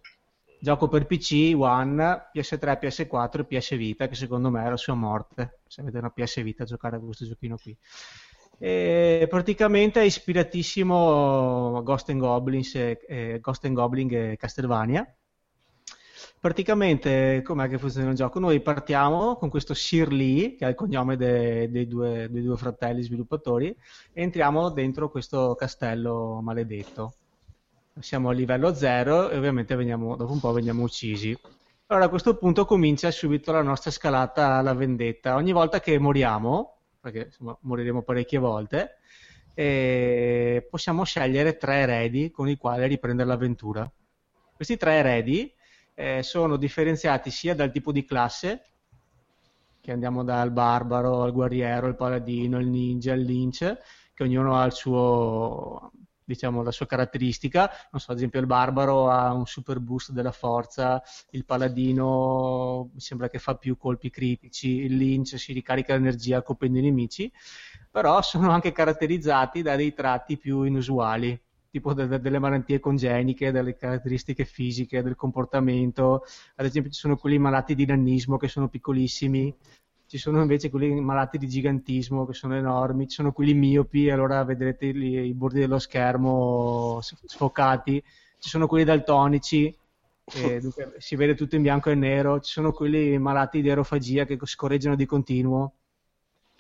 Gioco per PC, One, PS3, PS4 e PS Vita, che secondo me è la sua morte. Se avete una PS Vita, giocare a questo giochino qui. E praticamente è ispiratissimo a Ghost and Goblins e, e Ghost and Goblin e Castlevania. Praticamente, com'è che funziona il gioco? Noi partiamo con questo Sir Lee, che è il cognome de- dei, due, dei due fratelli sviluppatori, e entriamo dentro questo castello maledetto. Siamo a livello 0 e ovviamente veniamo- dopo un po' veniamo uccisi. Allora a questo punto comincia subito la nostra scalata alla vendetta. Ogni volta che moriamo, perché insomma, moriremo parecchie volte, possiamo scegliere tre eredi con i quali riprendere l'avventura. Questi tre eredi eh, sono differenziati sia dal tipo di classe, che andiamo dal barbaro al guerriero, il paladino, il ninja, il lynch, che ognuno ha il suo, diciamo, la sua caratteristica. Non so, ad esempio il barbaro ha un super boost della forza, il paladino mi sembra che fa più colpi critici, il lynch si ricarica l'energia colpendo i nemici, però sono anche caratterizzati da dei tratti più inusuali tipo de- de- delle malattie congeniche, delle caratteristiche fisiche, del comportamento. Ad esempio, ci sono quelli malati di nannismo che sono piccolissimi, ci sono invece quelli malati di gigantismo che sono enormi, ci sono quelli miopi, allora vedrete li- i bordi dello schermo sfocati, ci sono quelli daltonici E dunque, si vede tutto in bianco e nero, ci sono quelli malati di aerofagia che scorreggiano di continuo,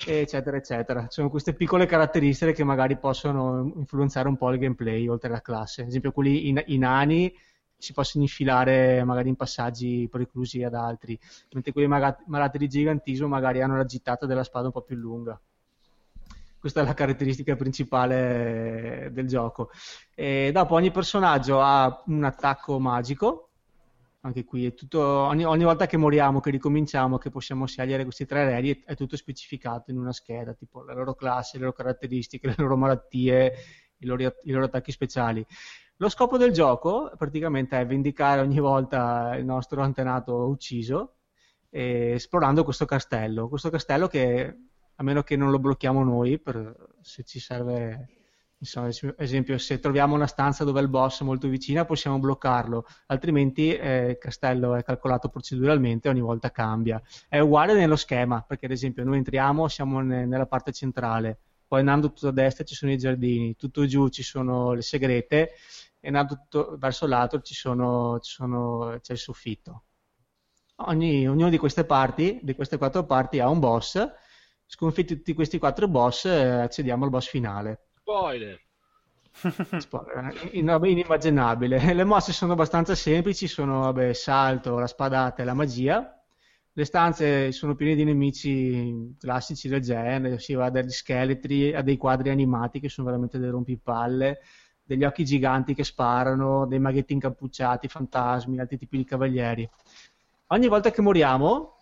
eccetera, eccetera. Sono queste piccole caratteristiche che magari possono influenzare un po' il gameplay oltre alla classe. Ad esempio, quelli in, i nani si possono infilare magari in passaggi preclusi ad altri, mentre quelli malati di gigantismo magari hanno la gittata della spada un po' più lunga questa è la caratteristica principale del gioco. E dopo ogni personaggio ha un attacco magico, anche qui è tutto, ogni, ogni, volta che moriamo, che ricominciamo, che possiamo scegliere questi tre eredi, è, è, tutto specificato in una scheda, tipo la loro classe, le loro caratteristiche, le loro malattie, i loro, i loro attacchi speciali. Lo scopo del gioco praticamente è vendicare ogni volta il nostro antenato ucciso esplorando questo castello. Questo castello che a meno che non lo blocchiamo noi, per, se ci serve, insomma, ad esempio se troviamo una stanza dove il boss è molto vicina possiamo bloccarlo, altrimenti eh, il castello è calcolato proceduralmente e ogni volta cambia. È uguale nello schema, perché ad esempio noi entriamo, siamo ne, nella parte centrale, poi andando tutto a destra ci sono i giardini, tutto giù ci sono le segrete e andando tutto verso l'altro ci sono, ci sono, c'è il soffitto. Ogni, ognuna di queste parti, di queste quattro parti, ha un boss sconfitti tutti questi quattro boss, eh, accediamo al boss finale. Spoiler! Spoiler, inimmaginabile. Le mosse sono abbastanza semplici, sono vabbè, salto, la spadata e la magia. Le stanze sono piene di nemici classici del genere, si va dagli scheletri a dei quadri animati che sono veramente dei rompipalle, degli occhi giganti che sparano, dei maghetti incappucciati, fantasmi, altri tipi di cavalieri. Ogni volta che moriamo,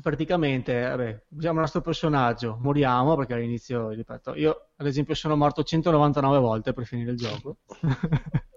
praticamente, vabbè, usiamo il nostro personaggio, moriamo perché all'inizio, ripeto, io ad esempio sono morto 199 volte per finire il gioco.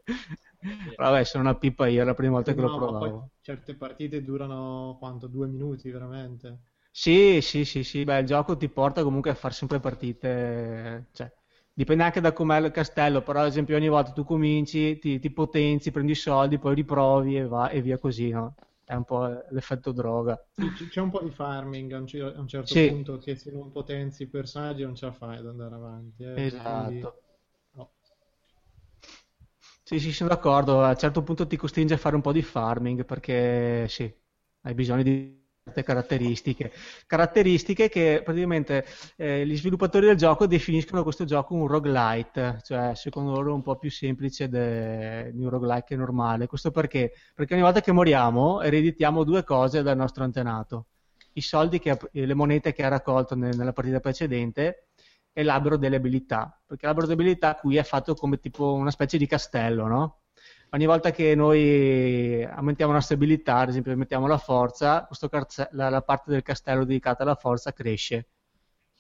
Vabbè, sono una pippa io, è la prima volta che no, lo provavo. certe partite durano quanto? Due minuti veramente? Sì, sì, sì, sì, beh, il gioco ti porta comunque a fare sempre partite, cioè, dipende anche da com'è il castello, però ad esempio ogni volta tu cominci, ti, ti potenzi, prendi i soldi, poi riprovi e, va, e via così, no? È un po' l'effetto droga. Sì, c'è un po' di farming a un, a un certo sì. punto che se non potenzi i personaggi non ce la fai ad andare avanti. Eh? Esatto. Quindi... No. Sì, sì, sono d'accordo. A un certo punto ti costringe a fare un po' di farming perché sì, hai bisogno di certe caratteristiche. Caratteristiche che praticamente eh, gli sviluppatori del gioco definiscono questo gioco un roguelite, cioè secondo loro un po' più semplice de... di un roguelike normale. Questo perché? Perché ogni volta che moriamo ereditiamo due cose dal nostro antenato. I soldi, che, le monete che ha raccolto nella partita precedente e l'albero delle abilità. Perché l'albero delle abilità qui è fatto come tipo una specie di castello, no? Ogni volta che noi aumentiamo la nostra abilità, ad esempio mettiamo la forza, carze- la, la, parte del castello dedicata alla forza cresce.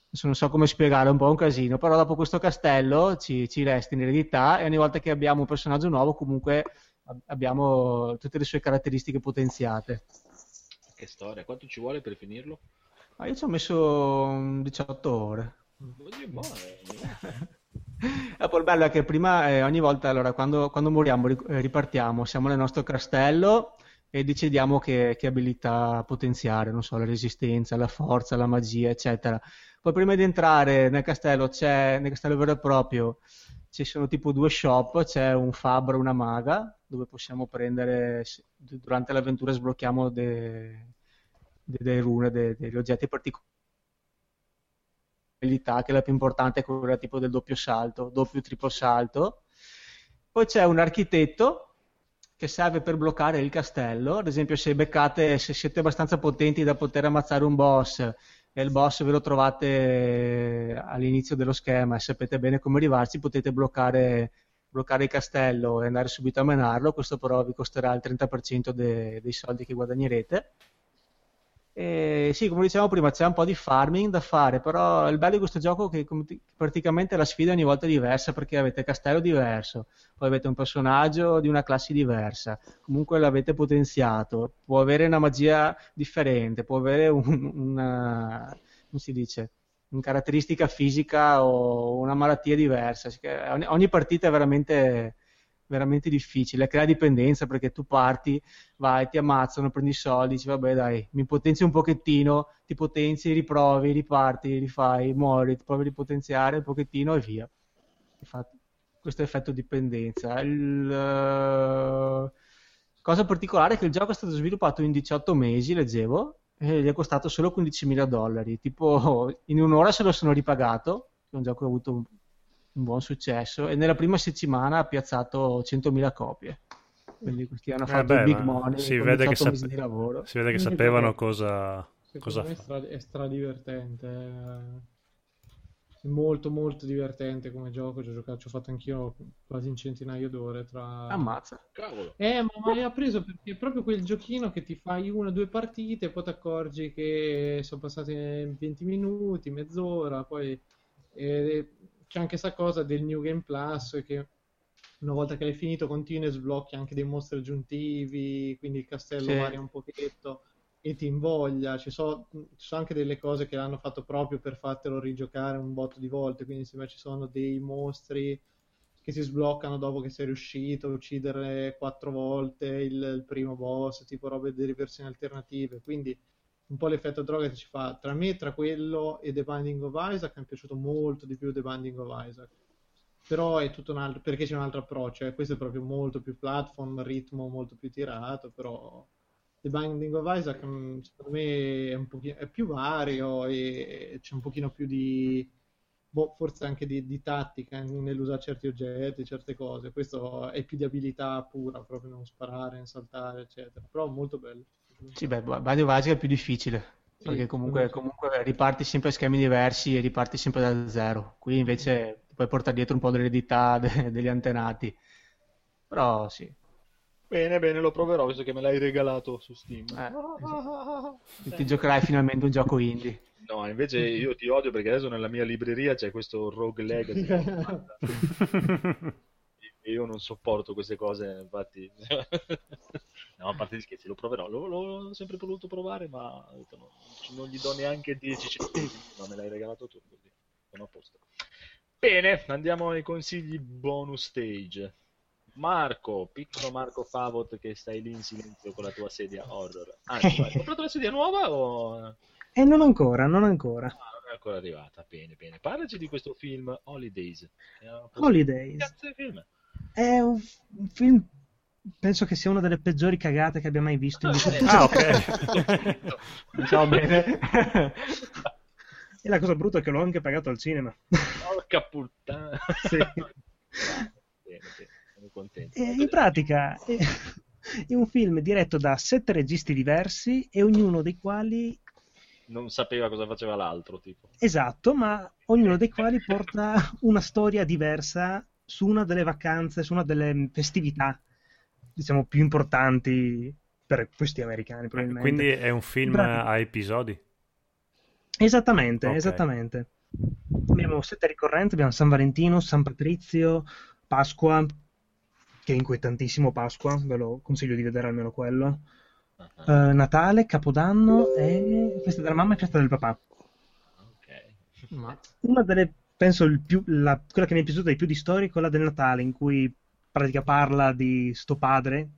Adesso non so come spiegare, è un po' un casino, però dopo questo castello ci, ci resta in eredità e ogni volta che abbiamo un personaggio nuovo comunque abbiamo tutte le sue caratteristiche potenziate. Che storia, quanto ci vuole per finirlo? Ah, io ci ho messo 18 ore. Oddio, buono. Poi il bello è che prima, eh, ogni volta, allora, quando, quando moriamo, eh, ripartiamo, siamo nel nostro castello e decidiamo che, che, abilità potenziare, non so, la resistenza, la forza, la magia, eccetera. Poi prima di entrare nel castello, c'è, nel castello vero e proprio, ci sono tipo due shop, c'è un fabbro e una maga, dove possiamo prendere, durante l'avventura sblocchiamo delle de, de rune, de, degli oggetti particolari abilità, che la più importante, è quella tipo del doppio salto, doppio triplo salto. Poi c'è un architetto che serve per bloccare il castello, ad esempio se beccate, se siete abbastanza potenti da poter ammazzare un boss e il boss ve lo trovate all'inizio dello schema e sapete bene come arrivarci, potete bloccare, bloccare il castello e andare subito a menarlo, questo però vi costerà il 30% de, dei soldi che guadagnerete e sì, come dicevamo prima, c'è un po' di farming da fare, però il bello di questo gioco è che praticamente la sfida è ogni volta diversa perché avete castello diverso, poi avete un personaggio di una classe diversa, comunque l'avete potenziato, può avere una magia differente, può avere un, una, come si dice, una caratteristica fisica o una malattia diversa. Ogni, ogni partita è veramente veramente difficile, crea dipendenza perché tu parti, vai, ti ammazzano, prendi i soldi, dici vabbè dai, mi potenzi un pochettino, ti potenzi, riprovi, riparti, rifai, muori, ti provi a ripotenziare un pochettino e via. Infatti, questo effetto dipendenza. Il, uh, Cosa particolare è che il gioco è stato sviluppato in 18 mesi, leggevo, e gli è costato solo 15.000 dollari. Tipo, in un'ora se lo sono ripagato, è un gioco che ha avuto un, buon successo, e nella prima settimana ha piazzato 100.000 copie. Quindi questi hanno Eh fatto beh, il big money si vede che 18 mesi sape- di lavoro. Si vede che sapevano cosa, Secondo cosa me è, stra, è stradivertente. eh. È molto molto divertente come gioco. Ci ho giocato, ci ho fatto anch'io quasi un centinaio d'ore tra... Ammazza. Cavolo. Eh, ma mi ha preso perché è proprio quel giochino che ti fai una o due partite poi ti accorgi che sono passati 20 minuti, mezz'ora, poi eh, c'è anche questa cosa del New Game Plus che una volta che l'hai finito continui e sblocchi anche dei mostri aggiuntivi, quindi il castello Sì. varia un pochetto e ti invoglia. Ci so- ci sono anche delle cose che l'hanno fatto proprio per fartelo rigiocare un botto di volte, quindi sembra ci sono dei mostri che si sbloccano dopo che sei riuscito a uccidere quattro volte il, il primo boss, tipo robe delle versioni alternative. Quindi un po' l'effetto droga che ci fa tra me, tra quello e The Binding of Isaac, mi è piaciuto molto di più The Binding of Isaac. Però è tutto un altro, perché c'è un altro approccio, eh. questo è proprio molto più platform, ritmo molto più tirato, però The Binding of Isaac mm, secondo me è, pochino, è più vario e c'è un pochino più di, boh, forse anche di, di tattica nell'usare certi oggetti, certe cose. Questo è più di abilità pura, proprio non sparare, non saltare, eccetera. Però molto bello. Sì, beh, of Isaac è più difficile, perché comunque, sì. comunque riparti sempre a schemi diversi e riparti sempre da zero. Qui invece puoi portare dietro un po' dell'eredità de- degli antenati. Però sì, Bene, bene, lo proverò visto che me l'hai regalato su Steam. eh, esatto. ti giocherai finalmente un gioco indie. No, invece io ti odio perché adesso nella mia libreria c'è questo Rogue Legacy. E io non sopporto queste cose, infatti. No, a parte gli scherzi, lo proverò. L'ho, l'ho sempre voluto provare, ma detto, no, non gli do neanche 10 centesimi. Ma me l'hai regalato tu, così sono a posto. Bene, andiamo ai consigli bonus stage. Marco, piccolo Marco Favot che stai lì in silenzio con la tua sedia horror. Anzi, hai comprato la sedia nuova o... E non ancora, non ancora. Ah, non è ancora arrivata. Bene, bene. Parlaci di questo film Holidays. Ha- Che Holidays cazzo di film? è? è un, un film, penso che sia una delle peggiori cagate che abbia mai visto in. Ah, ok. Diciamo bene. E la cosa brutta è che l'ho anche pagato al cinema. Porca puttana. Sì. Bene, bene, sono contento. E in pratica è, è un film diretto da sette registi diversi e ognuno dei quali, Non sapeva cosa faceva l'altro, tipo. esatto, ma ognuno dei quali porta una storia diversa su una delle vacanze, su una delle festività, diciamo, più importanti per questi americani, probabilmente. Quindi è un film Bravi. a episodi. Esattamente, Ok. esattamente. Abbiamo sette ricorrenti, abbiamo San Valentino, San Patrizio, Pasqua, che è inquietantissimo Pasqua, ve lo consiglio di vedere almeno quello. Eh, Natale, Capodanno e festa della mamma e festa del papà. Ok. Ma- Una delle, penso, il più, la- quella che mi è piaciuta di più di storie è quella del Natale, in cui pratica parla di sto padre,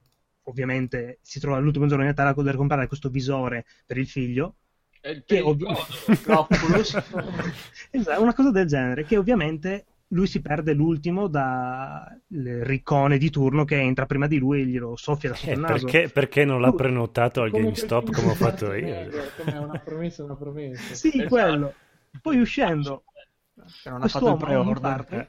ovviamente si trova l'ultimo giorno di Natale a dover comprare questo visore per il figlio, È il che ovviamente esatto, una cosa del genere che ovviamente lui si perde l'ultimo dal riccone di turno che entra prima di lui e glielo soffia da sotto Eh, il naso perché, perché non l'ha prenotato al Come GameStop come ho fatto io? Come una promessa, una promessa. sì Esatto. quello poi uscendo Se non ha fatto il pre-order. infarto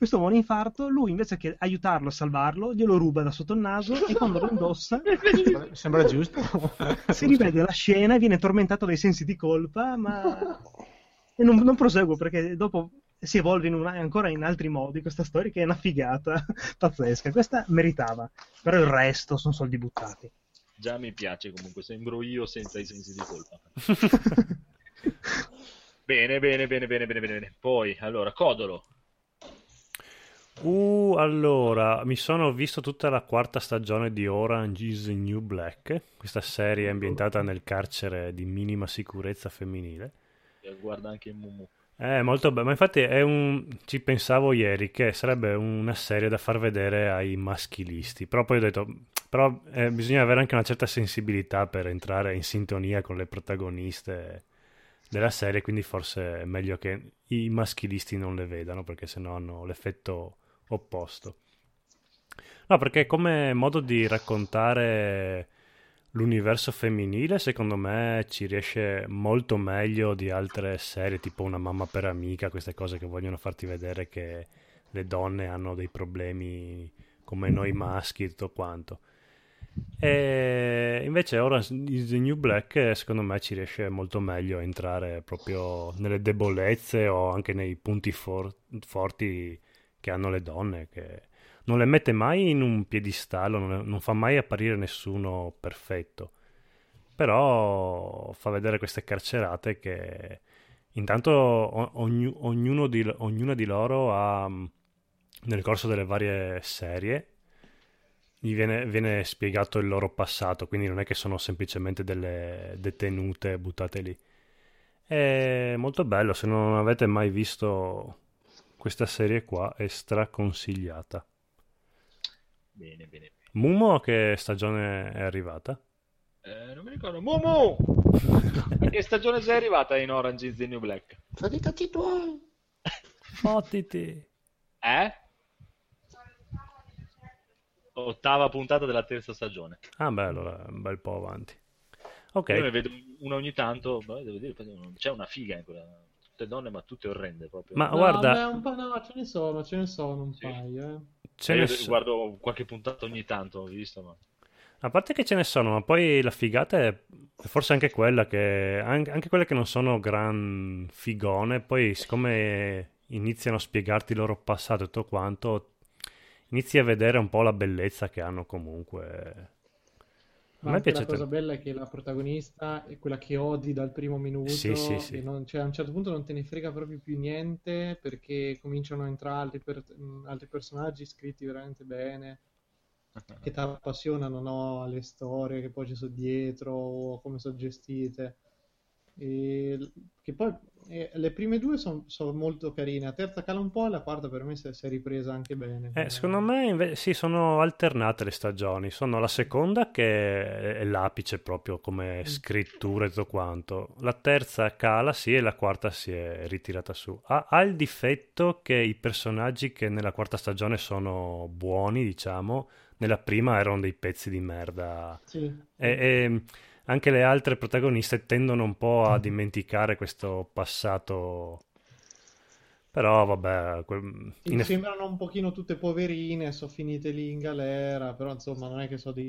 quest'uomo ha un infarto lui invece che aiutarlo a salvarlo glielo ruba da sotto il naso e quando lo indossa Sembra- giusto. si rivede la scena e viene tormentato dai sensi di colpa ma e non, non proseguo perché dopo si evolve in una- ancora in altri modi questa storia che è una figata pazzesca questa meritava però il resto sono soldi buttati Già mi piace comunque, sembro io senza i sensi di colpa. Bene, bene, bene, bene, bene, bene. bene. Poi, allora, Codolo. Uh, allora, mi sono visto tutta la quarta stagione di Orange is the New Black, questa serie ambientata nel carcere di minima sicurezza femminile. che Guarda anche Mumu. È molto bello, ma infatti è un... ci pensavo ieri che sarebbe una serie da far vedere ai maschilisti, però poi ho detto, però eh, bisogna avere anche una certa sensibilità per entrare in sintonia con le protagoniste della serie, quindi forse è meglio che i maschilisti non le vedano perché sennò hanno l'effetto opposto. No, perché come modo di raccontare l'universo femminile, secondo me ci riesce molto meglio di altre serie, tipo Una mamma per amica, queste cose che vogliono farti vedere che le donne hanno dei problemi come noi maschi e tutto quanto. E invece Orange is the New Black secondo me ci riesce molto meglio a entrare proprio nelle debolezze o anche nei punti for- forti che hanno le donne, che non le mette mai in un piedistallo, non, non fa mai apparire nessuno perfetto, però fa vedere queste carcerate che intanto ogni, ognuno di, ognuna di loro ha nel corso delle varie serie gli viene, viene, spiegato il loro passato, quindi non è che sono semplicemente delle detenute buttate lì. È molto bello, se non avete mai visto questa serie qua è straconsigliata. Bene, bene. Mumo a che stagione è arrivata? Eh, non mi ricordo. Mumu! a che stagione sei arrivata in Orange is the New Black? Fatti tuoi! Fottiti! Eh? Ottava puntata della terza stagione. Ah beh, allora un bel po' avanti. Ok. Io ne vedo una ogni tanto, beh, devo dire, c'è una figa in quella tutte donne, ma tutte orrende proprio. Ma no, guarda, beh, un po', no, ce ne sono, ce ne sono un Sì. paio. Eh. ce Eh, ne io so- guardo qualche puntata ogni tanto, ho visto, ma... a parte che ce ne sono, ma poi la figata è forse anche quella che anche, anche quelle che non sono gran figone, poi siccome iniziano a spiegarti il loro passato e tutto quanto, inizi a vedere un po' la bellezza che hanno comunque. Ma la cosa tanto. bella è che la protagonista è quella che odi dal primo minuto Sì, sì, sì. non- cioè, a un certo punto non te ne frega proprio più niente perché cominciano a entrare altri, per- altri personaggi scritti veramente bene che ti appassionano no, alle storie che poi ci sono dietro o come sono gestite e che poi eh, le prime due sono molto carine la terza cala un po' e la quarta per me si è, si è ripresa anche bene Eh, secondo me inve- sì, sono alternate le stagioni. Sono la seconda che è l'apice proprio come scrittura e tutto quanto. La terza cala, sì, e la quarta si è ritirata su. Ha, ha il difetto che i personaggi che nella quarta stagione sono buoni, diciamo, nella prima erano dei pezzi di merda. Sì. E, e anche le altre protagoniste tendono un po' a dimenticare questo passato. Però vabbè, Sì, in sembrano un pochino tutte poverine, sono finite lì in galera, però insomma non è che sono dei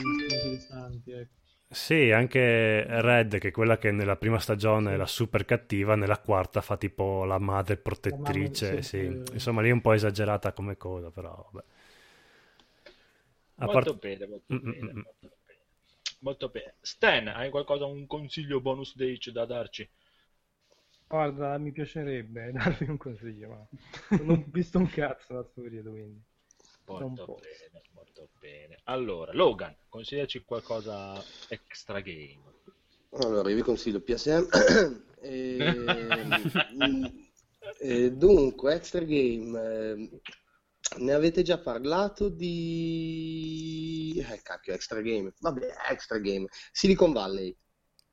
santi, ecco. Sì, anche Red, che è quella che nella prima stagione è la super cattiva, nella quarta fa tipo la madre protettrice. La mamma- sì. sì. Insomma, lì è un po' esagerata come cosa, però vabbè. A Molto parte- bene, molto Mm, mm, bene, mm. Molto bene. Stan, hai qualcosa, un consiglio bonus stage da darci? Guarda, mi piacerebbe darvi un consiglio, ma non ho visto un cazzo da sto periodo, quindi. Molto bene, molto bene. Allora, Logan, consigliaci qualcosa extra game. Allora, io vi consiglio PSM. Ehm, eh, dunque, Extra Game, ehm, ne avete già parlato di... Eh, cacchio, Extra Game. Vabbè, Extra Game. Silicon Valley.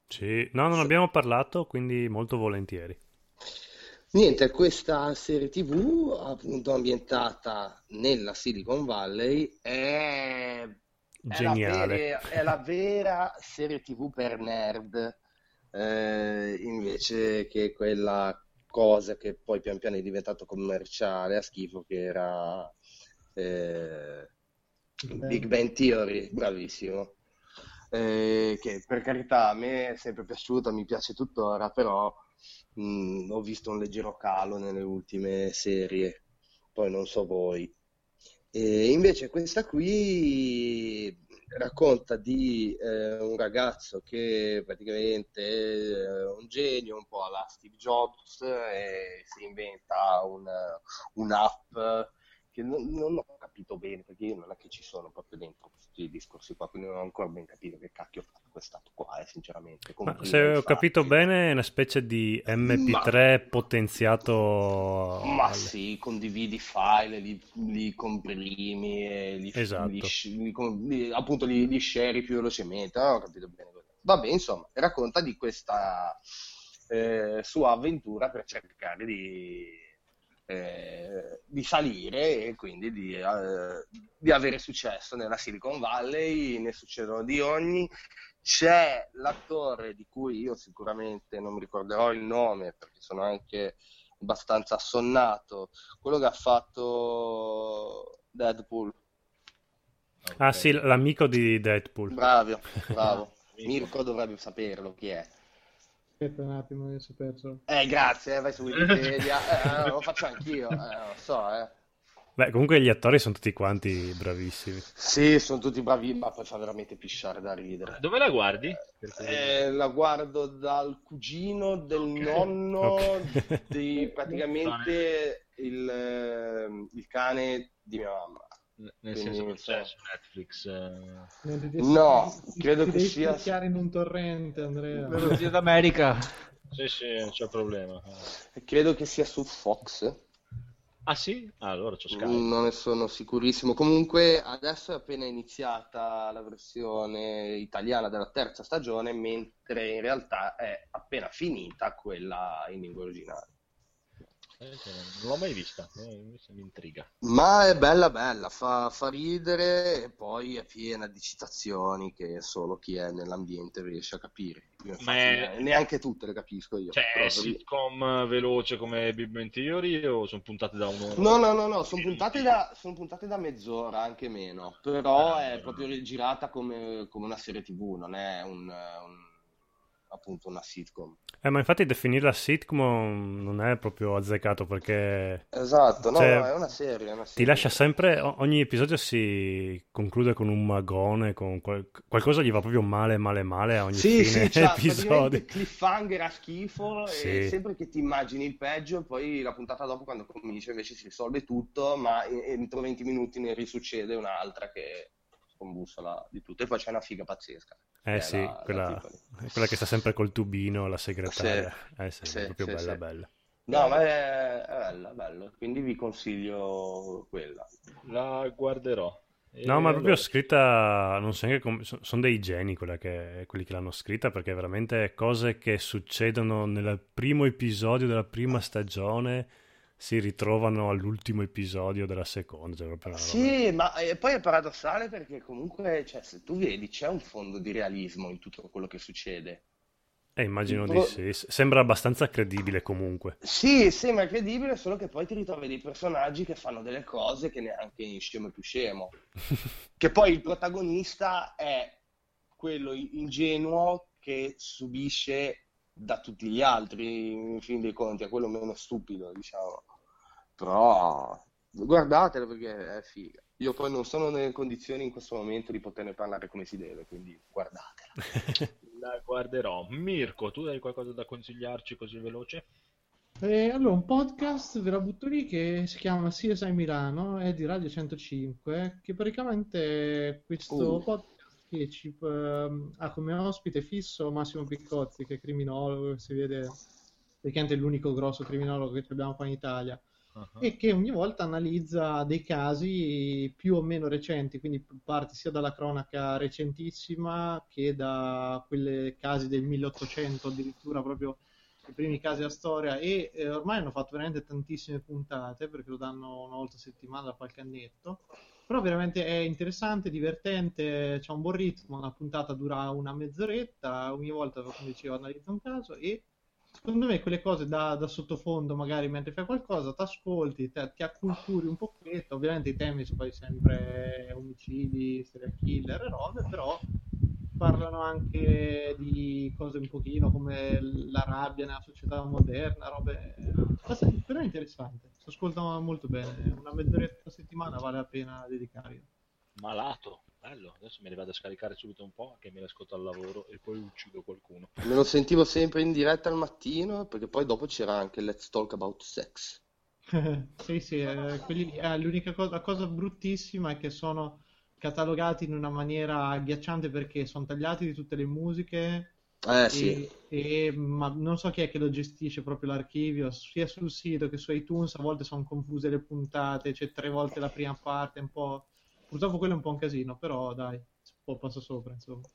Sì, no, non abbiamo parlato, quindi molto volentieri. Niente, questa serie TV, appunto ambientata nella Silicon Valley, è... È la, Geniale. vera, è la vera serie TV per nerd, eh, invece che quella cosa che poi pian piano è diventato commerciale a schifo, che era eh, Big Bang Theory, bravissimo. Eh, che per carità a me è sempre piaciuta, mi piace tuttora, però mh, ho visto un leggero calo nelle ultime serie, poi non so voi. E invece questa qui racconta di eh, un ragazzo che praticamente è un genio, un po' alla Steve Jobs, e si inventa un- un'app che non, non ho capito bene, perché io non è che ci sono proprio dentro questi discorsi qua, quindi non ho ancora ben capito che cacchio ha fatto quest'app qua, eh, sinceramente. Ma Comprimo, se ho infatti. capito bene, è una specie di MP3 potenziato. Ma al- sì, condividi file, li, li comprimi e li, Esatto. li li li- appunto li, li share più velocemente. Ah, ho capito bene. Vabbè, insomma, racconta di questa eh, sua avventura per cercare di, eh, di salire e quindi di, eh, di, avere successo nella Silicon Valley, ne succedono di ogni. C'è l'attore di cui io sicuramente non mi ricorderò il nome perché sono anche abbastanza assonnato, quello che ha fatto Deadpool. Ah sì, l'amico di Deadpool. Bravo, bravo. Mirko dovrebbe saperlo chi è. Aspetta un attimo, adesso perso. Eh, grazie, eh, vai su Wikipedia. Eh, lo faccio anch'io, eh, lo so, eh. Beh, comunque gli attori sono tutti quanti bravissimi. Sì, sono tutti bravi, ma poi fa veramente pisciare da ridere. Dove la guardi? Eh, la guardo dal cugino del okay. nonno Ok. di praticamente il, eh, il cane di mia mamma. Nel Quindi, senso che cioè- c'è su Netflix. eh, No, credo che sia- scaricare in un torrente, Andrea. Lo zio d'America. Sì, sì, non c'è problema. Credo che sia su Fox. Ah sì? Ah, allora c'ho Sky. Non ne sono sicurissimo. Comunque, adesso è appena iniziata la versione italiana della terza stagione, mentre in realtà è appena finita quella in lingua originale. Non l'ho mai vista, invece mi intriga. Ma è bella bella, fa, fa ridere e poi è piena di citazioni che solo chi è nell'ambiente riesce a capire. Io infatti Ma è- ne- neanche tutte le capisco io. Cioè, è sitcom veloce come Big Bang Theory o sono puntate da un'ora? No, no, no, no, sono puntate da, son puntate da mezz'ora, anche meno, però Ah, è proprio girata come, come una serie TV, non è un, un- appunto una sitcom. Eh, ma infatti definirla sitcom non è proprio azzeccato perché Esatto, no, Cioè, no, è una serie, è una ti serie. lascia sempre, ogni episodio si conclude con un magone, con qual- qualcosa gli va proprio male, male, male a ogni Sì, fine sì, c'ha episodio. praticamente cliffhanger a schifo Sì. e sempre che ti immagini il peggio, poi la puntata dopo quando comincia invece si risolve tutto, ma entro 20 minuti ne risuccede un'altra che scombussola di tutto e poi c'è una figa pazzesca. Eh è sì, la- la quella, Tiffany. quella che sta sempre col tubino, la segretaria. Sì, Eh sì, sì, è proprio sì, bella, sì. bella. No, ma è, è bella, bella, quindi vi consiglio quella. La guarderò. E No, ma è proprio allora- scritta, non so neanche come, so- sono dei geni quella che- quelli che l'hanno scritta, perché veramente cose che succedono nel primo episodio della prima stagione si ritrovano all'ultimo episodio della seconda. Cioè Sì, ma eh, poi è paradossale perché comunque, cioè, se tu vedi, c'è un fondo di realismo in tutto quello che succede. Eh, immagino il di pro- sì. Sembra abbastanza credibile comunque. Sì, sembra credibile, solo che poi ti ritrovi dei personaggi che fanno delle cose che neanche in Scemo più scemo. Che poi il protagonista è quello ingenuo che subisce da tutti gli altri, in fin dei conti, è quello meno stupido, diciamo. Però guardatelo perché è figa. Io poi non sono nelle condizioni in questo momento di poterne parlare come si deve, quindi guardatela. La guarderò. Mirko, tu hai qualcosa da consigliarci così veloce? Eh, allora, un podcast ve la butto lì che si chiama CSI Milano, è di Radio 105, che praticamente è questo Uh. podcast che ci, ehm, ha come ospite fisso Massimo Piccozzi, che è criminologo, si vede, praticamente è l'unico grosso criminologo che abbiamo qua in Italia, Uh-huh. e che ogni volta analizza dei casi più o meno recenti, quindi parte sia dalla cronaca recentissima che da quei casi del 1800, addirittura proprio i primi casi a storia. E eh, ormai hanno fatto veramente tantissime puntate perché lo danno una volta a settimana da qualche annetto però veramente è interessante, divertente c'è un buon ritmo, una puntata dura una mezz'oretta ogni volta come dicevo analizza un caso e secondo me quelle cose da, da sottofondo magari mentre fai qualcosa ti ascolti, ti acculturi un pochetto. Ovviamente i temi sono poi sempre omicidi, serial killer e robe però parlano anche di cose un pochino come la rabbia nella società moderna, robe però è interessante, ascolta molto bene, una mezz'oretta a settimana vale la pena dedicargli. Malato. Bello. Adesso me ne vado a scaricare subito un po' che me le ascolto al lavoro e poi uccido qualcuno. Me lo sentivo sempre in diretta al mattino, perché poi dopo c'era anche Let's Talk About Sex. Sì, sì, eh, quelli eh, l'unica cosa, la cosa bruttissima è che sono catalogati in una maniera agghiacciante perché sono tagliati di tutte le musiche Eh sì, e, e- ma non so chi è che lo gestisce proprio l'archivio, sia sul sito che su iTunes, a volte sono confuse le puntate, c'è tre volte la prima parte, un po'... Purtroppo quello è un po' un casino, però dai, si può passa sopra, insomma.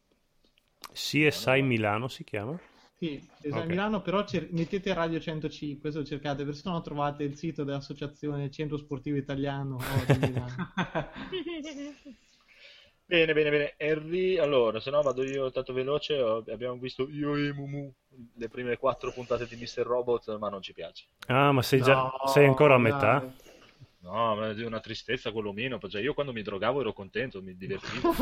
CSI Milano si chiama? Sì, esatto, Ok. a Milano, però cer- mettete Radio 105, se lo cercate, perché sennò trovate il sito dell'Associazione Centro Sportivo Italiano oh, di Milano. Bene, bene, bene. Henry, allora, se no vado io tanto veloce. Abbiamo visto io e Mumu le prime quattro puntate di Mr. Robot, ma non ci piace. Ah, ma sei, già, No, sei ancora a metà? No, ma è una tristezza quello meno. Cioè, io quando mi drogavo ero contento, mi divertivo.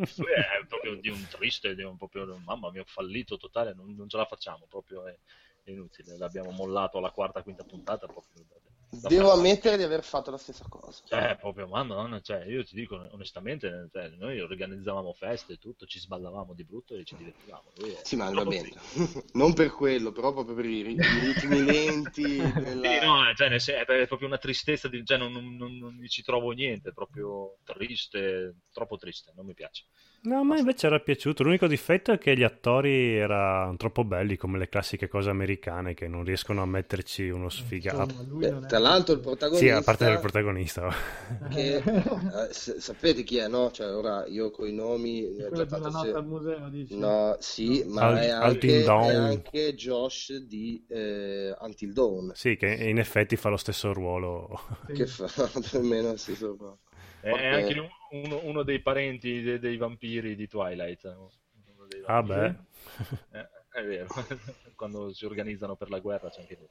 È proprio di un triste, di un proprio, mamma mia, ho fallito totale, non, non ce la facciamo, proprio è, è inutile. L'abbiamo mollato alla quarta, quinta puntata. Proprio, Devo ammettere di aver fatto la stessa cosa. Cioè, proprio, madonna, cioè, io ti dico onestamente, cioè, noi organizzavamo feste e tutto, ci sballavamo di brutto e ci divertivamo. Lui è- Sì, ma va bene. sì. Non per quello, però proprio per i, ri- i ritmi lenti. Sì, della- no, cioè, è proprio una tristezza, di, cioè, non, non- non- non ci trovo niente, è proprio triste, troppo triste, non mi piace. No, a me invece era piaciuto. L'unico difetto è che gli attori erano troppo belli, come le classiche cose americane che non riescono a metterci uno sfigato. Insomma, lui Beh, tra l'altro il protagonista Sì, a parte del protagonista. che eh, s- sapete chi è, no? Cioè, ora io con i nomi quello già di una fatto notte se- al museo, dici? No, sì, ma Al- è anche, è anche Josh di eh, Until Dawn Sì, che in effetti fa lo stesso ruolo. Sì. che fa più o meno sì, sopra. È, Vabbè. è anche un- uno, uno dei parenti de- dei vampiri di Twilight. eh, uno dei Ah, vampiri. beh. Eh, è vero, quando si organizzano per la guerra c'è anche lui.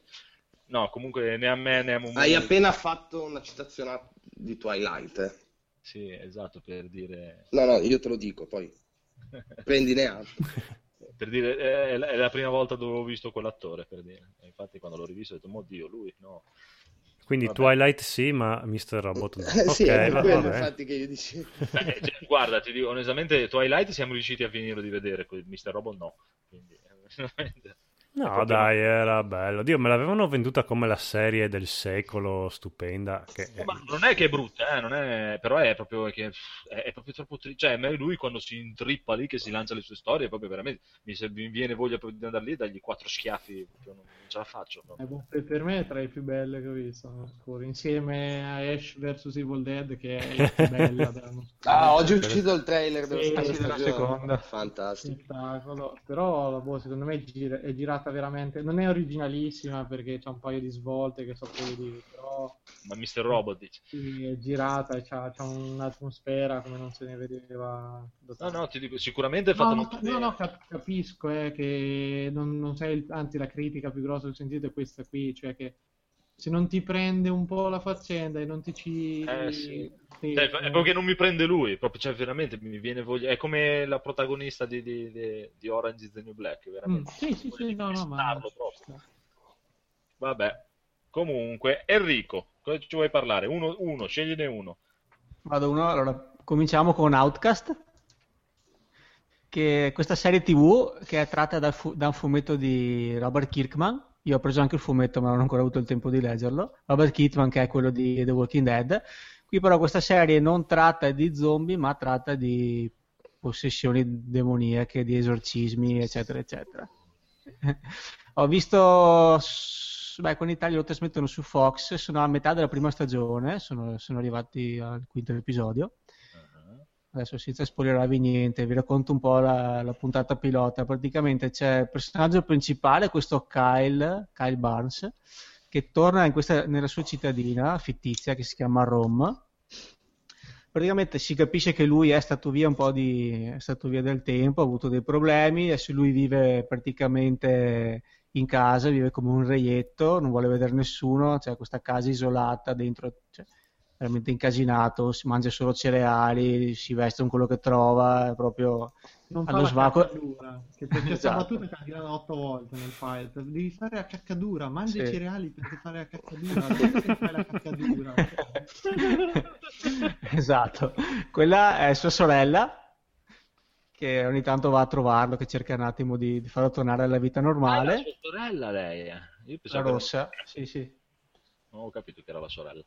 No, comunque né a me né a Mumu. Hai appena fatto una citazione di Twilight. eh. Sì, esatto, per dire... No, no, io te lo dico, poi prendine atto. per dire, è, la prima volta dove ho visto quell'attore, per dire. Infatti quando l'ho rivisto ho detto, mo Dio, lui, no. Quindi Vabbè. Twilight sì, ma Mr. Robot no. Eh, sì, è va- quello vabbè. infatti che io dicevo. Eh, cioè, guarda, ti dico, onestamente, Twilight siamo riusciti a finire di vedere, Mr. Robot no. Quindi, veramente... No, proprio- dai, era bello. Dio, me l'avevano venduta come la serie del secolo, stupenda. Che... Ma non è che è brutta, eh, non è... però è proprio, che, è, è proprio troppo triste. Cioè, me lui quando si intrippa lì, che si lancia le sue storie, proprio veramente mi, se- mi viene voglia proprio di andare lì e dargli quattro schiaffi, non, non ce la faccio. proprio. Eh, boh, per- me è tra le più belle che ho visto insieme a Ash vs Evil Dead, che è la più bella. Ah, oggi è uscito il trailer della Sì, seconda. Fantastico. spettacolo però boh, secondo me è, gir- è girata veramente non è originalissima perché c'ha un paio di svolte che so quelli di però Ma Mr. Robot dice. sì, è girata e c'ha, c'ha un'atmosfera come non se ne vedeva No, no, ti dico, sicuramente è fatto No, molto no, no, cap- capisco eh, che non, non sei anzi la critica più grossa che ho sentito è questa qui, cioè che se non ti prende un po' la faccenda e non ti ci... Eh, sì. sì, Cioè, è proprio che non mi prende lui, proprio, cioè, veramente mi viene voglia. È come la protagonista di, di- di- di Orange is the New Black, Mm, veramente. sì, sì, sì, di no, no, ma... Vabbè, comunque, Enrico, cosa ci vuoi parlare? Uno, uno, scegliene uno. Vado uno, allora cominciamo con Outcast, che è questa serie TV che è tratta dal fu- da un fumetto di Robert Kirkman. Io ho preso anche il fumetto, ma non ho ancora avuto il tempo di leggerlo. Robert Kirkman, che è quello di The Walking Dead. Qui però questa serie non tratta di zombie, ma tratta di possessioni demoniache, di esorcismi, eccetera, eccetera. ho visto, beh, in Italia lo trasmettono su Fox, sono a metà della prima stagione, sono, sono arrivati al quinto episodio. Adesso senza spoilerarvi niente, vi racconto un po' la, la puntata pilota. Praticamente c'è il personaggio principale, questo Kyle, Kyle Barnes, che torna questa- nella sua cittadina fittizia che si chiama Rome. Praticamente si capisce che lui è stato via un po' di, è stato via del tempo, ha avuto dei problemi, adesso lui vive praticamente in casa, vive come un reietto, non vuole vedere nessuno, c'è questa casa isolata dentro, cioè, veramente incasinato, si mangia solo cereali, si veste con quello che trova, è proprio Non fa allo la svaco. caccadura, che per questa Esatto. battuta tirato otto volte nel file. Devi fare la caccadura, mangia i Sì. cereali per fare la caccadura, perché fai la caccadura? esatto, quella è sua sorella che ogni tanto va a trovarlo, che cerca un attimo di, di farlo tornare alla vita Ah, è la normale. sua sorella lei. eh. Io La pensavo che- rossa, sì, sì. Non ho capito che era la sorella.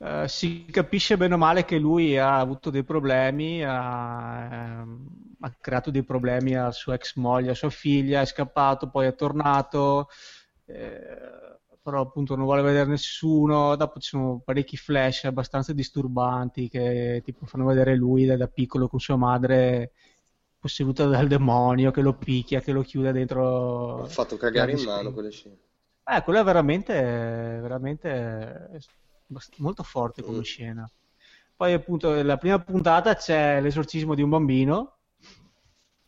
Eh, si capisce bene o male che lui ha avuto dei problemi, ha, ehm, ha creato dei problemi a sua ex moglie, a sua figlia, è scappato, poi è tornato, eh, però appunto non vuole vedere nessuno. Dopo ci sono parecchi flash abbastanza disturbanti che tipo fanno vedere lui da, da piccolo con sua madre posseduta dal demonio che lo picchia, che lo chiude dentro. Ho fatto cagare in mano quelle scene. Eh, quello è veramente, veramente molto forte come Mm. scena. Poi, appunto, nella prima puntata c'è l'esorcismo di un bambino.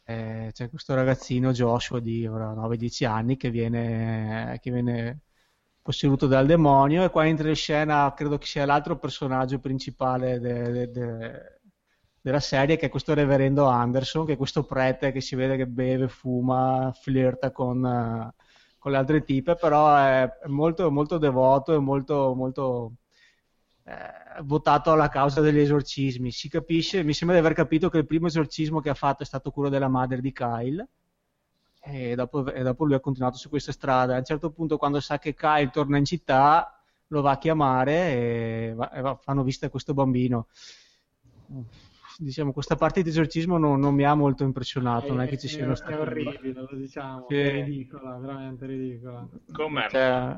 Eh, c'è questo ragazzino Joshua di ora 9-10 anni che viene, che viene posseduto dal demonio e qua entra in scena credo che sia l'altro personaggio principale de- de- de- della serie che è questo reverendo Anderson che è questo prete che si vede che beve, fuma, flirta con, con le altre tipe però è, è molto, molto devoto e molto, molto eh, votato alla causa degli esorcismi si capisce, mi sembra di aver capito che il primo esorcismo che ha fatto è stato quello della madre di Kyle e dopo, e dopo lui ha continuato su questa strada. A un certo punto, quando sa che Kyle torna in città, lo va a chiamare e, va- e va- fanno visita a questo bambino. Diciamo, questa parte di esorcismo non, non mi ha molto impressionato, non è che ci siano è orribile, lo diciamo, Sì. è ridicola, veramente ridicola. Com'è? Cioè,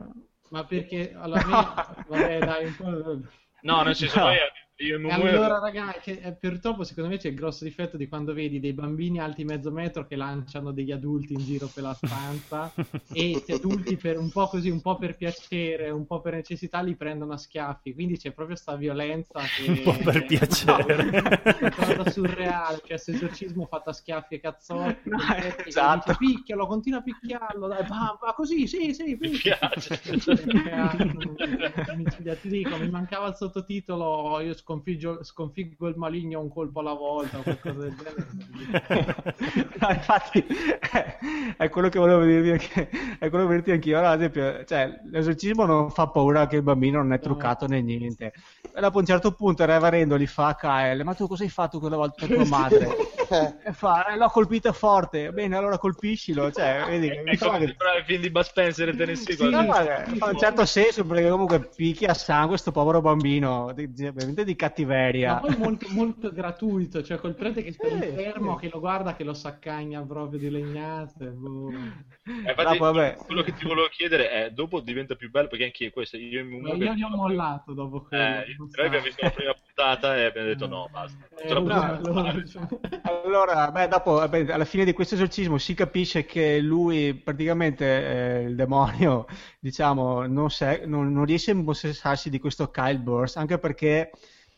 Ma perché alla me, vabbè, dai, un po'. No, nel senso, No. poi io e E Mumu allora, ragazzi, che, eh, purtroppo secondo me c'è il grosso difetto di quando vedi dei bambini alti mezzo metro che lanciano degli adulti in giro per la stanza e gli adulti per un po' così, un po' per piacere, un po' per necessità li prendono a schiaffi, quindi c'è proprio sta violenza che Un po' per piacere. È una cosa surreale, cioè questo esorcismo fatto a schiaffi e cazzotti, No, che esatto. dice, picchialo, continua a picchiarlo, dai, va, va così, sì, sì, mi picchia. Micidia, ti dico, mi mancava il sottotitolo io sconfiggio, sconfiggo il maligno un colpo alla volta o qualcosa del genere No, infatti è, è quello che volevo dirvi anche, è quello che dirti anch'io. Allora, ad esempio, cioè, l'esorcismo non fa paura che il bambino non è truccato né niente. E dopo a un certo punto il reverendo gli fa a Kyle, ma tu cosa hai fatto quella volta per tua madre? E fa, "Eh, l'ho colpita forte. Bene, allora colpiscilo. Cioè, vedi, che- È come che- il film di Bud Spencer e Tennessee. Sì, No, ma fa un certo senso perché comunque picchia a sangue sto povero bambino, di, di- di ma cattiveria. poi molto, molto gratuito cioè col prete che sta Sì, fermo sì. che lo guarda che lo saccagna proprio di legnate boh. Eh, infatti, vabbè. quello che ti volevo chiedere è dopo diventa più bello perché anche questo io Mumu Ma io gli ho mollato dopo quello eh, noi abbiamo visto la prima puntata e abbiamo detto no basta Eh, no, possiamo allora, Allora, beh, dopo, vabbè, alla fine di questo esorcismo si capisce che lui, praticamente, eh, il demonio, diciamo, non, se- non- non riesce a impossessarsi di questo Kyle Burst, anche perché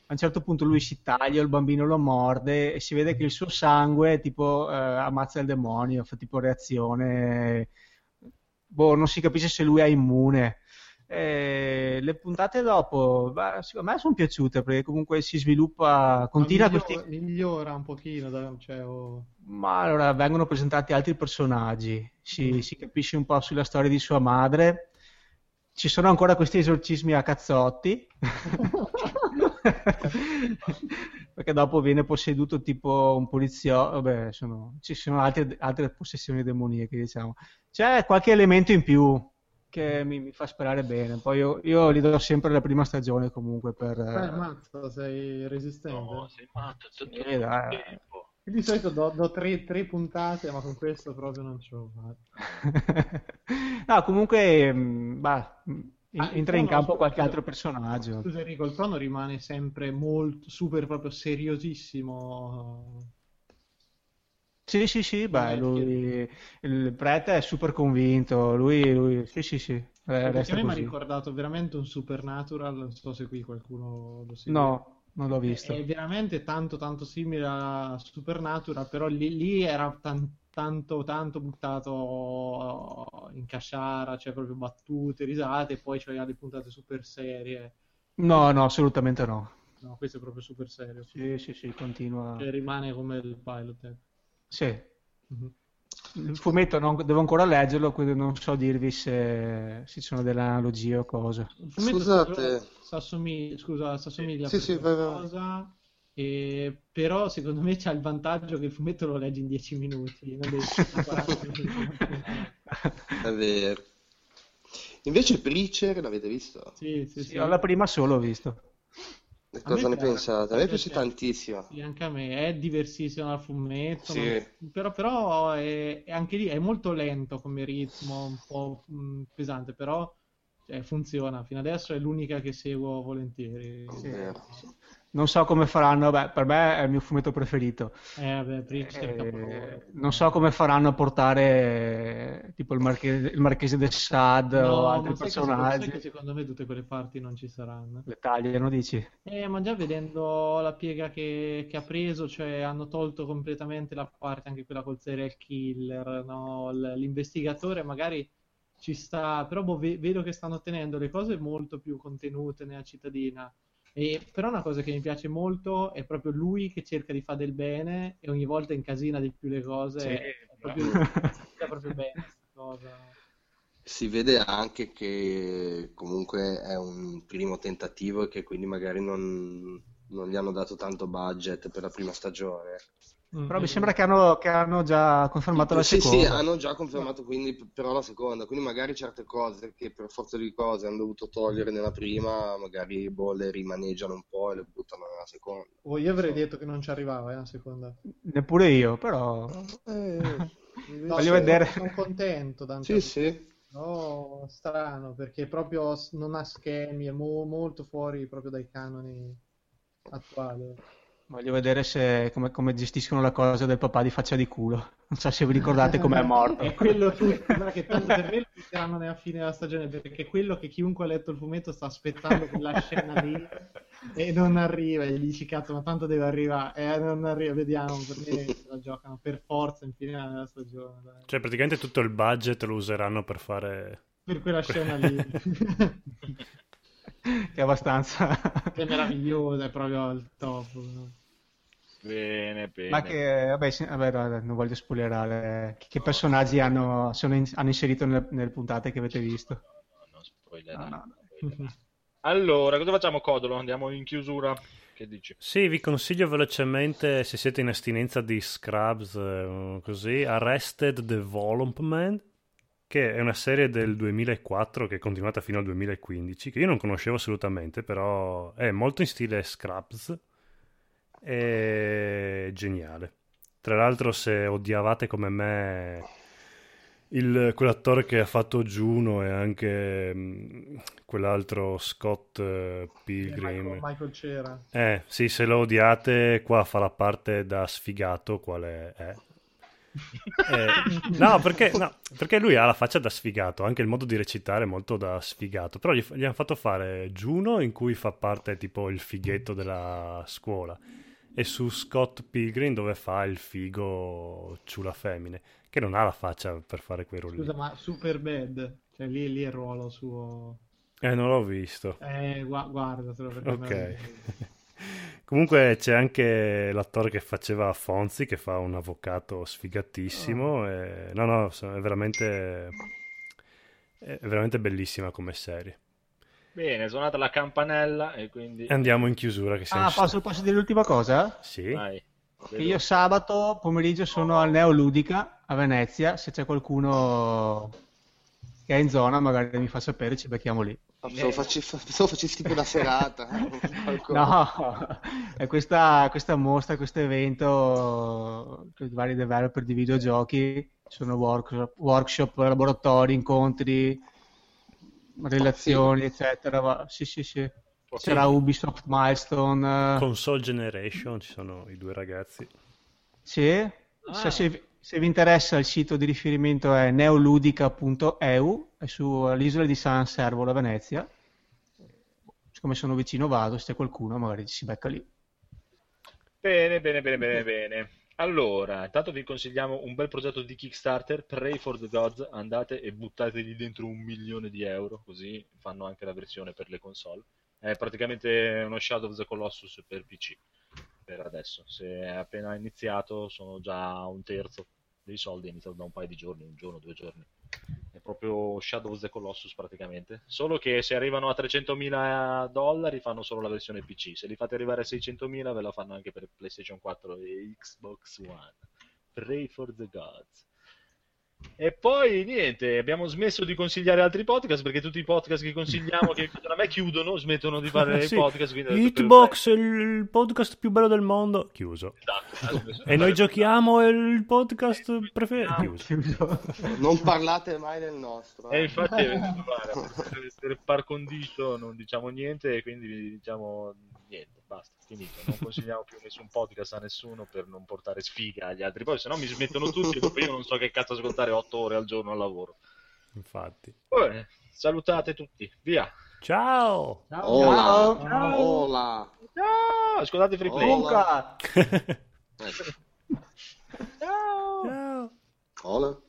a un certo punto lui si taglia, il bambino lo morde e si vede che il suo sangue, tipo, eh, ammazza il demonio, fa tipo reazione. Boh, non si capisce se lui è immune. Eh, le puntate dopo, beh, secondo me sono piaciute perché comunque si sviluppa, continua Ma questi migliora, migliora un pochino da- cioè, oh. ma allora vengono presentati altri personaggi, si, si capisce un po' sulla storia di sua madre. Ci sono ancora questi esorcismi a cazzotti. Perché dopo viene posseduto tipo un poliziotto. Vabbè, sono- ci sono altre, altre possessioni demoniache, diciamo. C'è qualche elemento in più che mi, mi fa sperare bene. Poi io, io li do sempre la prima stagione comunque per... Eh, mazza, sei resistente no sei matto c'è tutto Eh, dai. il tempo di solito do, do tre, tre puntate ma con questo proprio non ce l'ho fatta no, comunque, mh, bah, Ah, entra in campo qualche altro personaggio. Scusa Enrico, il tono rimane sempre molto, super proprio seriosissimo. Sì, sì, sì, beh, Eh, lui, il prete è super convinto, lui, lui sì, sì, sì, eh, Perché mi ha ricordato veramente un Supernatural, non so se qui qualcuno lo segue. No, non l'ho visto. È veramente tanto tanto simile a Supernatural, però lì, lì era tan- tanto tanto buttato in casciara, cioè proprio battute, risate, e poi c'era le puntate super serie. No, no, assolutamente no. No, questo è proprio super serio. Sì, sì, sì, continua. Cioè, rimane come il pilot. eh. Sì, Mhm. il fumetto non- devo ancora leggerlo, quindi non so dirvi se, se ci sono delle analogie o cose. Scusate. si assomiglia, scusa, si assomiglia Sì, a sì, cosa, e- però secondo me c'ha il vantaggio che il fumetto lo leggi in 10 minuti, non devi aspettare 40 minuti. È vero. Invece Preacher l'avete visto? Sì, sì, Sì, sì. io la prima solo ho visto. E A Cosa ne pensate? A me piace tantissimo. Sì, anche a me è diversissimo dal fumetto, Sì. non- però, però è, è anche lì è molto lento come ritmo, un po' mh, pesante, però Cioè, funziona, fino adesso è l'unica che seguo volentieri. È vero. Non so come faranno, beh, per me è il mio fumetto preferito. Eh, vabbè, il Eh, capolavoro. non so come faranno a portare tipo il, Marche- il Marchese del Sade o No, altri che, secondo, personaggi. che secondo me tutte quelle parti non ci saranno. Le tagliano, dici? Eh, ma già vedendo la piega che, che ha preso, cioè hanno tolto completamente la parte, anche quella col serial killer, no? L'investigatore magari ci sta, però boh, ve- vedo che stanno tenendo le cose molto più contenute nella cittadina. E, però una cosa che mi piace molto è proprio lui che cerca di fare del bene e ogni volta incasina di più le cose. Sì, è proprio, è proprio bene. Si vede anche che comunque è un primo tentativo e che quindi magari non, non gli hanno dato tanto budget per la prima stagione. Mm, Però mi è sembra che hanno, che hanno già confermato la Sì, seconda. sì, hanno già confermato quindi però la seconda, quindi magari certe cose che per forza di cose hanno dovuto togliere nella prima, magari boh, le rimaneggiano un po' e le buttano nella seconda. Oh, io avrei detto che non ci arrivava, eh, la seconda. Neppure io, però... Eh, No, Voglio sono- vedere. Sono contento, tanto sì, sì. No, strano, perché proprio non ha schemi, è mo- molto fuori proprio dai canoni attuali. Voglio vedere se, come, come gestiscono la cosa del papà di faccia di culo. Non so se vi ricordate com'è morto. È quello guarda che tanto per me lo metteranno nella fine della stagione, perché è quello che chiunque ha letto il fumetto sta aspettando quella scena lì e non arriva, e gli dici cazzo, ma tanto deve arrivare, e non arriva, vediamo, per me se la giocano per forza in fine della stagione, dai. Cioè, praticamente tutto il budget lo useranno per fare. Per quella scena lì. Che è abbastanza... Che è meravigliosa, è proprio il top. Bene, bene. Ma che, vabbè, sì, vabbè, no, non voglio spoilerare. Che personaggi hanno, sono in- hanno inserito nelle, nelle puntate che avete visto? Non spoilerare, No, no. spoilerare. Allora, cosa facciamo, Codolo? Andiamo in chiusura? Che dici? Sì, vi consiglio velocemente, se siete in astinenza di Scrubs, eh, così, Arrested Development, che è una serie del 2004 che è continuata fino al 2015, che io non conoscevo assolutamente, però è molto in stile Scrubs, è geniale. Tra l'altro, se odiavate come me il- quell'attore che ha fatto Juno e anche mm, quell'altro Scott eh, Pilgrim. Michael, Michael Cera. Eh, sì, se lo odiate, qua fa la parte da sfigato, quale è. Eh, no, perché, no, perché lui ha la faccia da sfigato, anche il modo di recitare è molto da sfigato, però gli, gli hanno fatto fare Juno in cui fa parte tipo il fighetto della scuola e su Scott Pilgrim dove fa il figo ciula femmine, che non ha la faccia per fare quei ruoli. Scusa, ma Super Bad, cioè lì, lì è il ruolo suo. Eh, non l'ho visto. Eh, gua- guardatelo perché Ok. Comunque c'è anche l'attore che faceva Fonzi, che fa un avvocato sfigatissimo. e- No, no, è veramente... è veramente bellissima come serie. Bene, suonata la campanella e quindi... Andiamo in chiusura che siamo... Ah, posso, posso dire l'ultima cosa? Sì? Vai. Io sabato pomeriggio sono al Neoludica a Venezia. Se c'è qualcuno che è in zona, magari mi fa sapere, ci becchiamo lì. Pensavo, facessi, pensavo facessi tipo una serata. No, è questa, questa mostra, questo evento con i vari developer di videogiochi. Sono workshop, workshop, laboratori, incontri, relazioni, eccetera. Va- Sì, sì, sì. C'era Ubisoft Milestone. Console Generation, ci sono i due ragazzi. Sì, se, se- se vi interessa il sito di riferimento è neoludica.eu, è sull'isola di San Servolo a Venezia. Siccome sono vicino vado, se c'è qualcuno magari ci si becca lì. Bene, bene, bene, bene, bene. Allora, intanto vi consigliamo un bel progetto di Kickstarter, Pray for the Gods, andate e buttategli dentro un milione di euro, così fanno anche la versione per le console. È praticamente uno Shadow of the Colossus per PC, per adesso. Se è appena iniziato, sono già un terzo dei soldi, è iniziato da un paio di giorni, un giorno, due giorni. È proprio Shadow of the Colossus praticamente. Solo che se arrivano a 300.000 dollari fanno solo la versione PC. Se li fate arrivare a 600.000 ve la fanno anche per PlayStation 4 e Xbox One. Pray for the gods. E poi niente, abbiamo smesso di consigliare altri podcast perché tutti i podcast che consigliamo che a me chiudono, smettono di fare Sì. i podcast. Hitbox, il podcast più bello del mondo, chiuso. Esatto, E noi giochiamo è il podcast preferito, chiuso. Chiuso. Non parlate mai del nostro. E eh. infatti è venuto male, per- per par condicio non diciamo niente e quindi diciamo niente, finito. Non consigliamo più nessun podcast a nessuno per non portare sfiga agli altri, poi se no mi smettono tutti e dopo io non so che cazzo ascoltare 8 ore al giorno al lavoro. Infatti. Bene, salutate tutti, via. Ciao! Ola. Ciao. Ola. Ciao, ascoltate Free Play. Luca! Ciao. Ciao! Ola.